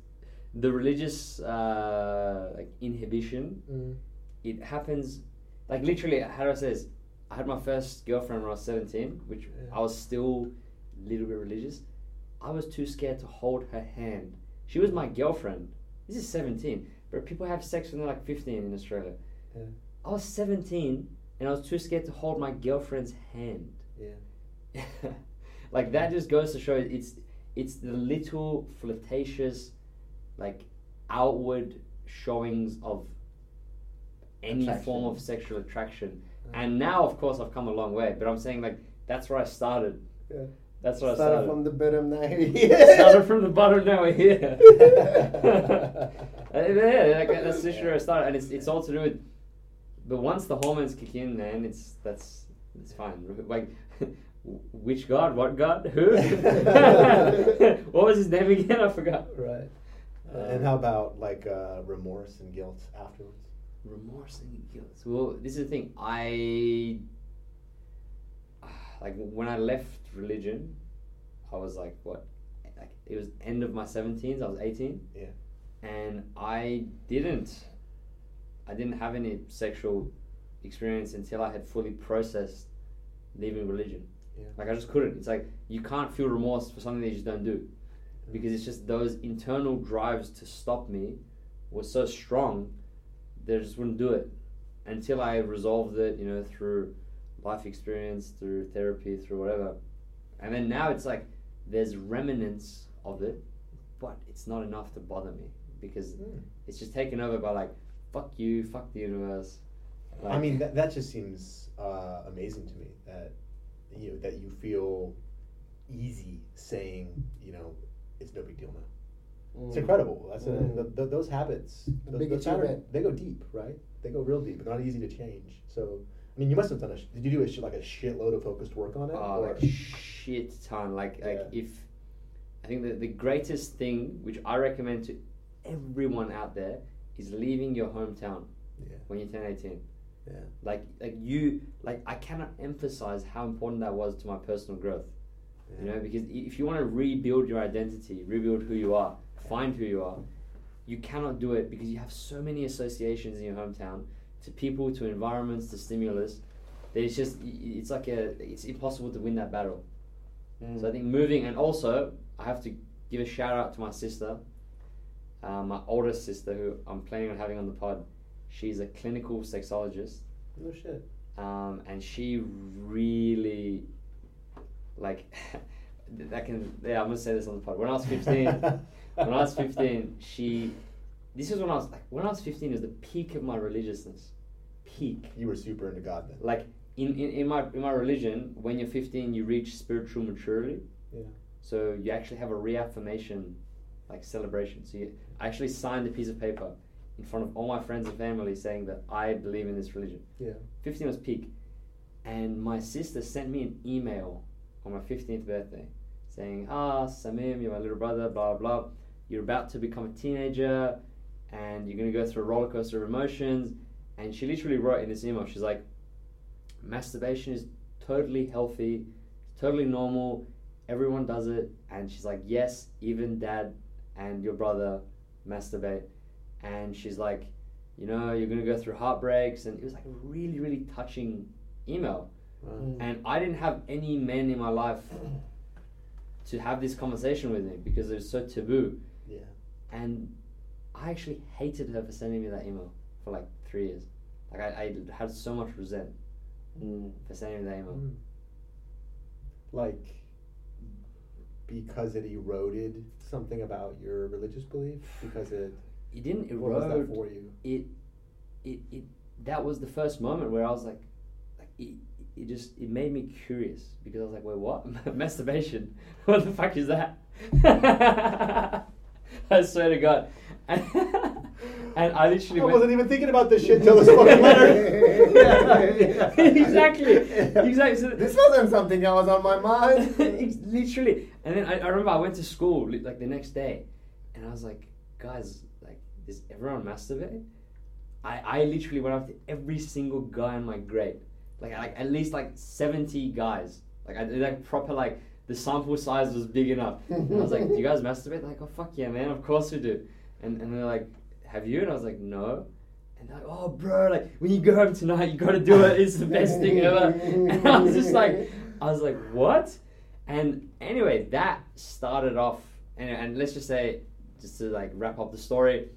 Speaker 1: the religious uh, like inhibition.
Speaker 3: Mm.
Speaker 1: It happens like literally. How says, I? I had my first girlfriend when I was seventeen, which
Speaker 3: Yeah.
Speaker 1: I was still a little bit religious. I was too scared to hold her hand. She was my girlfriend. This is seventeen, but people have sex when they're like fifteen in Australia.
Speaker 3: Yeah.
Speaker 1: I was seventeen, and I was too scared to hold my girlfriend's hand.
Speaker 3: Yeah.
Speaker 1: like that just goes to show it's it's the little flirtatious like outward showings of any
Speaker 3: Attraction.
Speaker 1: form of sexual attraction. And now of course i've come a long way but i'm saying like that's where i started.
Speaker 2: Yeah.
Speaker 1: that's where
Speaker 2: Started
Speaker 1: i started
Speaker 2: from the bottom now.
Speaker 1: started from the bottom now we're here Uh, yeah, like, that's literally where i started. And it's, it's all to do with but once the hormones kick in man it's that's it's fine. Like which god? What god? Who? What was his name again? I forgot.
Speaker 3: Right. And how about like uh, remorse and guilt afterwards?
Speaker 1: remorse and guilt well this is the thing i like when I left religion, I was like what, like it was end of my seventeens. I was eighteen.
Speaker 3: Yeah.
Speaker 1: And I didn't, I didn't have any sexual experience until I had fully processed leaving religion.
Speaker 3: Yeah.
Speaker 1: Like I just couldn't. It's like you can't feel remorse for something that you just don't do, because it's just those internal drives to stop me was so strong that I just wouldn't do it until I resolved it. You know, through life experience, through therapy, through whatever. And then now it's like there's remnants of it, but it's not enough to bother me because
Speaker 3: Mm.
Speaker 1: it's just taken over by like fuck you, fuck the universe.
Speaker 3: I mean, that, that just seems uh, amazing to me that you know that you feel easy saying, you know, it's no big deal now. It's incredible. That's a,
Speaker 2: Mm.
Speaker 3: th th those habits.
Speaker 2: A
Speaker 3: Those,
Speaker 2: big
Speaker 3: those patterns,
Speaker 2: achievement.
Speaker 3: they go deep, right? They go real deep. They're not easy to change. So, I mean, you must have done a. Did you do a sh- like a shitload of focused work on it?
Speaker 1: Oh,
Speaker 3: or-
Speaker 1: like shit ton. Like like if I think that the greatest thing which I recommend to everyone out there is leaving your hometown
Speaker 3: yeah,
Speaker 1: when you turn eighteen.
Speaker 3: yeah,
Speaker 1: Like like you like I cannot emphasize how important that was to my personal growth. You know, because if you want to rebuild your identity, rebuild who you are, find who you are, you cannot do it because you have so many associations in your hometown to people, to environments, to stimulus. That it's just it's like a it's impossible to win that battle. So I think moving, and also I have to give a shout out to my sister, uh, my oldest sister, who I'm planning on having on the pod. She's a clinical sexologist,
Speaker 3: No shit.
Speaker 1: um, and she really, like, that can yeah. I'm gonna say this on the pod. When I was 15, when I was 15, she, this is when I was like, when I was 15 is the peak of my religiousness, peak.
Speaker 3: you were super into God then.
Speaker 1: Like in, in, in my in my religion, when you're 15, you reach spiritual maturity.
Speaker 3: Yeah.
Speaker 1: So you actually have a reaffirmation, like celebration. So you I actually signed a piece of paper in front of all my friends and family saying that I believe in this religion.
Speaker 3: Yeah.
Speaker 1: 15 was peak, and my sister sent me an email on my 15th birthday saying, "Ah, Samim, you're my little brother. Blah blah. You're about to become a teenager, and you're gonna go through a roller coaster of emotions." And she literally wrote in this email, she's like, "Masturbation is totally healthy, totally normal. Everyone does it." And she's like, "Yes, even dad and your brother masturbate." And she's like, "You know, you're gonna go through heartbreaks." And it was like a really, really touching email.
Speaker 3: Wow.
Speaker 1: And I didn't have any men in my life to have this conversation with me because it was so taboo.
Speaker 3: Yeah.
Speaker 1: And I actually hated her for sending me that email for like three years. Like I, I had so much resent
Speaker 2: Mm.
Speaker 1: for sending me that email.
Speaker 3: Mm. Like because it eroded something about your religious belief because it
Speaker 1: It didn't
Speaker 3: what was that
Speaker 1: erode.
Speaker 3: for you?
Speaker 1: It, it, it. That was the first moment where I was like, like it, it just it made me curious because I was like, wait, what? Masturbation? What the fuck is that? I swear to God. And, and I literally
Speaker 3: I
Speaker 1: went,
Speaker 3: wasn't even thinking about this shit till this fucking letter.
Speaker 1: Exactly. Exactly. So-
Speaker 2: This wasn't something that was on my mind.
Speaker 1: Literally. And then I, I remember I went to school like the next day, and I was like, guys, like, does everyone masturbate? I, I literally went up to every single guy in my grade, like like at least like seventy guys. Like I did like proper like the sample size was big enough. And I was like, do you guys masturbate? They're like, oh fuck yeah, man, of course we do. And and they're like, have you? And I was like, no. And they're like, oh bro, like when you go home tonight, you gotta do it. It's the best thing ever. And I was just like, I was like, what? And anyway, that started off, and, and let's just say, just to like wrap up the story,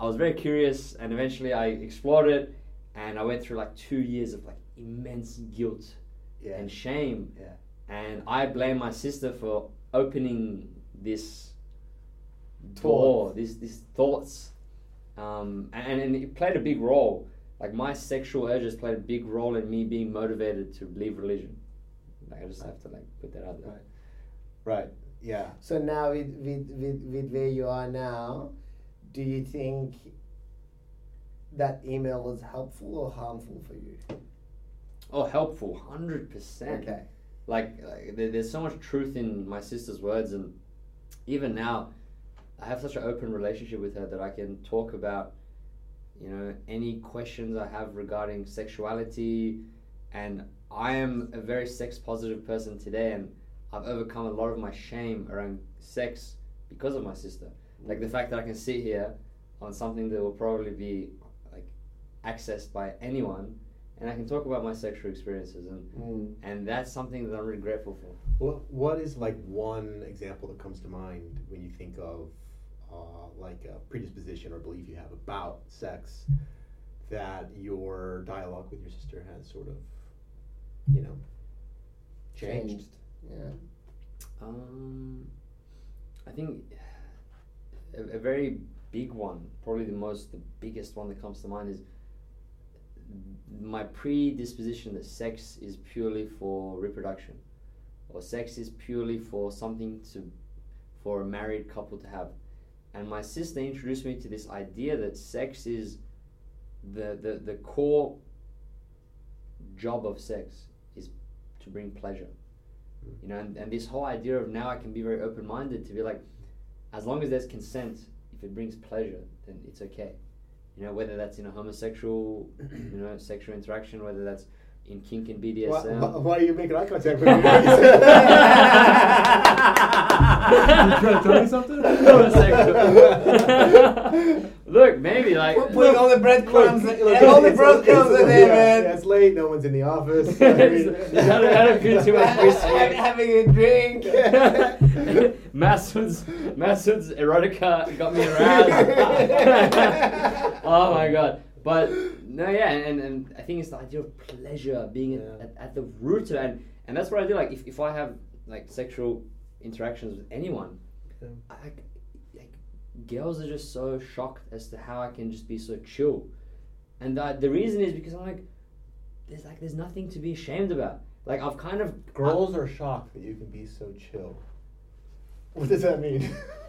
Speaker 1: I was very curious, and eventually I explored it, and I went through like two years of like immense guilt
Speaker 3: yeah.
Speaker 1: and shame,
Speaker 3: Yeah.
Speaker 1: and I blame my sister for opening this door, this these thoughts, um, and, and it played a big role. Like my sexual urges played a big role in me being motivated to leave religion. Like I just have to like put that out there.
Speaker 3: Right. Right. Yeah.
Speaker 2: So now, with, with, with, with where you are now, do you think that email was helpful or harmful for you?
Speaker 1: Oh, helpful, hundred percent.
Speaker 2: Okay.
Speaker 1: Like, like there, there's so much truth in my sister's words, and even now, I have such an open relationship with her that I can talk about, you know, any questions I have regarding sexuality, and I am a very sex positive person today, and I've overcome a lot of my shame around sex because of my sister. Like the fact that I can sit here on something that will probably be like accessed by anyone, and I can talk about my sexual experiences, and
Speaker 2: Mm.
Speaker 1: and that's something that I'm really grateful for.
Speaker 3: What What is like one example that comes to mind when you think of uh, like a predisposition or belief you have about sex that your dialogue with your sister has sort of, you know, changed?
Speaker 2: Yeah.
Speaker 1: Um, I think a, a very big one, probably the most, the biggest one that comes to mind is my predisposition that sex is purely for reproduction, or sex is purely for something to, for a married couple to have, and my sister introduced me to this idea that sex is the the, the core job of sex is to bring pleasure. Mm. You know and, and this whole idea of now i can be very open-minded to be like as long as there's consent if it brings pleasure then it's okay you know whether that's in a homosexual you know sexual interaction whether that's in kink and
Speaker 3: Why,
Speaker 1: bdsm
Speaker 3: why, why are you making eye contact with me? you trying to tell me something?
Speaker 1: Homosexual. look maybe like
Speaker 2: we're putting all the breadcrumbs,
Speaker 3: Look,
Speaker 2: and
Speaker 3: look,
Speaker 2: all the
Speaker 3: it's-
Speaker 2: breadcrumbs
Speaker 3: it's-
Speaker 2: in there, man.
Speaker 3: yeah, it's late. No one's in the office. I mean-
Speaker 1: You gotta- gotta do too much whiskey.
Speaker 2: Having a drink.
Speaker 1: Masood's Masood's erotica got me aroused. oh my god! But no, yeah, and, and, and I think it's the idea of pleasure being at,
Speaker 3: Yeah.
Speaker 1: at, at the root of it, and, and that's what I do. Like if, if I have like sexual interactions with anyone,
Speaker 3: Yeah.
Speaker 1: I, like, girls are just so shocked as to how I can just be so chill, and the, the reason is because I'm like, there's like there's nothing to be ashamed about. Like I've kind of
Speaker 3: Girls are shocked that you can be so chill. What does that mean?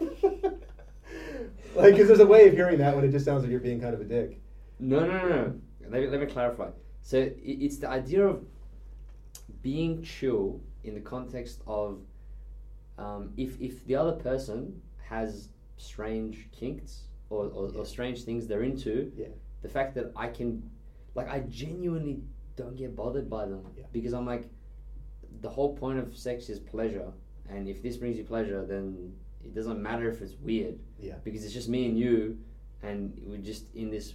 Speaker 3: like, because there's a way of hearing that when it just sounds like you're being kind of a dick.
Speaker 1: No, no, no, no. Let me, let me clarify. So it's the idea of being chill in the context of um, if, if the other person has strange kinks or, or,
Speaker 3: Yeah.
Speaker 1: or strange things they're into,
Speaker 3: Yeah.
Speaker 1: the fact that I can, like, I genuinely don't get bothered by them
Speaker 3: Yeah.
Speaker 1: because I'm like, the whole point of sex is pleasure, and if this brings you pleasure, then it doesn't matter if it's weird
Speaker 3: Yeah.
Speaker 1: because it's just me and you, and we're just in this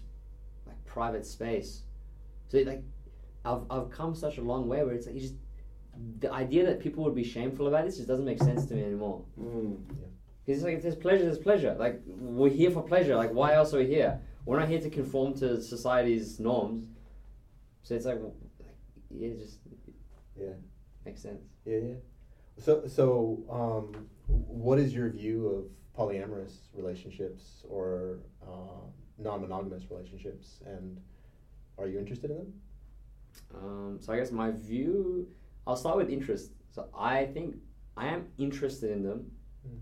Speaker 1: private space. So like, I've I've come such a long way where it's like you just the idea that people would be shameful about this just doesn't make sense to me anymore.
Speaker 2: Mm.
Speaker 1: Because it's like if there's pleasure, there's pleasure. Like we're here for pleasure. Like why else are we here? We're not here to conform to society's norms. So it's like, like yeah, it just
Speaker 3: Yeah.
Speaker 1: makes sense.
Speaker 3: Yeah, yeah. So, so, um, what is your view of polyamorous relationships or uh, non-monogamous relationships, and are you interested in them?
Speaker 1: Um, so I guess my view, I'll start with interest. So I think I am interested in them,
Speaker 3: Mm.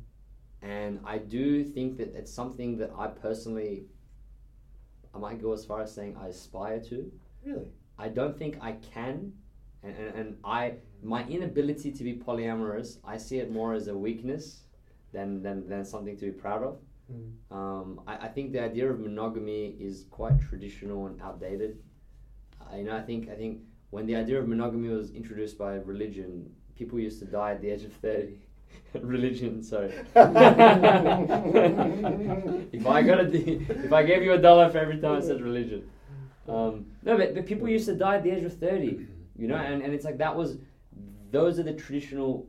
Speaker 1: and I do think that it's something that I personally, I might go as far as saying I aspire to.
Speaker 3: Really?
Speaker 1: I don't think I can, and, and, and I my inability to be polyamorous, I see it more as a weakness than than, than something to be proud of.
Speaker 3: Mm.
Speaker 1: Um, I, I think the idea of monogamy is quite traditional and outdated. Uh, you know, I think I think when the idea of monogamy was introduced by religion, people used to die at the age of thirty. religion, sorry. if I got a, d- if I gave you a dollar for every time I said religion, um, no, but, but people used to die at the age of thirty. You know, and, and it's like that was, those are the traditional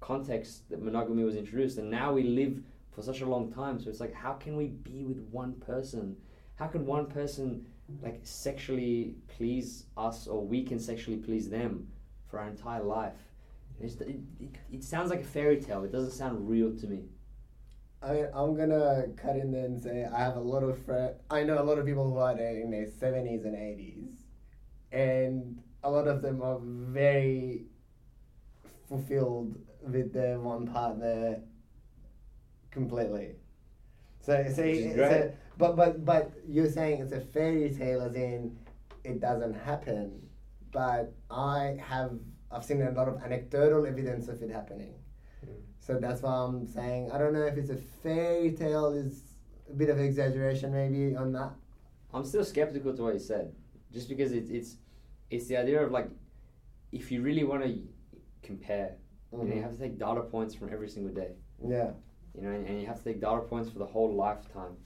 Speaker 1: contexts that monogamy was introduced, and now we live for such a long time. So it's like, how can we be with one person? How can one person like sexually please us, or we can sexually please them for our entire life? It, it, it sounds like a fairy tale. It doesn't sound real to me.
Speaker 2: I, I'm gonna cut in there and say I have a lot of friends. I know a lot of people who are in their seventies and eighties, and a lot of them are very fulfilled with their one partner completely. So, so, but but but you're saying it's a fairy tale, as in it doesn't happen. But I have I've seen a lot of anecdotal evidence of it happening.
Speaker 3: Mm.
Speaker 2: So that's why I'm saying I don't know if it's a fairy tale is a bit of exaggeration maybe on that.
Speaker 1: I'm still skeptical to what you said, just because it's it's it's the idea of like if you really want to compare, you, know, you
Speaker 2: Mhm.
Speaker 1: have to take data points from every single day.
Speaker 2: Yeah.
Speaker 1: You know, and, and you have to take data points for the whole lifetime.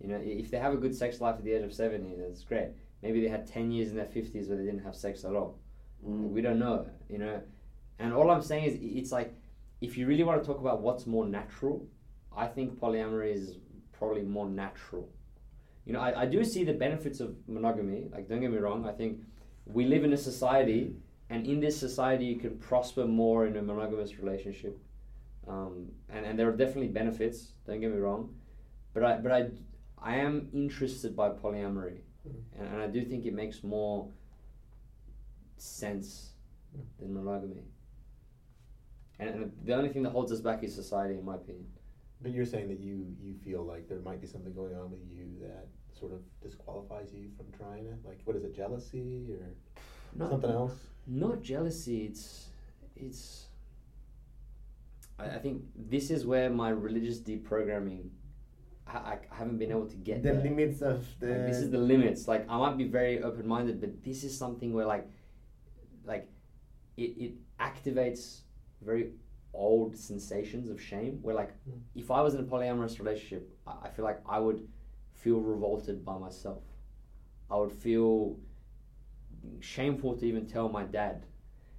Speaker 1: You know, if they have a good sex life at the age of seventy, that's great. Maybe they had ten years in their fifties where they didn't have sex at all.
Speaker 2: Mm.
Speaker 1: We don't know, you know. And all I'm saying is, it's like, if you really want to talk about what's more natural, I think polyamory is probably more natural. You know, I, I do see the benefits of monogamy. Like, don't get me wrong. I think we live in a society, and in this society, you can prosper more in a monogamous relationship. Um, and, and there are definitely benefits. Don't get me wrong, but I but I I am interested by polyamory, and, and I do think it makes more sense than monogamy. And, and the only thing that holds us back is society, in my opinion.
Speaker 3: But you're saying that you you feel like there might be something going on with you that sort of disqualifies you from trying it. Like, what is it, jealousy or
Speaker 1: Not,
Speaker 3: something else?
Speaker 1: Not jealousy. It's it's. I, I think this is where my religious deprogramming. I, I, haven't been able to get
Speaker 2: The
Speaker 1: there.
Speaker 2: limits of the.
Speaker 1: Like, this is the limits. Like I might be very open minded, but this is something where like, like, it, it activates very old sensations of shame. Where like,
Speaker 3: Mm.
Speaker 1: if I was in a polyamorous relationship, I, I feel like I would feel revolted by myself. I would feel shameful to even tell my dad.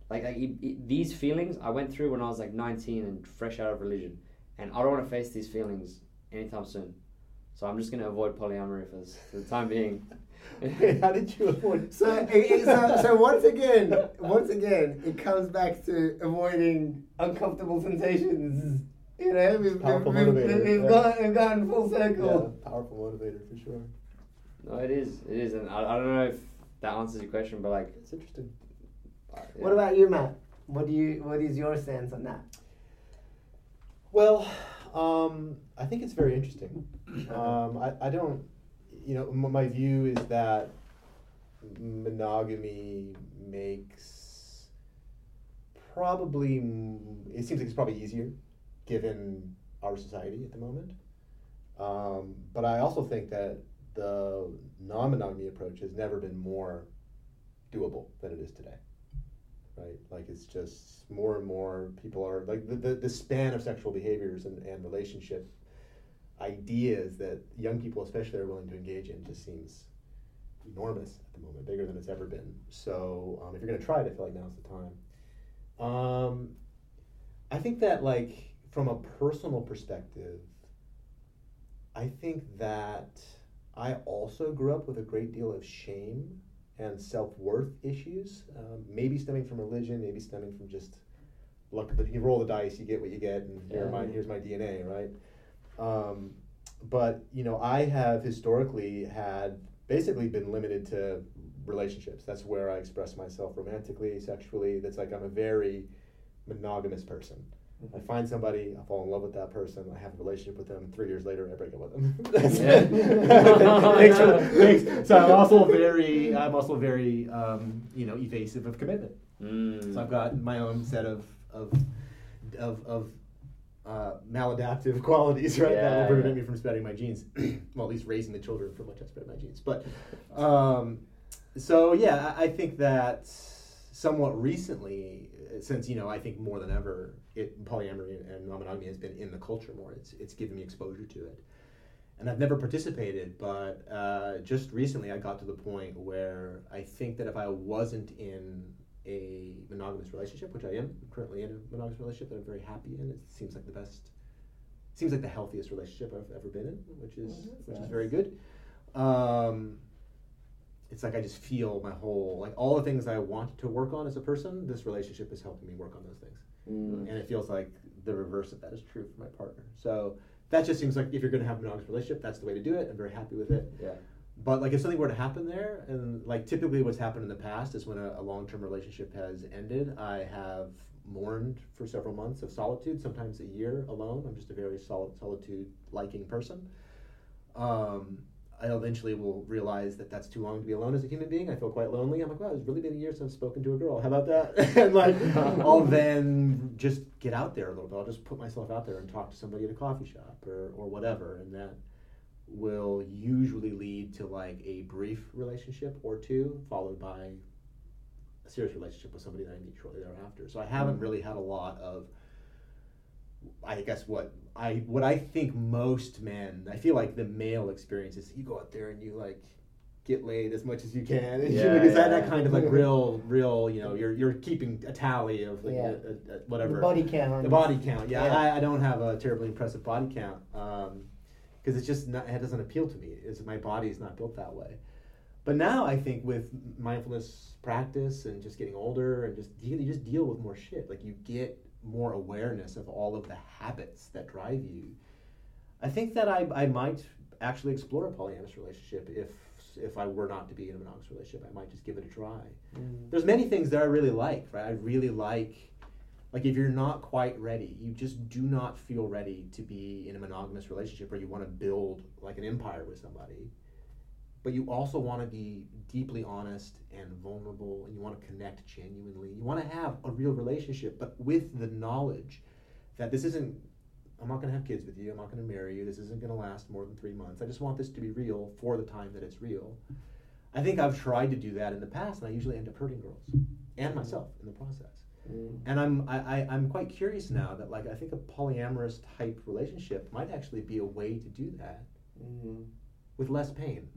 Speaker 1: Like, like it, it, these feelings I went through when I was like 19 and fresh out of religion, and I don't want to face these feelings anytime soon. So I'm just gonna avoid polyamory for, this, for the time being.
Speaker 3: How did you avoid?
Speaker 2: So, it, it- so, so once again, once again, it comes back to avoiding uncomfortable sensations. You know, we've,
Speaker 3: Powerful
Speaker 2: we've, we've,
Speaker 3: motivator,
Speaker 2: we've
Speaker 3: yeah.
Speaker 2: gone, we've gone full
Speaker 3: Yeah,
Speaker 2: circle.
Speaker 3: powerful motivator for sure.
Speaker 1: No, it is, it is, and I, I don't know if that answers your question, but like,
Speaker 3: It's interesting.
Speaker 1: Uh,
Speaker 2: What about you, Matt? What do you? What is your stance on that?
Speaker 3: Well, um, I think it's very interesting. Um, I, I don't, you know, m- my view is that monogamy makes probably, it seems like it's probably easier given our society at the moment. Um, but I also think that the non monogamy approach has never been more doable than it is today. Right? Like it's just more and more people are like the, the, the span of sexual behaviors and, and relationship ideas that young people especially are willing to engage in just seems enormous at the moment, bigger than it's ever been. So um, if you're gonna try it, I feel like now's the time. Um, I think that like from a personal perspective, I think that I also grew up with a great deal of shame and self worth issues, um, maybe stemming from religion, maybe stemming from just luck. But you roll the dice, you get what you get, and here my, here's my DNA, right? Um, but you know, I have historically had basically been limited to relationships. That's where I express myself romantically, sexually. That's like I'm a very monogamous person. I find somebody, I fall in love with that person, I have a relationship with them. Three years later, I break up with them. That's it. Thanks for- thanks. So I'm also very, I'm also very, um, you know, evasive of commitment.
Speaker 1: Mm.
Speaker 3: So I've got my own set of of of, of uh, maladaptive qualities, right? that
Speaker 1: Yeah,
Speaker 3: will prevent
Speaker 1: yeah.
Speaker 3: me from spreading my genes. well, at least raising the children from which I spread my genes. But um, so yeah, I, I think that somewhat recently, since you know, I think more than ever, it polyamory and non-monogamy has been in the culture more. It's it's given me exposure to it. And I've never participated, but uh, just recently I got to the point where I think that if I wasn't in a monogamous relationship, which I am currently in a monogamous relationship that I'm very happy in. It seems like the best, seems like the healthiest relationship I've ever been in, which is
Speaker 2: Oh, that's
Speaker 3: which is very good. Um, it's like I just feel my whole like all the things I want to work on as a person. This relationship is helping me work on those things,
Speaker 2: Mm.
Speaker 3: and it feels like the reverse of that is true for my partner. So that just seems like if you're going to have a monogamous relationship, that's the way to do it. I'm very happy with it.
Speaker 1: Yeah.
Speaker 3: But like if something were to happen there, and like typically what's happened in the past is when a, a long term relationship has ended, I have mourned for several months of solitude, sometimes a year alone. I'm just a very solid solitude liking person. Um, I eventually will realize that that's too long to be alone as a human being. I feel quite lonely. I'm like, wow, it's really been a year since I've spoken to a girl. How about that? and like, I'll then just get out there a little bit. I'll just put myself out there and talk to somebody at a coffee shop or, or whatever. And that will usually lead to like a brief relationship or two, followed by a serious relationship with somebody that I meet shortly thereafter. So I haven't hmm. really had a lot of. I guess what I what I think most men I feel like the male experience is you go out there and you like get laid as much as you can. And
Speaker 1: Yeah,
Speaker 3: like, is that
Speaker 1: yeah.
Speaker 3: that kind of like real real you know you're you're keeping a tally of like
Speaker 2: Yeah.
Speaker 3: a, a, a, whatever
Speaker 2: The body count.
Speaker 3: the body count. Yeah. I, I don't have a terribly impressive body count um, because it's just not, it doesn't appeal to me. It's my body is not built that way. But now I think with mindfulness practice and just getting older and just you, you just deal with more shit. Like you get more awareness of all of the habits that drive you. I think that I, I might actually explore a polyamorous relationship if if I were not to be in a monogamous relationship. I might just give it a try
Speaker 2: Mm.
Speaker 3: there's many things that I really like, right? I really like, like if you're not quite ready, you just do not feel ready to be in a monogamous relationship or you want to build like an empire with somebody, but you also want to be deeply honest and vulnerable and you want to connect genuinely. You want to have a real relationship, but with the knowledge that this isn't, I'm not going to have kids with you, I'm not going to marry you, this isn't going to last more than three months. I just want this to be real for the time that it's real. I think I've tried to do that in the past, and I usually end up hurting girls and myself in the process.
Speaker 2: Mm.
Speaker 3: And I'm I, I, I'm quite curious now that like I think a polyamorous type relationship might actually be a way to do that
Speaker 2: Mm.
Speaker 3: with less pain,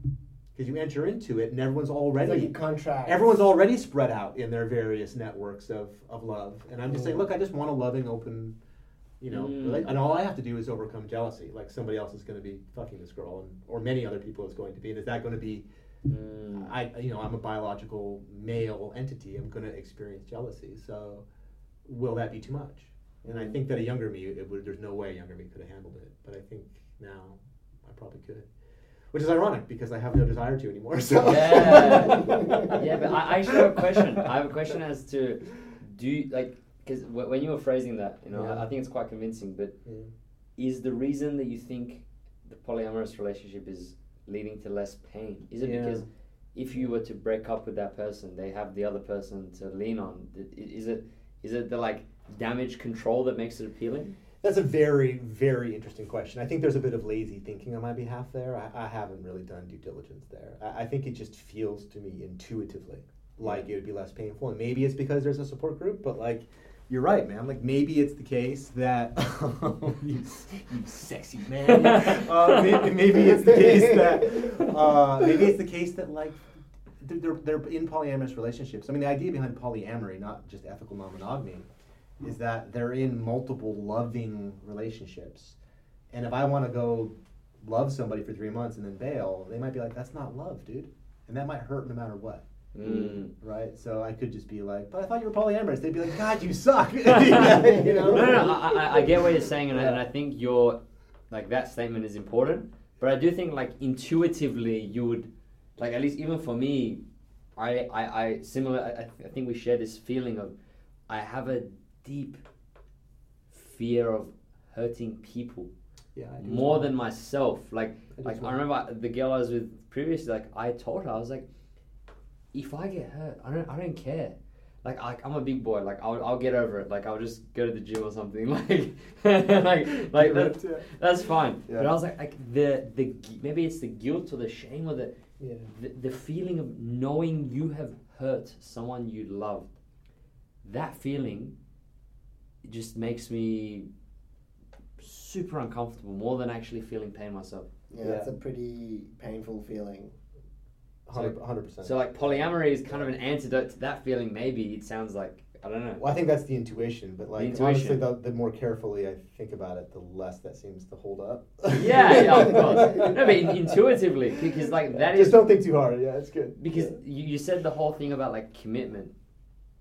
Speaker 3: because you enter into it and everyone's already
Speaker 2: like contract.
Speaker 3: everyone's already spread out in their various networks of, of love, and I'm just saying,
Speaker 2: Mm.
Speaker 3: look, I just want a loving, open, you know,
Speaker 1: Mm.
Speaker 3: and all I have to do is overcome jealousy. Like somebody else is going to be fucking this girl, and or many other people is going to be, and is that going to be
Speaker 1: Mm.
Speaker 3: I, you know, I'm a biological male entity. I'm going to experience jealousy. So, will that be too much? And I think that a younger me, it would, there's no way a younger me could have handled it. But I think now I probably could, which is ironic because I have no desire to anymore. So,
Speaker 1: Yeah, yeah, but I actually have a question. I have a question as to do you like because when you were phrasing that, you know,
Speaker 3: Yeah.
Speaker 1: I, I think it's quite convincing. But
Speaker 3: Yeah.
Speaker 1: is the reason that you think the polyamorous relationship is leading to less pain? Is it
Speaker 3: Yeah.
Speaker 1: because if you were to break up with that person, they have the other person to lean on? Is it is it the like damage control that makes it appealing?
Speaker 3: That's a very, very interesting question. I think there's a bit of lazy thinking on my behalf there. I, I haven't really done due diligence there. I, I think it just feels to me intuitively like it would be less painful. And maybe it's because there's a support group, but like, you're right, man. Like maybe it's the case that you, you sexy man. uh, maybe, maybe it's the case that uh, maybe it's the case that like they're, they're, in polyamorous relationships. I mean, the idea behind polyamory, not just ethical non-monogamy, is that they're in multiple loving relationships. And if I want to go love somebody for three months and then bail, they might be like, "That's not love, dude," and that might hurt no matter what
Speaker 1: Mm.
Speaker 3: right? So I could just be like, but I thought you were polyamorous. They'd be like, God, you suck. you
Speaker 1: No,
Speaker 3: know?
Speaker 1: no, no. I, I, I get what you're saying, and, I, and I think your like that statement is important. But I do think like intuitively you would like at least even for me, I I, I similar. I, I I think we share this feeling of I have a deep fear of hurting people
Speaker 3: Yeah,
Speaker 1: more than myself. Like
Speaker 3: I
Speaker 1: like I remember the girl I was with previously. Like I told her I was like, if I get hurt, I don't I don't care. Like I, I'm a big boy. Like I'll, I'll get over it. Like I'll just go to the gym or something. Like like like that,
Speaker 3: yeah.
Speaker 1: that's fine. But I was like like the the maybe it's the guilt or the shame or the
Speaker 3: yeah.
Speaker 1: the, the feeling of knowing you have hurt someone you loved. That feeling just makes me super uncomfortable more than actually feeling pain myself.
Speaker 2: Yeah, it's a pretty painful feeling.
Speaker 3: Hundred percent.
Speaker 1: So like polyamory is kind of an antidote to that feeling. Maybe it sounds like I don't know.
Speaker 3: Well, I think that's the intuition, but like
Speaker 1: intuition.
Speaker 3: honestly, the, the more carefully I think about it, the less that seems to hold up.
Speaker 1: Yeah, yeah, of course. No, but intuitively, because like that
Speaker 3: Just
Speaker 1: is
Speaker 3: don't think too hard. Yeah, it's good.
Speaker 1: because
Speaker 3: Yeah.
Speaker 1: you, you said the whole thing about like commitment,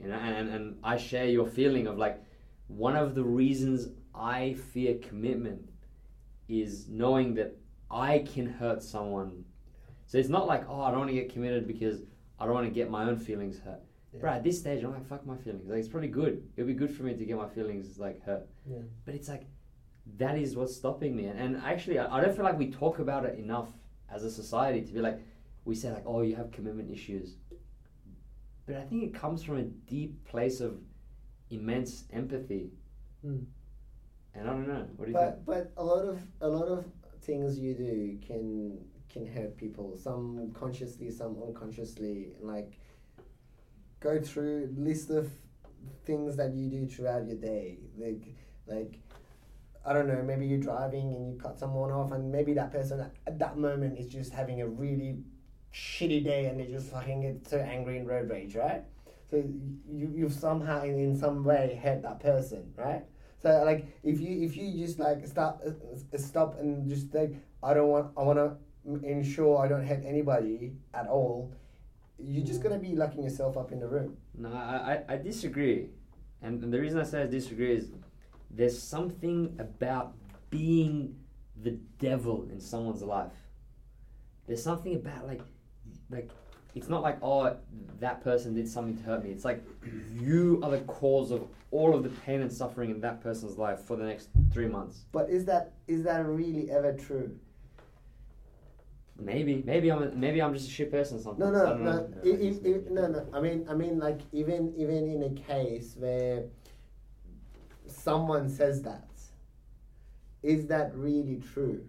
Speaker 1: you know, and and I share your feeling of like one of the reasons I fear commitment is knowing that I can hurt someone. So it's not like oh I don't want to get committed because I don't want to get my own feelings hurt.
Speaker 3: Yeah.
Speaker 1: Bro, at this stage I'm like fuck my feelings. Like it's probably good. It'll be good for me to get my feelings like hurt.
Speaker 3: Yeah.
Speaker 1: But it's like that is what's stopping me. And, and actually, I, I don't feel like we talk about it enough as a society to be like, we say like, oh, you have commitment issues. But I think it comes from a deep place of immense empathy.
Speaker 3: Hmm.
Speaker 1: And I don't know. What do you
Speaker 2: But but a lot of a lot of things you do can can hurt people. Some consciously, some unconsciously. Like go through list of things that you do throughout your day. Like like I don't know, maybe you're driving and you cut someone off and maybe that person at- at that moment is just having a really shitty day and they just fucking get so angry and road rage, right? So you you've somehow in, in some way hurt that person, right? So like if you if you just like stop uh, stop and just like I don't want I want to ensure I don't hurt anybody at all, you're just gonna be locking yourself up in the room.
Speaker 1: No, I, I, I disagree. And, and the reason I say I disagree is there's something about being the devil in someone's life. There's something about like like it's not like oh that person did something to hurt me. It's like you are the cause of all of the pain and suffering in that person's life for the next three months.
Speaker 2: But is that is that really ever true?
Speaker 1: Maybe, maybe I'm a, maybe I'm just a shit person.
Speaker 2: No,
Speaker 1: Sometimes I
Speaker 2: no,
Speaker 1: don't
Speaker 2: no.
Speaker 1: know.
Speaker 2: i- i- i- no, no. I mean, I mean, like even even in a case where someone says that, is that really true,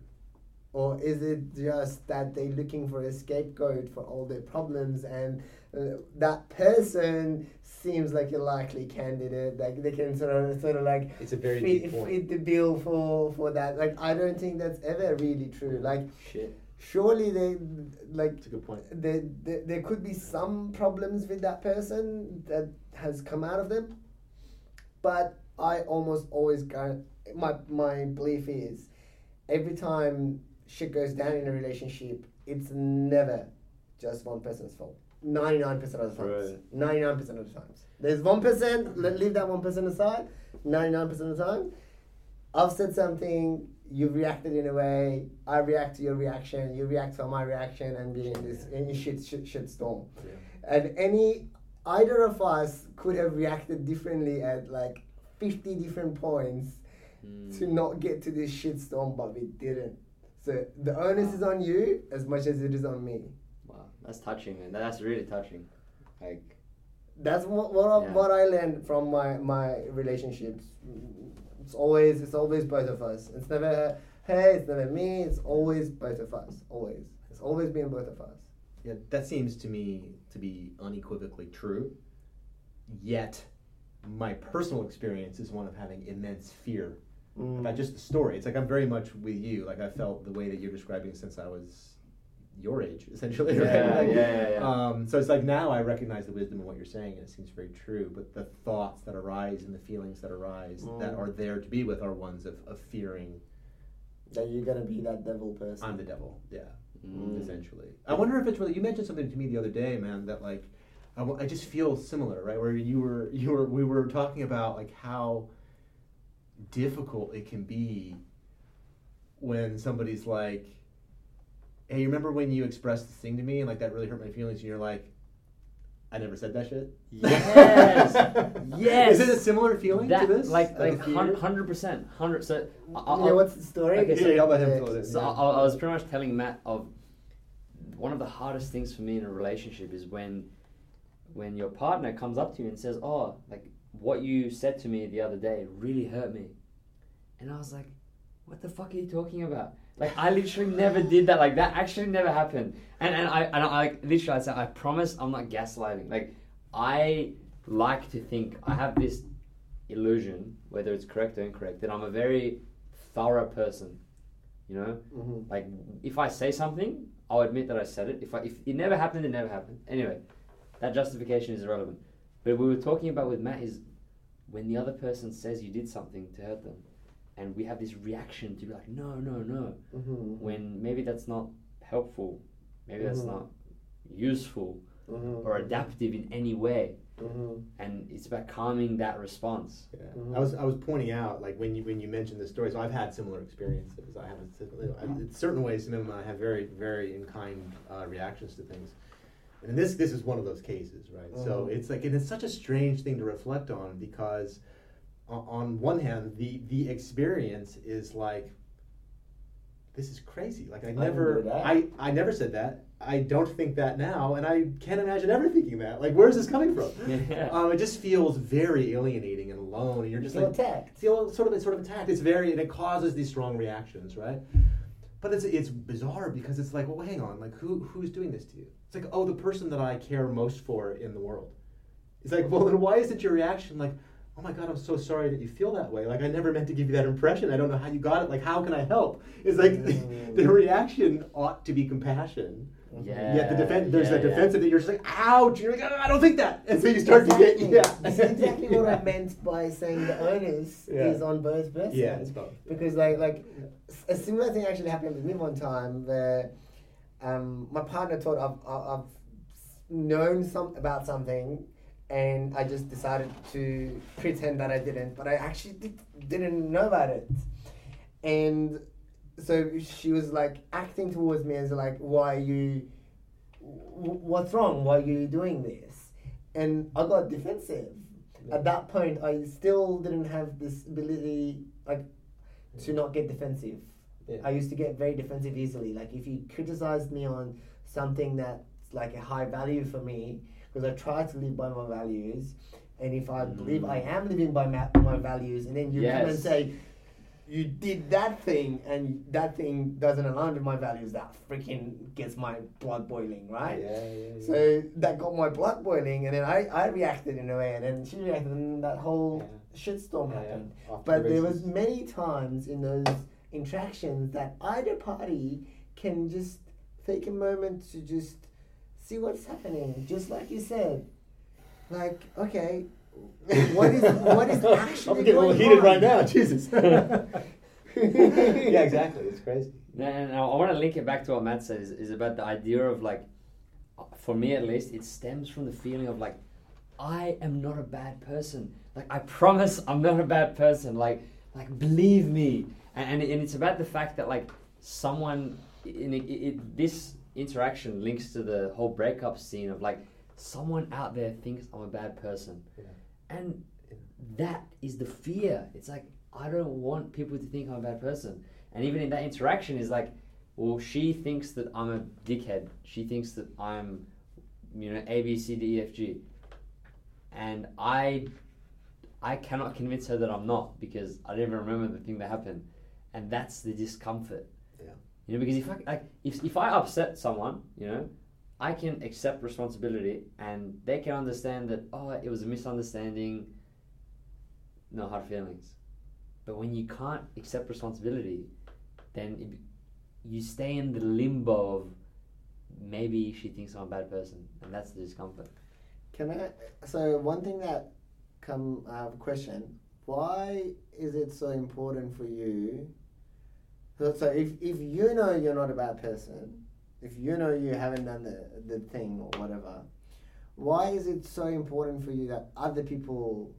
Speaker 2: or is it just that they're looking for a scapegoat for all their problems and uh, that person seems like a likely candidate? Like they can sort of sort of like
Speaker 3: It's a very
Speaker 2: fit,
Speaker 3: deep point.
Speaker 2: fit the bill for for that. Like I don't think that's ever really true. Like
Speaker 1: Shit.
Speaker 2: surely they like
Speaker 3: a good point.
Speaker 2: there, there, there could be some problems with that person that has come out of them but i almost always go my, my belief is every time shit goes down in a relationship it's never just one person's fault. 99% of the times. 99% of the times. There's 1% let leave that 1% aside. 99% of the time i've said something you've reacted in a way i react to your reaction you react to my reaction and be in this in shit shit shit storm.
Speaker 3: Yeah.
Speaker 2: and any either of us could have reacted differently at like 50 different points
Speaker 1: Mm.
Speaker 2: to not get to this shit storm, but we didn't so the onus is on you as much as it is on me
Speaker 1: Wow, that's touching, man. That's really touching. Like,
Speaker 2: that's what what, I,
Speaker 1: Yeah.
Speaker 2: what I learned from my my relationships it's always it's always both of us it's never hey it's never me it's always both of us always it's always been both of us
Speaker 3: Yeah, that seems to me to be unequivocally true. Yet, my personal experience is one of having immense fear
Speaker 2: Mm.
Speaker 3: about just the story. It's like I'm very much with you. Like I felt the way that you're describing since I was your age, essentially.
Speaker 1: Yeah,
Speaker 3: right? Like,
Speaker 1: yeah, yeah, yeah.
Speaker 3: Um, so it's like now I recognize the wisdom of what you're saying, and it seems very true. But the thoughts that arise and the feelings that arise that
Speaker 2: Mm.
Speaker 3: are there to be with are ones of, of fearing
Speaker 2: that you're gonna be that devil person
Speaker 3: I'm the devil. Yeah.
Speaker 1: mm.
Speaker 3: essentially. I wonder if it's really. You mentioned something to me the other day, man. That like, I just feel similar, right? Where you were, you were, we were talking about like how difficult it can be when somebody's like, "Hey, you remember when you expressed this thing to me and like that really hurt my feelings?" And you're like, "I never said that shit."
Speaker 1: Yes, yes.
Speaker 3: Is it a similar feeling
Speaker 1: that,
Speaker 3: to this?
Speaker 1: Like, like hundred percent, hundred. So, I, I,
Speaker 2: yeah what's the story
Speaker 1: Okay, so-
Speaker 3: Yeah, I'll let him
Speaker 2: Yeah.
Speaker 3: it
Speaker 1: so
Speaker 3: yeah.
Speaker 1: I, I was pretty much telling Matt of one of the hardest things for me in a relationship is when, when your partner comes up to you and says, "Oh, like what you said to me the other day really hurt me," and I was like, "What the fuck are you talking about?" Like I literally never did that. Like that actually never happened. And and I and I like literally I said, "I promise I'm not gaslighting." Like I like to think I have this illusion, whether it's correct or incorrect, that I'm a very thorough person. You know,
Speaker 2: Mhm.
Speaker 1: like if I say something, I'll admit that I said it. If I, if it never happened, it never happened. Anyway, that justification is irrelevant. But what we were talking about with Matt is when the other person says you did something to hurt them, and we have this reaction to be like, no, no, no.
Speaker 2: Mhm.
Speaker 1: When maybe that's not helpful, maybe that's
Speaker 2: Mhm.
Speaker 1: not useful
Speaker 2: Mhm.
Speaker 1: or adaptive in any way,
Speaker 2: Mhm.
Speaker 1: and it's about calming that response.
Speaker 3: Yeah.
Speaker 2: Mhm.
Speaker 3: I was I was pointing out like when you when you mentioned the story. So I've had similar experiences. I have in certain ways. Some of I have very very in kind uh, reactions to things. And this this is one of those cases, right? So
Speaker 2: Mhm.
Speaker 3: it's like and it's such a strange thing to reflect on because on, on one hand the the experience is like this is crazy. Like I never. I I never said that. I don't think that now, and I can't imagine ever thinking that. Like, where's this coming from?
Speaker 1: Yeah.
Speaker 3: Um, it just feels very alienating and alone, and you're just
Speaker 2: Feel
Speaker 3: like
Speaker 2: attacked.
Speaker 3: feel sort of it's sort of attacked. It's very and it causes these strong reactions, right? But it's it's bizarre because it's like, well, hang on, like who who's doing this to you? It's like, oh, the person that I care most for in the world It's like, well, then why is it your reaction like, oh my god, I'm so sorry that you feel that way. Like I never meant to give you that impression. I don't know how you got it. Like how can I help? It's like
Speaker 2: Mm.
Speaker 3: the, reaction ought to be compassion.
Speaker 1: Yeah.
Speaker 3: Yet the defense, there's
Speaker 1: yeah,
Speaker 3: that
Speaker 1: yeah.
Speaker 3: defensive that you're just like, ouch. You're like, "Ah, I don't think that, and so you start to get, yeah.
Speaker 2: That's exactly what I meant by saying the onus
Speaker 3: Yeah.
Speaker 2: is on both persons.
Speaker 3: Yeah, it's both.
Speaker 2: Because like like a similar thing actually happened with me one time where um, my partner thought I've, I've I've known some about something and I just decided to pretend that I didn't, but I actually did, didn't know about it. And so she was like acting towards me as like, why are you, what's wrong? Why are you doing this? And I got defensive. At that point, I still didn't have this ability, like, to not get defensive.
Speaker 3: Yeah.
Speaker 2: I used to get very defensive easily. Like, if you criticized me on something that's like a high value for me, because I try to live by my values, and if I mm. believe I am living by ma- my values, and then you come and say, you did that thing, and that thing doesn't align with my values, that freaking gets my blood boiling, right?
Speaker 3: Yeah, yeah, yeah.
Speaker 2: So that got my blood boiling, and then I, I reacted in a way, and then she reacted, and that whole
Speaker 3: Yeah.
Speaker 2: shitstorm
Speaker 3: Yeah, yeah.
Speaker 2: happened.
Speaker 3: To
Speaker 2: But
Speaker 3: the
Speaker 2: there was many times in those interactions that either party can just take a moment to just see what's happening, just like you said. Like, okay, what is what is actually
Speaker 3: I'm getting a little heated
Speaker 2: on?
Speaker 3: right now. Jesus. yeah, exactly. It's crazy.
Speaker 1: No, and I want to link it back to what Matt said is, is about the idea of like, for me at least, it stems from the feeling of like, I am not a bad person. Like I promise, I'm not a bad person. Like, like believe me. And and, and it's about the fact that like someone in it, it, this interaction links to the whole breakup scene of like someone out there thinks I'm a bad person,
Speaker 3: Yeah.
Speaker 1: and that is the fear. It's like I don't want people to think I'm a bad person. And even in that interaction is like, well, she thinks that I'm a dickhead. She thinks that I'm, you know, A B C D E F G. And I I cannot convince her that I'm not because I don't even remember the thing that happened. And that's the discomfort. You know, because if I like if if I upset someone, you know, I can accept responsibility and they can understand that oh it was a misunderstanding, no hard feelings. But when you can't accept responsibility, then it, you stay in the limbo of maybe she thinks I'm a bad person, and that's the discomfort.
Speaker 2: Can I? So one thing that come I have a question. Why is it so important for you? So, if if you know you're not a bad person, if you know you haven't done the the thing or whatever, why is it so important for you that other people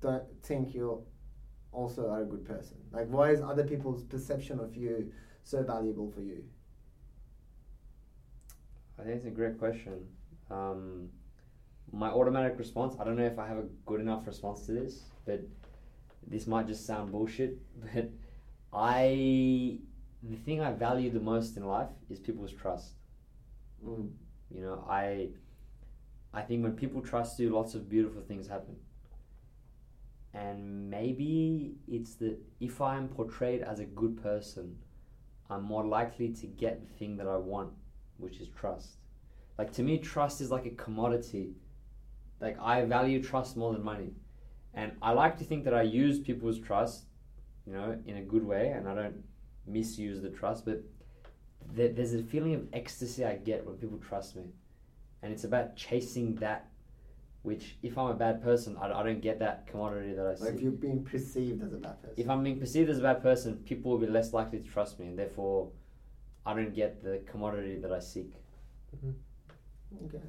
Speaker 2: don't think you're also are a good person? Like, why is other people's perception of you so valuable for you?
Speaker 1: I think it's a great question. Um, my automatic response, I don't know if I have a good enough response to this, but this might just sound bullshit, but I the thing I value the most in life is people's trust.
Speaker 2: Mm.
Speaker 1: You know, I I think when people trust you, lots of beautiful things happen. And maybe it's that if I'm portrayed as a good person, I'm more likely to get the thing that I want, which is trust. Like to me, trust is like a commodity. Like I value trust more than money. And I like to think that I use people's trust, you know, in a good way and I don't misuse the trust, but there, there's a feeling of ecstasy I get when people trust me. And it's about chasing that, which if I'm a bad person, I, I don't get that commodity that I see.
Speaker 2: Like, if you're being perceived as a bad person.
Speaker 1: if I'm being perceived as a bad person, people will be less likely to trust me, and therefore, I don't get the commodity that I seek. Mm-hmm.
Speaker 2: okay.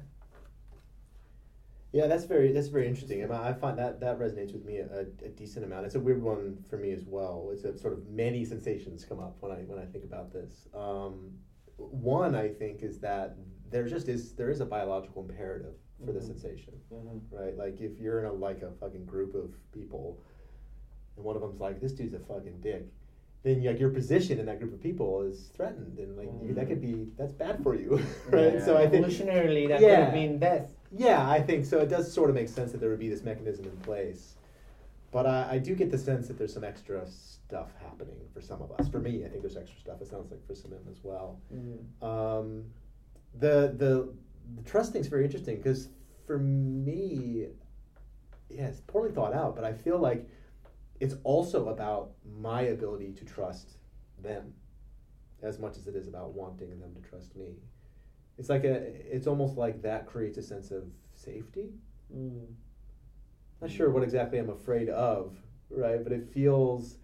Speaker 3: Yeah, that's very that's very interesting. I, I find that that resonates with me a, a decent amount. It's a weird one for me as well. It's a sort of many sensations come up when I when I think about this. Um, one I think is that there just is there is a biological imperative for the
Speaker 2: Mhm.
Speaker 3: sensation,
Speaker 2: Mm-hmm.
Speaker 3: right? Like if you're in a like a fucking group of people, and one of them's like, "This dude's a fucking dick," then like your position in that group of people is threatened, and like you, that could be that's bad for you, right?
Speaker 1: Yeah.
Speaker 3: So I think
Speaker 2: Evolutionarily, that
Speaker 3: Yeah.
Speaker 2: could have been death.
Speaker 3: yeah, I think so. It does sort of make sense that there would be this mechanism in place. But I, I do get the sense that there's some extra stuff happening for some of us. For me, I think there's extra stuff. It sounds like for some of them as well.
Speaker 2: Mm-hmm.
Speaker 3: Um, the, the the trust thing's very interesting because for me, yeah, it's poorly thought out, but I feel like it's also about my ability to trust them as much as it is about wanting them to trust me. It's like a, it's almost like that creates a sense of safety.
Speaker 1: Mm.
Speaker 3: Not sure what exactly I'm afraid of, right? But it feels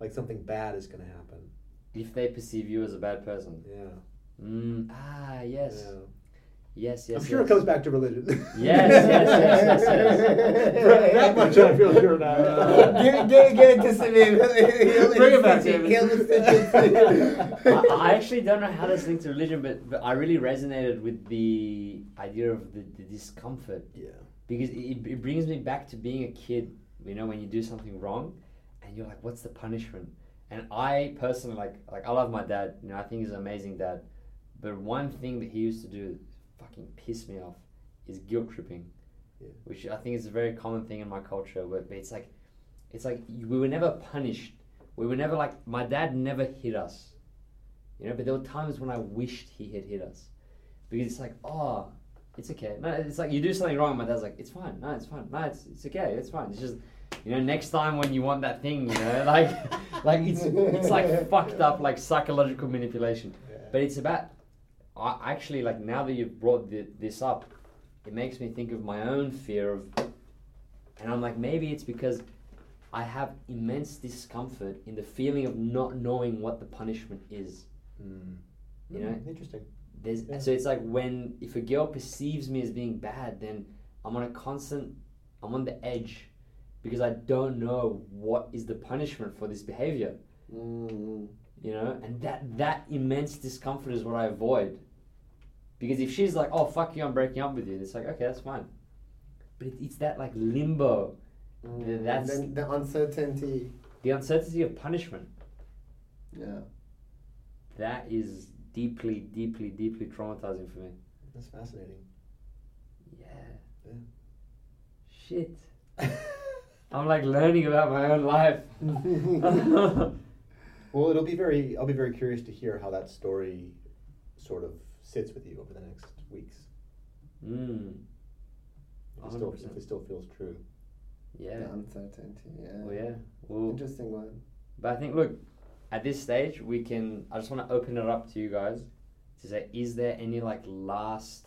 Speaker 3: like something bad is going to happen.
Speaker 1: If they perceive you as a bad person.
Speaker 3: Yeah.
Speaker 1: Mm. Ah, yes.
Speaker 3: Yeah.
Speaker 1: Yes, yes.
Speaker 3: I'm sure
Speaker 1: yes.
Speaker 3: it comes back to religion.
Speaker 1: Yes, yes, yes, yes,
Speaker 3: yes. that much I feel sure now.
Speaker 2: get, get, get it to Samir. He'll,
Speaker 3: Bring it back, David.
Speaker 2: He'll stitch it.
Speaker 1: I, I actually don't know how this links to religion, but, but I really resonated with the idea of the, the discomfort
Speaker 3: Yeah.
Speaker 1: because it, it brings me back to being a kid. You know, when you do something wrong, and you're like, "What's the punishment?" And I personally like, like I love my dad. You know, I think he's an amazing dad. But one thing that he used to do, fucking piss me off, is guilt tripping,
Speaker 3: Yeah.
Speaker 1: which I think is a very common thing in my culture. But it's like, it's like we were never punished. We were never like my dad never hit us, you know. But there were times when I wished he had hit us, because it's like, oh, it's okay. No, it's like you do something wrong. My dad's like, it's fine. No, it's fine. No, it's it's okay. It's fine. It's just, you know, next time when you want that thing, you know, like, like it's it's like fucked up, like psychological manipulation. But it's about, I actually like now that you've brought thi- this up, it makes me think of my own fear of, and I'm like maybe it's because I have immense discomfort in the feeling of not knowing what the punishment is.
Speaker 3: Mm.
Speaker 1: You know?
Speaker 3: Mm, interesting.
Speaker 1: There's
Speaker 3: Yeah.
Speaker 1: so it's like when if a girl perceives me as being bad, then I'm on a constant, I'm on the edge, because I don't know what is the punishment for this behavior.
Speaker 2: Mm.
Speaker 1: You know, and that that immense discomfort is what I avoid. Because if she's like, "Oh fuck you, I'm breaking up with you," it's like, okay, that's fine. But it, it's that like limbo,
Speaker 2: Mm.
Speaker 1: That's-
Speaker 2: the, the uncertainty.
Speaker 1: the uncertainty of punishment.
Speaker 2: Yeah.
Speaker 1: That is deeply, deeply, deeply traumatizing for me.
Speaker 3: That's fascinating.
Speaker 1: Yeah.
Speaker 3: Yeah.
Speaker 1: Shit. I'm like learning about my own life.
Speaker 3: Well, it'll be very. I'll be very curious to hear how that story sort of sits with you over the next weeks.
Speaker 1: mm.
Speaker 3: If it, still,
Speaker 1: 100%.
Speaker 3: if it still feels true.
Speaker 1: Yeah.
Speaker 2: The uncertainty. Yeah.
Speaker 1: Well, yeah. Well,
Speaker 2: Interesting one.
Speaker 1: but I think, look, at this stage, we can. I just want to open it up to you guys to say, is there any like last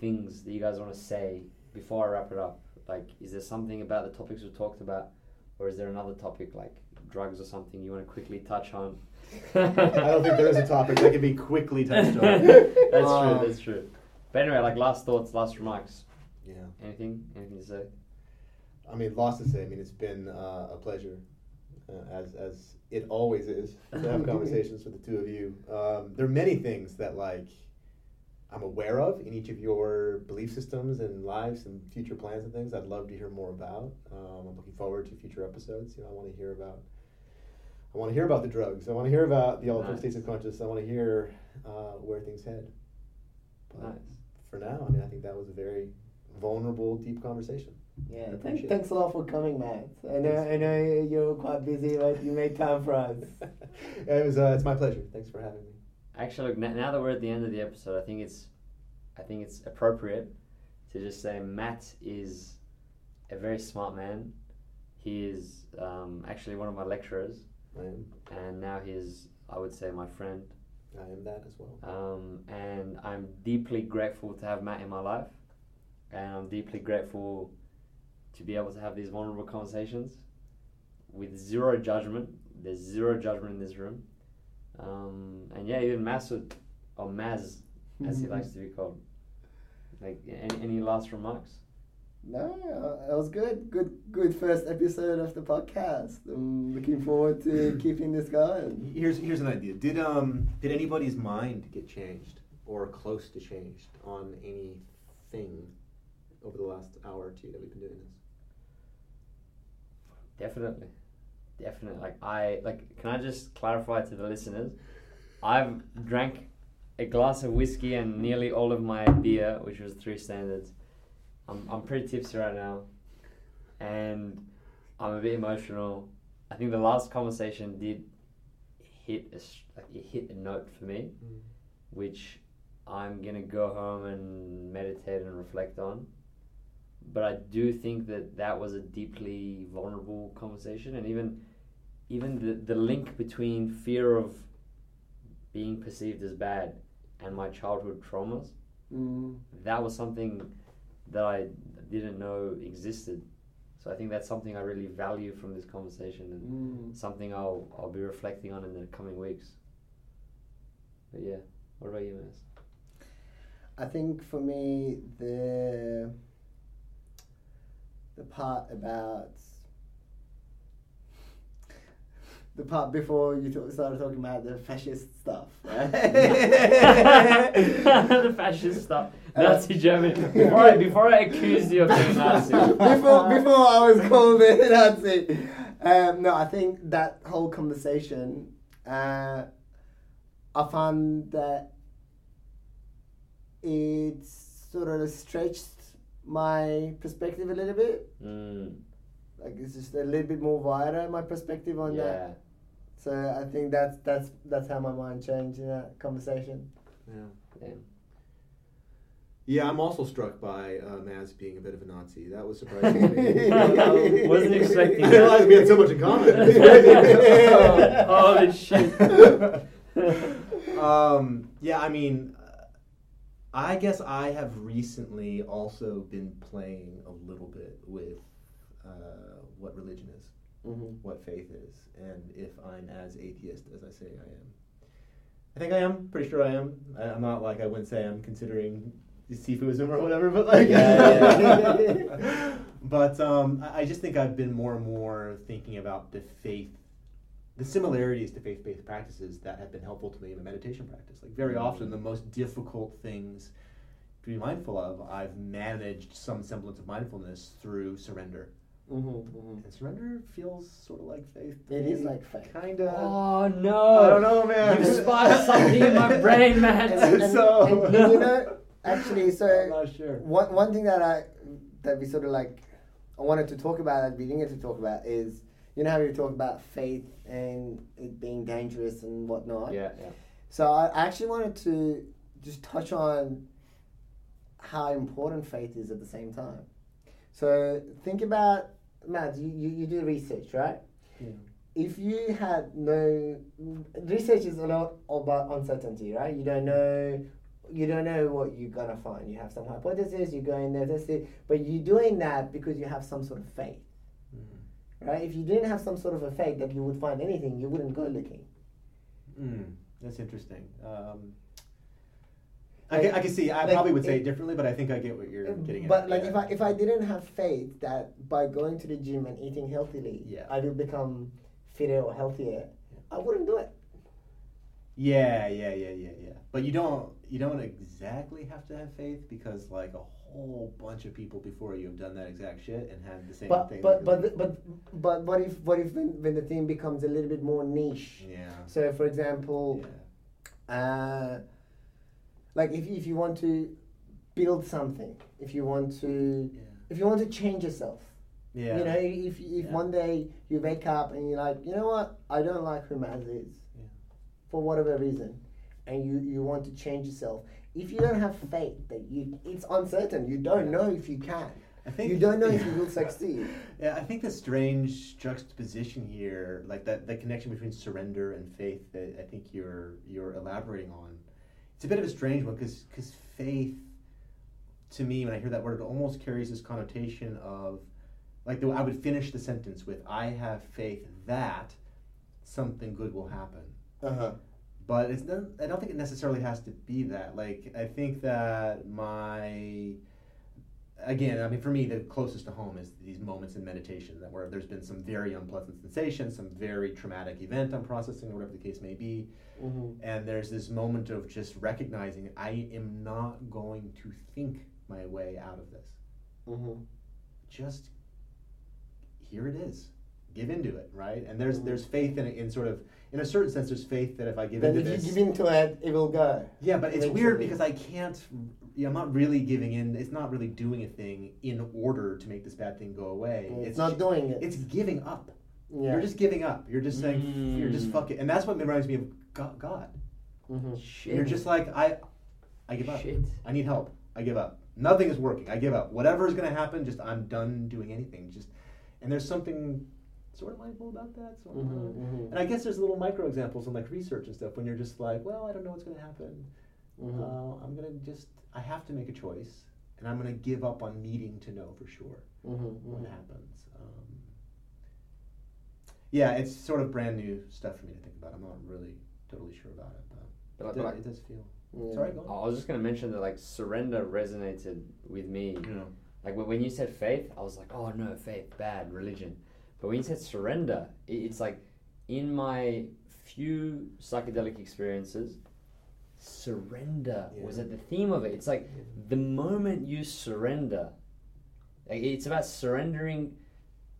Speaker 1: things that you guys want to say before I wrap it up? Like, is there something about the topics we've talked about, or is there another topic like drugs or something you want to quickly touch on?
Speaker 3: I don't think there is a topic that can be quickly touched on.
Speaker 1: that's
Speaker 2: Um,
Speaker 1: true. That's true. But anyway, like last thoughts, last remarks.
Speaker 3: Yeah.
Speaker 1: Anything? Anything to say?
Speaker 3: I mean, lost to say. I mean, it's been uh, a pleasure, uh, as as it always is, to have conversations with the two of you. Um, there are many things that like I'm aware of in each of your belief systems and lives and future plans and things. I'd love to hear more about. Um, I'm looking forward to future episodes. You know, I want to hear about. I want to hear about the drugs. I want to hear about the altered
Speaker 1: Nice.
Speaker 3: states of consciousness. I want to hear uh, where things head. But
Speaker 1: Nice.
Speaker 3: for now, I mean, I think that was a very vulnerable, deep conversation.
Speaker 2: Yeah,
Speaker 3: I
Speaker 2: thank,
Speaker 3: appreciate
Speaker 2: thanks a lot for coming, Matt. I know, I know you're quite busy, but you made time for us.
Speaker 3: it was. Uh, it's my pleasure. Thanks for having me.
Speaker 1: Actually, look, now that we're at the end of the episode, I think it's, I think it's appropriate to just say Matt is a very smart man. He is um, actually one of my lecturers,
Speaker 3: I am.
Speaker 1: and now he's, I would say, my friend.
Speaker 3: I am that as well.
Speaker 1: Um, and I'm deeply grateful to have Matt in my life, and I'm deeply grateful to be able to have these vulnerable conversations with zero judgment. There's zero judgment in this room, um, and yeah, even Masud or Maz, as he likes to be called. Like, any, any last remarks?
Speaker 2: No, uh, that was good. Good, good first episode of the podcast. I'm looking forward to keeping this going.
Speaker 3: Here's here's an idea. Did um did anybody's mind get changed or close to changed on anything over the last hour or two that we've been doing this?
Speaker 1: Definitely, definitely. Like I like. Can I just clarify to the listeners? I've drank a glass of whiskey and nearly all of my beer, which was three standards. I'm I'm pretty tipsy right now, and I'm a bit emotional. I think the last conversation did hit a like it hit a note for me, which I'm gonna go home and meditate and reflect on. But I do think that that was a deeply vulnerable conversation, and even even the the link between fear of being perceived as bad and my childhood traumas
Speaker 2: Mm.
Speaker 1: that was something that I didn't know existed. So I think that's something I really value from this conversation and
Speaker 2: Mm.
Speaker 1: something I'll I'll be reflecting on in the coming weeks. But yeah, what about you, Maz?
Speaker 2: I think for me the the part about the part before you talk, started talking about the fascist stuff, right?
Speaker 1: the fascist stuff, Nazi Germany. Before I before I accused you of being Nazi.
Speaker 2: before before I was called a Nazi. Um, no, I think that whole conversation, uh, I found that it sort of stretched my perspective a little bit.
Speaker 1: Mm,
Speaker 2: Like it's just a little bit more wider my perspective on
Speaker 1: yeah.
Speaker 2: that. So I think that's that's that's how my mind changed in that conversation.
Speaker 3: Yeah.
Speaker 1: yeah.
Speaker 3: Yeah, I'm also struck by uh, Maz being a bit of a Nazi. That was surprising to me.
Speaker 1: I wasn't expecting
Speaker 3: I realized we had so much in common.
Speaker 1: oh, holy shit.
Speaker 3: um, yeah, I mean, uh, I guess I have recently also been playing a little bit with uh, what religion is,
Speaker 2: Mm-hmm.
Speaker 3: what faith is, and if I'm as atheist as I say I am. I think I am. Pretty sure I am. I, I'm not like I wouldn't say I'm considering Sufism or whatever, but like,
Speaker 2: Yeah, yeah.
Speaker 3: but um, I I just think I've been more and more thinking about the faith, the similarities to faith-based practices that have been helpful to me in the meditation practice. Like very often, the most difficult things to be mindful of, I've managed some semblance of mindfulness through surrender,
Speaker 2: Mm-hmm,
Speaker 3: and surrender feels sort of like faith.
Speaker 2: It is like faith.
Speaker 3: kind of.
Speaker 1: Oh no!
Speaker 3: I don't know, man.
Speaker 1: You sparked something in my brain, man.
Speaker 2: And, and,
Speaker 3: So-
Speaker 2: and you know, actually,
Speaker 3: I'm
Speaker 2: so
Speaker 3: not sure.
Speaker 2: one one thing that I that we sort of like I wanted to talk about that we didn't get to talk about is you know how we talk about faith and it being dangerous and whatnot.
Speaker 1: Yeah, yeah.
Speaker 2: So I actually wanted to just touch on how important faith is at the same time. So think about Matt, you, you, you do research, right?
Speaker 3: Yeah.
Speaker 2: If you had no research is a lot about uh, uncertainty, right? You don't know you don't know what you're gonna find. You have some hypothesis, you go in there, test it, but you're doing that because you have some sort of faith.
Speaker 3: Mhm.
Speaker 2: Right? If you didn't have some sort of a faith that you would find anything, you wouldn't go looking.
Speaker 3: Mm, that's interesting. Um,
Speaker 2: Like-
Speaker 3: I, can, I can see. I
Speaker 2: like
Speaker 3: probably would say
Speaker 2: it-
Speaker 3: differently, but I think I get what you're getting
Speaker 2: But
Speaker 3: at.
Speaker 2: But like
Speaker 3: yeah.
Speaker 2: if I if I didn't have faith that by going to the gym and eating healthily,
Speaker 3: Yeah.
Speaker 2: I will become fitter or healthier, I wouldn't do it.
Speaker 3: yeah, yeah, yeah, yeah, yeah. But you don't you don't exactly have to have faith because like a whole bunch of people before you have done that exact shit and had the same
Speaker 2: But
Speaker 3: thing.
Speaker 2: but
Speaker 3: that
Speaker 2: but but but what if what if when, when the thing becomes a little bit more niche?
Speaker 3: yeah,
Speaker 2: So for example,
Speaker 3: yeah,
Speaker 2: uh, like if if you want to build something, if you want to
Speaker 3: yeah,
Speaker 2: if you want to change yourself,
Speaker 3: yeah.
Speaker 2: you know, if if
Speaker 3: Yeah.
Speaker 2: one day you wake up and you're like, you know what, I don't like who Maz is,
Speaker 3: Yeah.
Speaker 2: for whatever reason, and you you want to change yourself. If you don't have faith that you, it's uncertain. You don't know if you can.
Speaker 3: I think
Speaker 2: You don't know if you will succeed.
Speaker 3: Yeah, I think the strange juxtaposition here, like that, the connection between surrender and faith that I think you're you're elaborating on, it's a bit of a strange one because because faith, to me, when I hear that word, it almost carries this connotation of, like the, I would finish the sentence with, "I have faith that something good will happen."
Speaker 2: Uh huh.
Speaker 3: But it's not, I don't think it necessarily has to be that. Like I think that my again, I mean, for me, the closest to home is these moments in meditation that where there's been some very unpleasant sensation, some very traumatic event I'm processing, or whatever the case may be,
Speaker 2: Mm-hmm.
Speaker 3: and there's this moment of just recognizing I am not going to think my way out of this.
Speaker 2: Mm-hmm.
Speaker 3: Just here it is. Give into it, right? And there's
Speaker 2: Mhm.
Speaker 3: there's faith in it in sort of in a certain sense. There's faith that if I give
Speaker 2: Then
Speaker 3: into
Speaker 2: if
Speaker 3: this,
Speaker 2: you give into it, it will go.
Speaker 3: Yeah, but it's weird because I can't. Yeah, I'm not really giving in. It's not really doing a thing in order to make this bad thing go away.
Speaker 2: It's, not doing it.
Speaker 3: It's giving up.
Speaker 2: yeah.
Speaker 3: You're just giving up. You're just saying you're just
Speaker 1: Mm.
Speaker 3: fuck it, and that's what reminds me of God. God.
Speaker 2: mm-hmm.
Speaker 1: Shit.
Speaker 3: You're just like I. I give up.
Speaker 1: Shit.
Speaker 3: I need help. I give up. Nothing is working. I give up. Whatever is going to happen, just I'm done doing anything. Just and there's something sort of mindful about that. So,
Speaker 2: Mhm, mhm.
Speaker 3: And I guess there's little micro examples in like research and stuff when you're just like, well, I don't know what's going to happen.
Speaker 2: Mhm.
Speaker 3: Uh, I'm going to just I have to make a choice, and I'm going to give up on needing to know for sure
Speaker 2: Mhm,
Speaker 3: what
Speaker 2: mhm.
Speaker 3: happens. Um, yeah, it's sort of brand new stuff for me to think about. I'm not really totally sure about it, but,
Speaker 1: But
Speaker 3: it,
Speaker 1: but like-
Speaker 3: it does feel.
Speaker 2: Yeah.
Speaker 3: Sorry, go
Speaker 1: I was just gonna mention that like surrender resonated with me.
Speaker 3: Know.
Speaker 1: Like when you said faith, I was like, oh no, faith, bad, religion. But when you said surrender, it's like in my few psychedelic experiences, surrender was at the theme of it. It's like the moment you surrender, like it's about surrendering.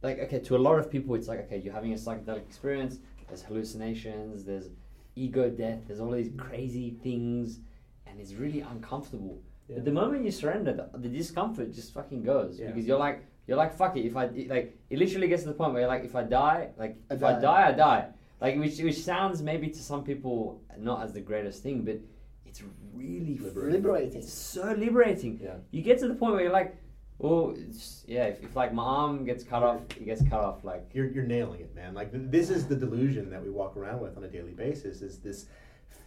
Speaker 1: Like okay, to a lot of people, it's like okay, you're having a psychedelic experience. There's hallucinations. There's ego death. There's all these crazy things, and it's really uncomfortable.
Speaker 3: Yeah.
Speaker 1: But the moment you surrender, the, the discomfort just fucking goes
Speaker 3: Yeah.
Speaker 1: because you're like you're like fuck it. If I it, like, it literally gets to the point where you're like, if I die, like
Speaker 2: I
Speaker 1: if I
Speaker 2: die.
Speaker 1: die, I die. Like which which sounds maybe to some people not as the greatest thing, but it's really
Speaker 3: Liberating.
Speaker 2: Liberating.
Speaker 1: It's so liberating.
Speaker 3: Yeah.
Speaker 1: You get to the point where you're like, well, it's, yeah. If, if like my arm gets cut off, it gets cut off. Like
Speaker 3: You're, you're nailing it, man. Like this is the delusion that we walk around with on a daily basis. Is this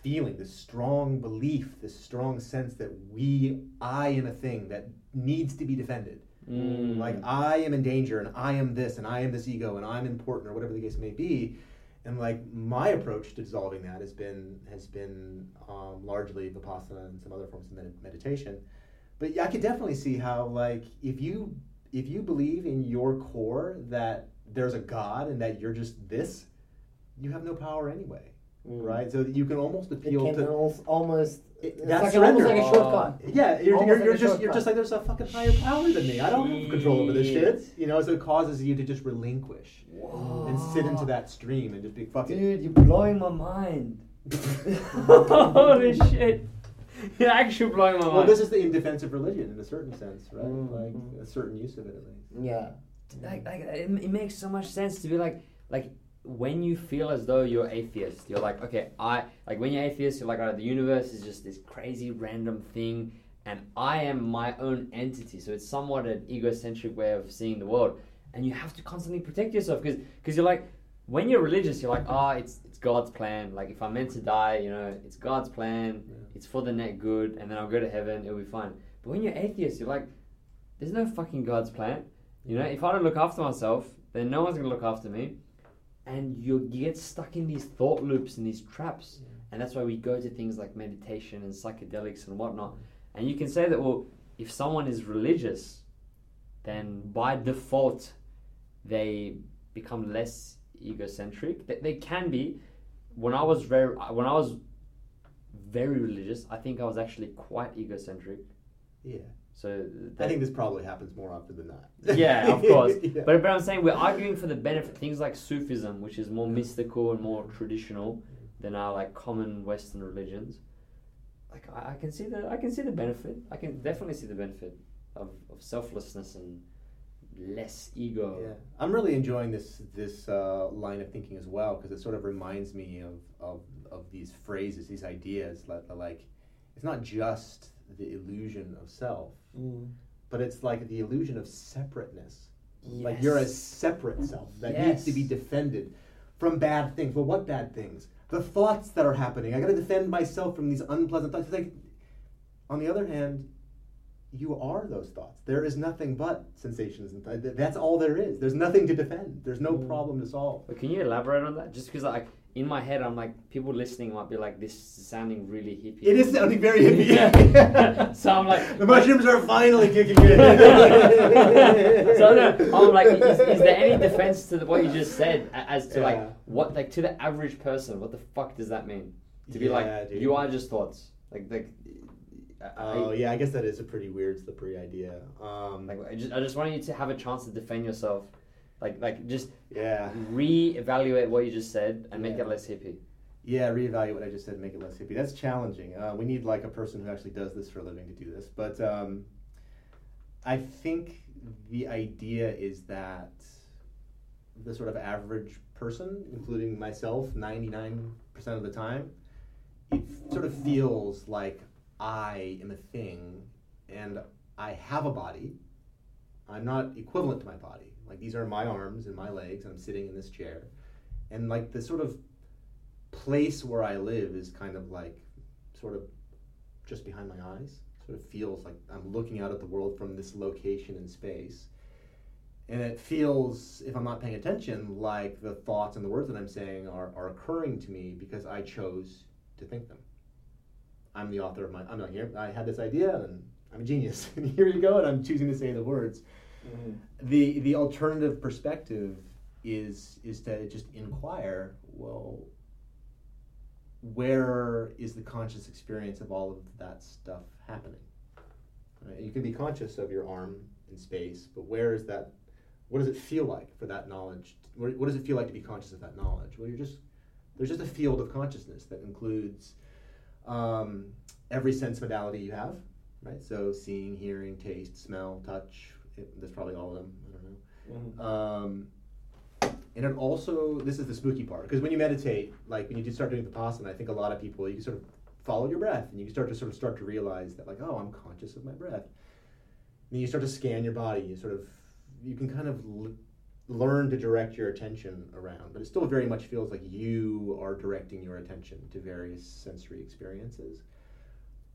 Speaker 3: feeling, this strong belief, this strong sense that we, I am a thing that needs to be defended.
Speaker 1: Mm,
Speaker 3: Like I am in danger, and I am this, and I am this ego, and I'm important, or whatever the case may be. And like my approach to dissolving that has been has been um, largely vipassana and some other forms of med- meditation. But yeah, I could definitely see how like if you if you believe in your core that there's a God and that you're just this, you have no power anyway,
Speaker 2: Mm.
Speaker 3: right? So you can almost
Speaker 2: It
Speaker 3: appeal
Speaker 2: can
Speaker 3: to
Speaker 2: almost.
Speaker 3: It-
Speaker 2: it's
Speaker 3: that's
Speaker 2: like, an- almost
Speaker 3: surrender.
Speaker 2: like a shortcut.
Speaker 3: yeah, you're, you're, you're
Speaker 2: a
Speaker 3: just you're just like there's a fucking higher power than me. I don't have control over this shit.
Speaker 1: Shit.
Speaker 3: You know, so it causes you to just relinquish
Speaker 1: Whoa.
Speaker 3: and sit into that stream and just be fucking.
Speaker 1: Dude, you're blowing my mind. Holy shit. You're actually blowing my mind.
Speaker 3: well, this is the indefensive religion in a certain sense, right?
Speaker 2: Mm.
Speaker 3: Like a certain use of it, at least.
Speaker 2: Yeah.
Speaker 1: like, like it, it makes so much sense to be like like when you feel as though you're atheist you're like okay i like when you're atheist you're like oh, the universe is just this crazy random thing and i am my own entity. So it's somewhat an egocentric way of seeing the world. And you have to constantly protect yourself because because you're like when you're religious you're like oh it's it's god's plan. Like if i'm meant to die you know it's god's plan.
Speaker 3: Yeah.
Speaker 1: it's for the net good and then i'll go to heaven it'll be fine. But when you're atheist you're like there's no fucking god's plan. You know, if I don't look after myself, then no one's gonna look after me, and you you get stuck in these thought loops and these traps, and that's why we go to things like meditation and psychedelics and whatnot. And you can say that well, if someone is religious, then by default, they become less egocentric. They, they can be. When I was very when I was very religious, I think I was actually quite egocentric.
Speaker 3: Yeah.
Speaker 1: So
Speaker 3: I think this probably happens more often than not.
Speaker 1: yeah, of course.
Speaker 3: Yeah.
Speaker 1: But, but I'm saying we're arguing for the benefit. Things like Sufism, which is more mystical and more traditional than our like common Western religions. Like I, I can see the I can see the benefit. I can definitely see the benefit of, of selflessness and less ego.
Speaker 3: Yeah, I'm really enjoying this this uh, line of thinking as well because it sort of reminds me of, of of these phrases, these ideas like like it's not just the illusion of self,
Speaker 2: Mm.
Speaker 3: but it's like the illusion of separateness. Like you're a separate self that needs to be defended from bad things. Well, what bad things? The thoughts that are happening. I got to defend myself from these unpleasant thoughts. It's like, on the other hand, you are those thoughts. There is nothing but sensations and th- that's all there is. There's nothing to defend. There's no
Speaker 2: Mm.
Speaker 3: problem to solve.
Speaker 1: But can you elaborate on that? Just because like in my head, I'm like people listening might be like this is sounding really hippie.
Speaker 3: It is sounding very hippie.
Speaker 1: so I'm like
Speaker 3: the mushrooms are finally kicking in.
Speaker 1: so no, I'm like, is, is there any defense to the, what you just said as to
Speaker 3: Yeah.
Speaker 1: like what like to the average person? What the fuck does that mean? To be
Speaker 3: Yeah,
Speaker 1: like,
Speaker 3: dude.
Speaker 1: you are just thoughts. Like like. I,
Speaker 3: Oh yeah, I guess that is a pretty weird, slippery idea. Um,
Speaker 1: Like I just, I just want you to have a chance to defend yourself, like like just
Speaker 3: yeah,
Speaker 1: re-evaluate what you just said and make
Speaker 3: Yeah.
Speaker 1: it less hippie.
Speaker 3: yeah. Reevaluate what I just said, and make it less hippie. That's challenging. Uh, we need like a person who actually does this for a living to do this. But um, I think the idea is that the sort of average person, including myself, ninety nine percent of the time, it sort of feels like I am a thing and I have a body. I'm not equivalent to my body. Like these are my arms and my legs, I'm sitting in this chair. And like the sort of place where I live is kind of like sort of just behind my eyes. Sort of feels like I'm looking out at the world from this location in space. And it feels, if I'm not paying attention, like the thoughts and the words that I'm saying are, are occurring to me because I chose to think them. I'm the author of my, I'm not here, I had this idea and I'm a genius. and here you go, and I'm choosing to say the words.
Speaker 2: Mm-hmm.
Speaker 3: The, the alternative perspective is, is to just inquire, well, where is the conscious experience of all of that stuff happening? Right? You can be conscious of your arm in space, but where is that? What does it feel like for that knowledge? What, what does it feel like to be conscious of that knowledge? Well, you're just there's just a field of consciousness that includes um, every sense modality you have, right? So seeing, hearing, taste, smell, touch. It, there's probably all of them. I don't know.
Speaker 2: Mm-hmm.
Speaker 3: Um, and it also, this is the spooky part, because when you meditate, like when you do start doing the vipassana, I think a lot of people, you can sort of follow your breath, and you start to sort of start to realize that, like, oh, I'm conscious of my breath. And then you start to scan your body. You sort of, you can kind of l- learn to direct your attention around, but it still very much feels like you are directing your attention to various sensory experiences.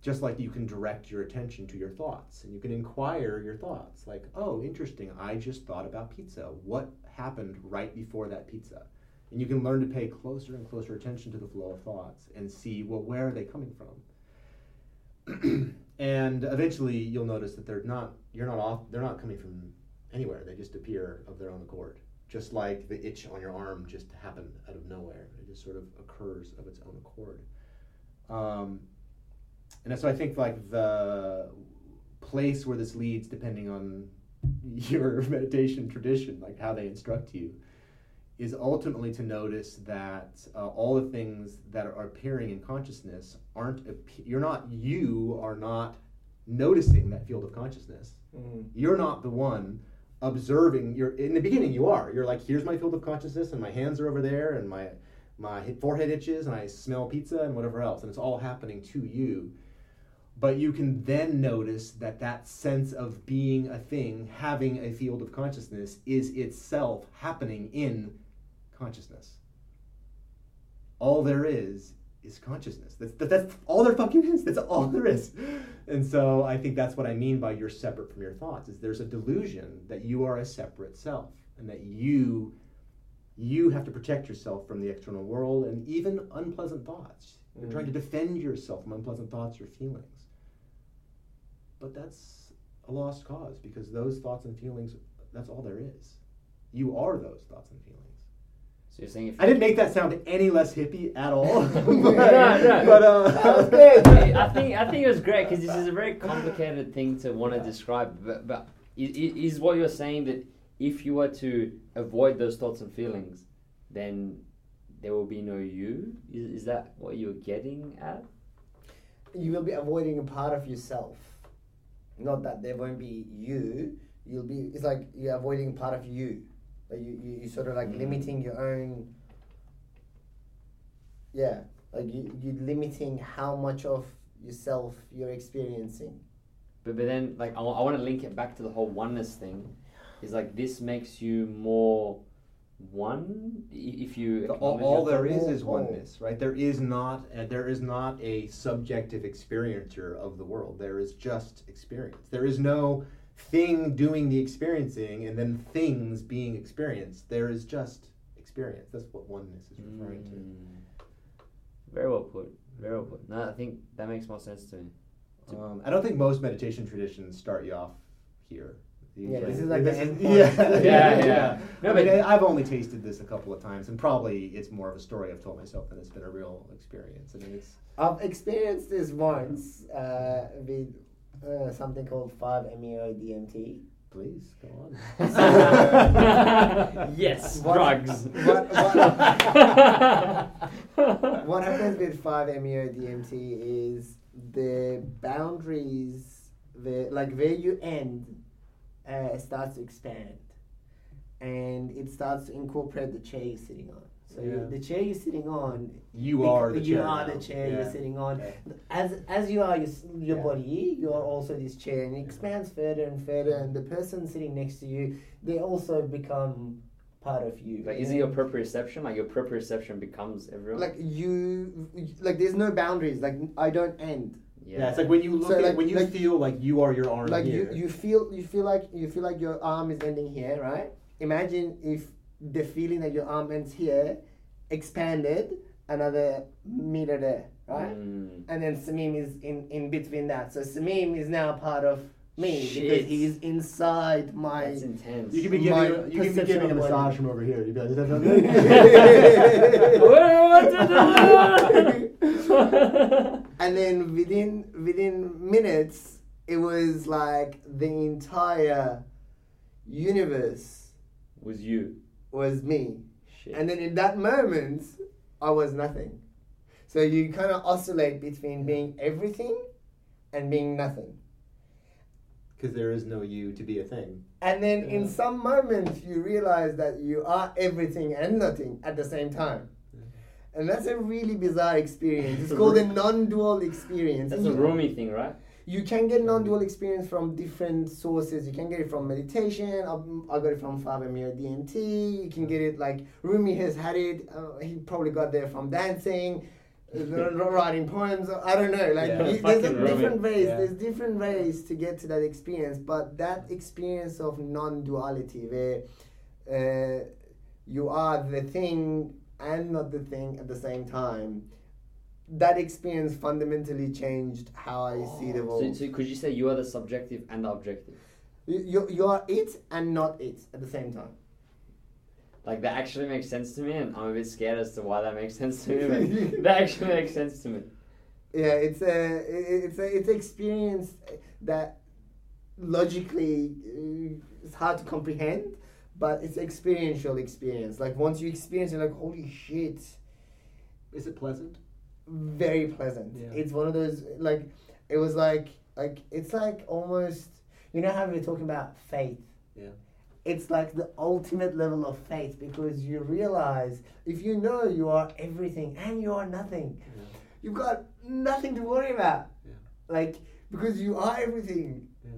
Speaker 3: Just like you can direct your attention to your thoughts and you can inquire your thoughts. Like, oh, interesting, I just thought about pizza. What happened right before that pizza? And you can learn to pay closer and closer attention to the flow of thoughts and see, well, where are they coming from? and eventually you'll notice that they're not you're not off they're not coming from anywhere. They just appear of their own accord. Just like the itch on your arm just happened out of nowhere. It just sort of occurs of its own accord. Um, and so I think like the place where this leads, depending on your meditation tradition, like how they instruct you, is ultimately to notice that uh, all the things that are appearing in consciousness aren't. You're not. You are not noticing that field of consciousness.
Speaker 2: Mm-hmm.
Speaker 3: You're not the one observing. You're in the beginning. You are. You're like, here's my field of consciousness, and my hands are over there, and my my forehead itches, and I smell pizza, and whatever else, and it's all happening to you. But you can then notice that that sense of being a thing, having a field of consciousness, is itself happening in consciousness. All there is is consciousness. That's, that, that's all there fucking is. That's all there is. And so I think that's what I mean by you're separate from your thoughts. Is there's a delusion that you are a separate self and that you you have to protect yourself from the external world and even unpleasant thoughts. You're
Speaker 2: Mm.
Speaker 3: trying to defend yourself from unpleasant thoughts or feelings. But that's a lost cause because those thoughts and feelings, that's all there is. You are those thoughts and feelings.
Speaker 1: So you're saying if
Speaker 3: I didn't make that sound any less hippie at all. but,
Speaker 1: No, no.
Speaker 3: but, uh,
Speaker 2: good.
Speaker 1: I think I think it was great because this is a very complicated thing to want to describe. But, but i- i- is what you're saying that if you were to avoid those thoughts and feelings, then there will be no you? Is, is that what you're getting at?
Speaker 2: you will be avoiding a part of yourself. Not that there won't be you. You'll be. It's like you're avoiding part of you. Like you, you, you sort of like
Speaker 3: Mm.
Speaker 2: limiting your own. Yeah, like you, you're limiting how much of yourself you're experiencing.
Speaker 1: But but then like I, want to link it back to the whole oneness thing. Is like this makes you more one if you
Speaker 3: The- all, all there is
Speaker 2: thought-
Speaker 3: is oneness, right? There is not uh, there is not a subjective experiencer of the world. There is just experience. There is no thing doing the experiencing and then things being experienced. There is just experience. That's what oneness is referring to.
Speaker 1: Mm. Very well put. Very well put. No, I think that makes more sense to me.
Speaker 3: Um, I don't think most meditation traditions start you off here.
Speaker 2: Yeah, this is like the
Speaker 3: this
Speaker 2: end
Speaker 3: is-
Speaker 2: point.
Speaker 3: Yeah,
Speaker 1: Yeah, yeah.
Speaker 3: No,
Speaker 1: No,
Speaker 3: but
Speaker 1: but-
Speaker 3: I've only tasted this a couple of times, and probably it's more of a story I've told myself than it's been a real experience. I mean, it's
Speaker 2: I've experienced this once uh, with uh, something called 5-MeO DMT.
Speaker 3: please go on.
Speaker 1: yes,
Speaker 2: What-
Speaker 1: drugs.
Speaker 2: what- What happens with 5-MeO DMT is the boundaries, the like where you end, uh, starts to expand, and it starts to incorporate the chair you're sitting on. So you,
Speaker 3: Yeah.
Speaker 2: the chair you're sitting on,
Speaker 3: You
Speaker 2: bec-
Speaker 3: are the
Speaker 2: you
Speaker 3: chair.
Speaker 2: are
Speaker 3: now.
Speaker 2: the chair
Speaker 3: Yeah.
Speaker 2: you're sitting on.
Speaker 3: Okay.
Speaker 2: As as you are your, your
Speaker 3: Yeah.
Speaker 2: body, you are also this chair, and it expands further and further. And the person sitting next to you, they also become part of you.
Speaker 1: Like, is it your proprioception? Like your proprioception becomes everyone.
Speaker 2: like you, like there's no boundaries. Like I don't end.
Speaker 3: Yeah. it's like when you look
Speaker 2: So,
Speaker 3: at
Speaker 2: like-
Speaker 3: when you
Speaker 2: like-
Speaker 3: feel like you are your arm
Speaker 2: like
Speaker 3: here.
Speaker 2: you, you feel you feel like you feel like your arm is ending here, right? Imagine if the feeling that your arm ends here expanded another meter there, right?
Speaker 1: Mm.
Speaker 2: And then Samim is in, in between that. So Samim is now part of me
Speaker 1: Shit.
Speaker 2: because he's inside my
Speaker 1: That's intense.
Speaker 3: You could be
Speaker 2: My
Speaker 3: giving you could be giving a
Speaker 2: of body.
Speaker 3: massage from over here. You'd be like,
Speaker 2: and then within within minutes it was like the entire universe
Speaker 1: was you.
Speaker 2: was me
Speaker 1: Shit.
Speaker 2: and then in that moment i was nothing so you kind of oscillate between being everything and being nothing
Speaker 3: because there is no you to be a thing.
Speaker 2: and then in some moments you realize that you are everything and nothing at the same time and that's a really bizarre experience it's called a non-dual experience
Speaker 1: That's a
Speaker 2: you-
Speaker 1: Rumi thing, right?
Speaker 2: you can get non-dual experience from different sources. You can get it from meditation. I, I got it from 5-MeO DMT. You can get it like Rumi has had it. Uh, he probably got there from dancing, uh, writing poems. I don't know. Like
Speaker 3: Yeah,
Speaker 2: you- there's a different ways.
Speaker 3: Yeah.
Speaker 2: There's different ways to get to that experience. But that experience of non-duality, where uh, you are the thing and not the thing at the same time. That experience fundamentally changed how I see the world.
Speaker 1: So, so could you say you are the subjective and the objective?
Speaker 2: You, you, you are it and not it at the same time.
Speaker 1: Like that actually makes sense to me, and I'm a bit scared as to why that makes sense to me. That actually makes sense to me.
Speaker 2: Yeah, it's a it's a it's an experience that logically uh, it's hard to comprehend, but it's experiential experience. Like once you experience, you're like, holy shit,
Speaker 3: Is it pleasant?
Speaker 2: very pleasant.
Speaker 3: Yeah.
Speaker 2: It's one of those like it was like like it's like almost you know how we were talking about faith.
Speaker 3: Yeah.
Speaker 2: It's like the ultimate level of faith because you realize if you know you are everything and you are nothing, you've got nothing to worry about.
Speaker 3: Yeah.
Speaker 2: Like because you are everything
Speaker 3: Yeah.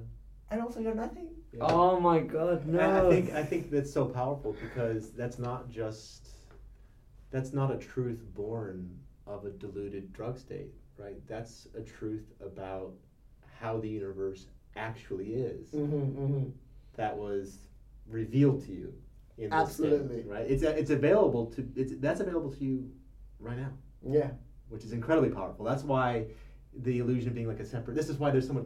Speaker 2: and also you're nothing.
Speaker 3: Yeah.
Speaker 1: Oh my god, no!
Speaker 3: I, I think I think that's so powerful because that's not just that's not a truth born of a diluted drug state, right? That's a truth about how the universe actually is.
Speaker 2: Mm-hmm, mm-hmm.
Speaker 3: That was revealed to you in this state,
Speaker 2: Absolutely.
Speaker 3: right? It's it's available to it's that's available to you right now,
Speaker 2: Yeah.
Speaker 3: which is incredibly powerful. That's why the illusion of being like a separate. This is why there's so much.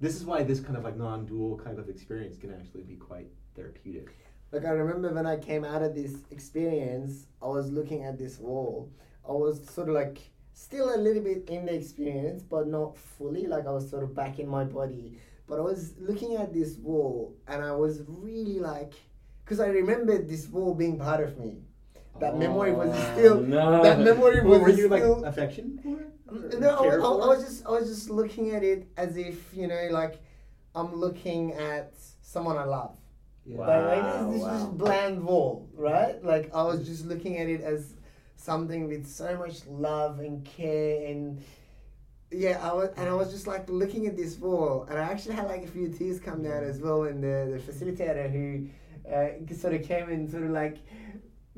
Speaker 3: This is why this kind of like non-dual kind of experience can actually be quite therapeutic.
Speaker 2: Like I remember when I came out of this experience, I was looking at this wall. I was sort of like still a little bit in the experience, but not fully. Like I was sort of back in my body. But I was looking at this wall, and I was really like, because I remembered this wall being part of me. That memory was
Speaker 1: Oh,
Speaker 2: still.
Speaker 1: no.
Speaker 2: That memory was
Speaker 3: Well, were you like
Speaker 2: still.
Speaker 3: affection for
Speaker 2: No, I, I, I was just I was just looking at it as if you know, like I'm looking at someone I love.
Speaker 3: Yeah.
Speaker 2: Like, like this, this
Speaker 1: wow.
Speaker 2: just bland wall, right? Like I was just looking at it as something with so much love and care and yeah, I was and I was just like looking at this wall and I actually had like a few tears come down as well and the, the facilitator who uh, sort of came and sort of like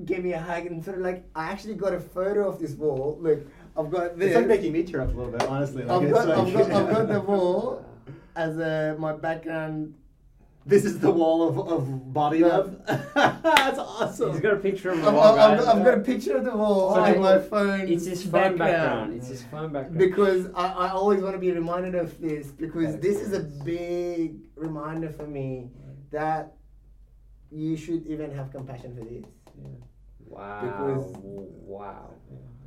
Speaker 2: gave me a hug and sort of like I actually got a photo of this wall. Look, I've got this.
Speaker 3: It's like making me tear up a little bit, honestly. Like,
Speaker 2: I've got,
Speaker 3: like,
Speaker 2: I've, got, I've got the wall as uh, my background
Speaker 3: This is the wall of, of body
Speaker 2: Yeah.
Speaker 3: love. That's awesome.
Speaker 1: He's got a picture of
Speaker 2: I've,
Speaker 1: the
Speaker 2: I've,
Speaker 1: wall,
Speaker 2: I've. I've got a picture of the wall
Speaker 1: So
Speaker 2: on my phone.
Speaker 1: It's his phone background. It's his phone background.
Speaker 2: Because I, I always want to be reminded of this because this is a big reminder for me that you should even have compassion for this.
Speaker 1: Wow.
Speaker 2: because-
Speaker 1: wow.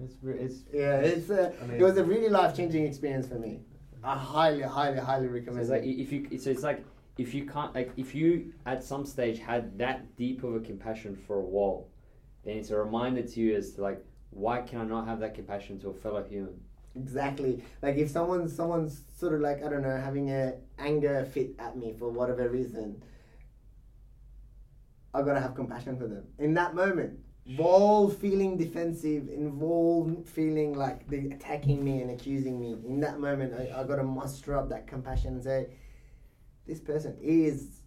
Speaker 3: It's, it's
Speaker 2: Yeah, it's uh, a,
Speaker 3: amazing.
Speaker 2: it was a really life changing experience for me. I highly, highly, highly
Speaker 1: So
Speaker 2: recommend
Speaker 1: it's like if you, so it's like if you can't, like if you at some stage had that deep of a compassion for a wall, then it's a reminder to you as to like, why can I not have that compassion to a fellow human?
Speaker 2: Exactly. Like if someone's someone's sort of like I don't know having a anger fit at me for whatever reason, I gotta have compassion for them in that moment. involved feeling defensive, involved feeling like they're attacking me and accusing me. In that moment, I, I got to muster up that compassion and say, this person is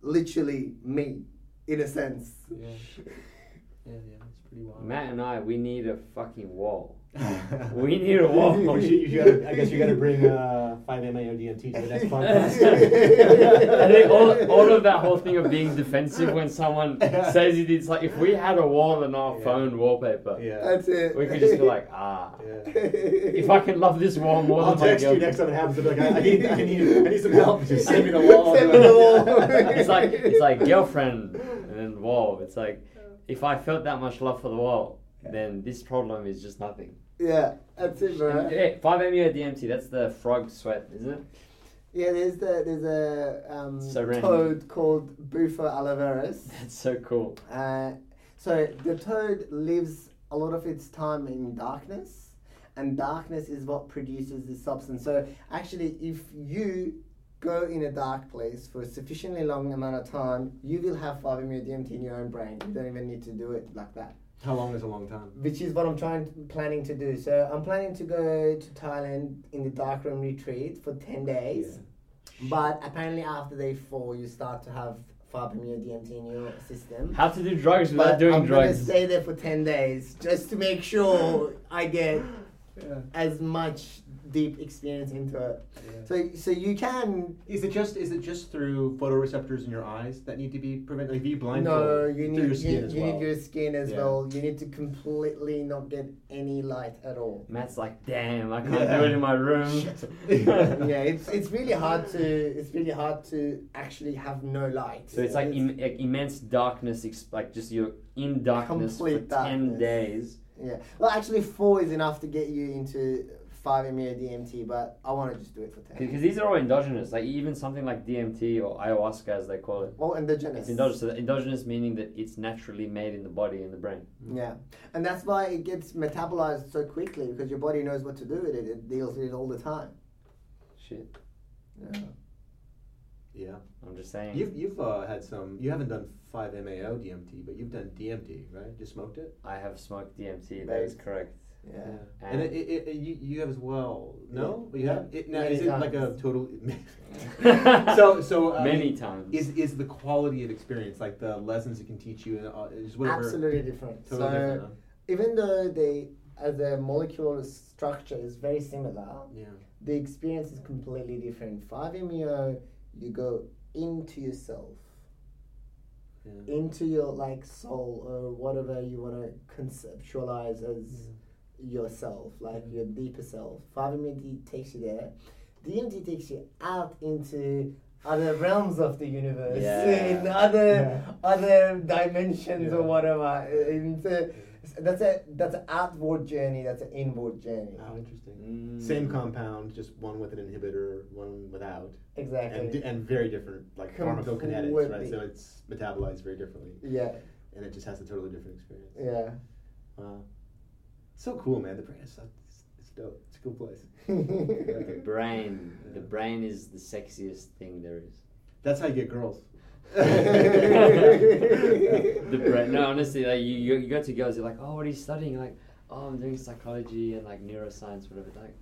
Speaker 2: literally me, in a sense.
Speaker 4: Yeah. Yeah, yeah, that's pretty wild.
Speaker 1: Matt and I, we need a fucking wall. We need a wall.
Speaker 3: Oh, you, you gotta, I guess you got to bring uh, 5-MeO DMT to the next podcast.
Speaker 1: I think all, all of that whole thing of being defensive when someone says it, it's like if we had a wall in our
Speaker 3: Yeah.
Speaker 1: phone wallpaper,
Speaker 3: yeah.
Speaker 2: That's it.
Speaker 1: we could just be like, ah,
Speaker 3: yeah.
Speaker 1: if I can love this wall more
Speaker 3: I'll
Speaker 1: than my
Speaker 3: text you next time it happens. I'll be like, I, I, need, I, need, I need some help. Just send me the wall.
Speaker 2: Send me the wall.
Speaker 1: it's like it's like girlfriend and then wall. It's like if I felt that much love for the wall, then this problem is just nothing.
Speaker 2: Yeah, that's it, bro.
Speaker 1: Yeah, five MEO DMT. That's the frog sweat, isn't it?
Speaker 2: Yeah, there's the there's a um,
Speaker 1: So
Speaker 2: toad called Bufo alvarius.
Speaker 1: That's so cool.
Speaker 2: Uh, so the toad lives a lot of its time in darkness, and darkness is what produces this substance. So actually, if you go in a dark place for a sufficiently long amount of time, you will have 5-MeO-DMT in your own brain. You don't even need to do it like that.
Speaker 3: How long is a long time?
Speaker 2: Which is what I'm trying planning to do. So I'm planning to go to Thailand in the dark room retreat for 10 days. But apparently after day four, you start to have 5-MeO-DMT in your system.
Speaker 1: How to do drugs without
Speaker 2: But
Speaker 1: doing
Speaker 2: I'm gonna stay there for ten days just to make sure I get as much deep experience into it. So, so you can.
Speaker 3: Is it just is it just through photoreceptors in your eyes that need to be prevented? Like, if you blindfold
Speaker 2: No, you
Speaker 3: through
Speaker 2: need
Speaker 3: your skin
Speaker 2: you,
Speaker 3: as
Speaker 2: you
Speaker 3: well.
Speaker 2: need your skin as
Speaker 3: Yeah.
Speaker 2: well. You need to completely not get any light at all.
Speaker 1: Matt's like, damn, I can't
Speaker 3: Yeah.
Speaker 1: do it in my room.
Speaker 2: yeah, it's it's really hard to it's really hard to actually have no light.
Speaker 1: So it's like Im- like immense darkness, ex- like just you're in darkness
Speaker 2: Complete
Speaker 1: for ten
Speaker 2: darkness.
Speaker 1: days.
Speaker 2: yeah. Well, actually, four is enough to get you into five MEO DMT, but I want to just do it for ten.
Speaker 1: Because these are all endogenous. Like even something like DMT or ayahuasca, as they call it,
Speaker 2: Well, endogenous.
Speaker 1: it's endogenous. So endogenous meaning that it's naturally made in the body and the brain.
Speaker 2: Yeah, and that's why it gets metabolized so quickly because your body knows what to do with it. It deals with it all the time.
Speaker 1: Shit,
Speaker 2: Yeah.
Speaker 3: yeah.
Speaker 1: I'm just saying.
Speaker 3: You've you've uh, had some. You haven't done 5-MeO DMT, but you've done DMT, right? You smoked it.
Speaker 1: I have smoked DMT. That is correct.
Speaker 2: Yeah.
Speaker 3: And, it, it, it, you, you have as well. No,
Speaker 2: Yeah.
Speaker 3: you have. It, now,
Speaker 2: Many
Speaker 3: is it like a total? so so uh,
Speaker 1: Many times.
Speaker 3: Is is the quality of experience like the lessons it can teach you? Uh, is whatever.
Speaker 2: Absolutely different.
Speaker 3: Totally
Speaker 2: so
Speaker 3: different. huh?
Speaker 2: even though they, as a molecular structure, is very similar,
Speaker 3: Yeah.
Speaker 2: the experience is completely different. Five MEO, you go into yourself,
Speaker 3: Yeah.
Speaker 2: into your like soul or whatever you want to conceptualize as yourself, like your deeper self. 5-MeO takes you there. DMT takes you out into other realms of the universe,
Speaker 1: Yeah.
Speaker 2: in other
Speaker 3: Yeah.
Speaker 2: other dimensions
Speaker 3: Yeah.
Speaker 2: or whatever. Into that's a that's an outward journey. That's an inward journey.
Speaker 3: Oh, interesting.
Speaker 1: Mm.
Speaker 3: Same compound, just one with an inhibitor, one without,
Speaker 2: Exactly.
Speaker 3: and di- and very different, like pharmacokinetics, right? So it's metabolized very differently,
Speaker 2: yeah,
Speaker 3: and it just has a totally different experience.
Speaker 2: yeah.
Speaker 3: Wow. So cool, man. The brain is so, it's, it's dope. It's a cool place.
Speaker 1: The brain. The brain is the sexiest thing there is.
Speaker 3: That's how you get girls.
Speaker 1: the brain. No, honestly, like you, you, you go to girls, you're like, oh, what are you studying? You're like, oh, I'm doing psychology and like neuroscience, whatever. Like,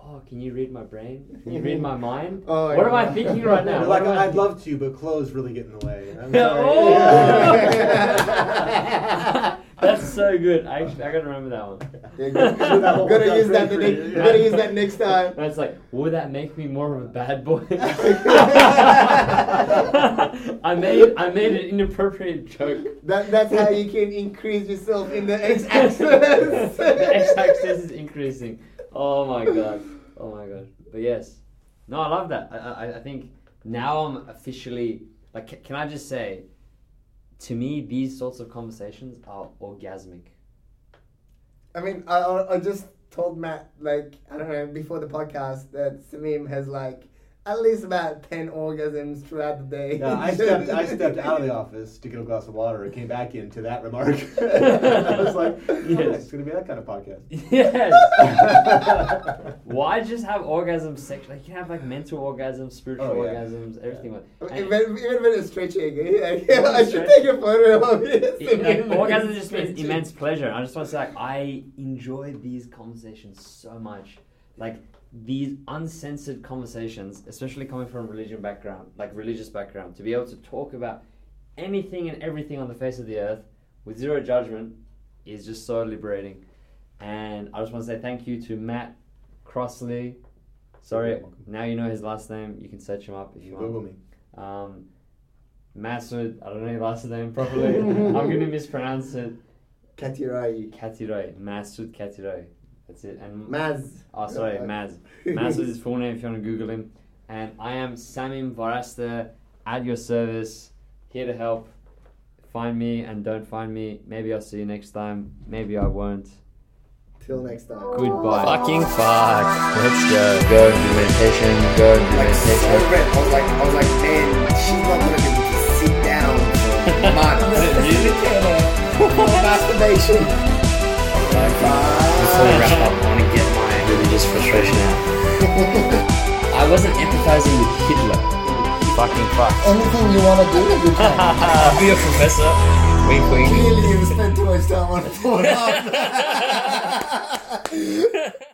Speaker 1: oh, can you read my brain? Can you read my mind?
Speaker 2: Oh,
Speaker 1: what am I thinking right now?
Speaker 3: Like, I'd love to, but clothes really get in the way. I'm sorry.
Speaker 1: oh! That's so good. I actually, I gotta remember that one.
Speaker 2: Yeah, good. gotta use that. The next, gotta use that next time.
Speaker 1: And it's like, would that make me more of a bad boy? I made I made an inappropriate joke.
Speaker 2: That, that's how you can increase yourself in the x-axis.
Speaker 1: the x-axis is increasing. Oh my god. Oh my god. But yes, no, I love that. I I, I think now I'm officially like. ca- Can I just say, to me, these sorts of conversations are orgasmic.
Speaker 2: I mean, I, I just told Matt, like, I don't know, before the podcast that Samim has, like, at least about ten orgasms throughout the day.
Speaker 3: Yeah, I stepped. I stepped out of the office to get a glass of water and came back into that remark. I was like, oh,
Speaker 1: Yes.
Speaker 3: it's gonna be that kind of podcast.
Speaker 1: Yes. Why just have orgasms sexual? Like you can have like mental orgasms, spiritual
Speaker 3: Oh, yeah.
Speaker 1: orgasms, everything. Like, and-
Speaker 2: Even, even when it's stretching, like, I should take a photo of it.
Speaker 1: it, like, orgasm just means immense pleasure. I just want to say, like, I enjoy these conversations so much. Like these uncensored conversations, especially coming from a religion background, like religious background, to be able to talk about anything and everything on the face of the earth with zero judgment is just so liberating. And I just want to say thank you to Matt Crossley. Sorry, now you know his last name. You can search him up if you want.
Speaker 3: Google me.
Speaker 1: Um, Masood, I don't know your last name properly. I'm going to mispronounce it.
Speaker 2: Katirai.
Speaker 1: Katirai. Masood Katiroy. That's it. And
Speaker 2: Maz.
Speaker 1: Oh, sorry, Maz. Maz is his full name if you want to Google him. And I am Samim Varasta at your service, here to help. Find me and don't find me. Maybe I'll see you next time. Maybe I won't.
Speaker 2: Till next time.
Speaker 1: Goodbye. Fucking fuck. Let's go. Go do meditation. Go do
Speaker 2: Like so
Speaker 1: meditation.
Speaker 2: red. I was like, I was like, man, she's not gonna be able to sit down for months. Masturbation.
Speaker 1: Before we wrap up, I want to get my religious frustration out. I wasn't empathizing with Hitler. Fucking fuck.
Speaker 2: Anything you wanna do, you can.
Speaker 1: I'll be a professor. Wink, wink.
Speaker 2: Clearly, you spent too much time on Pornhub.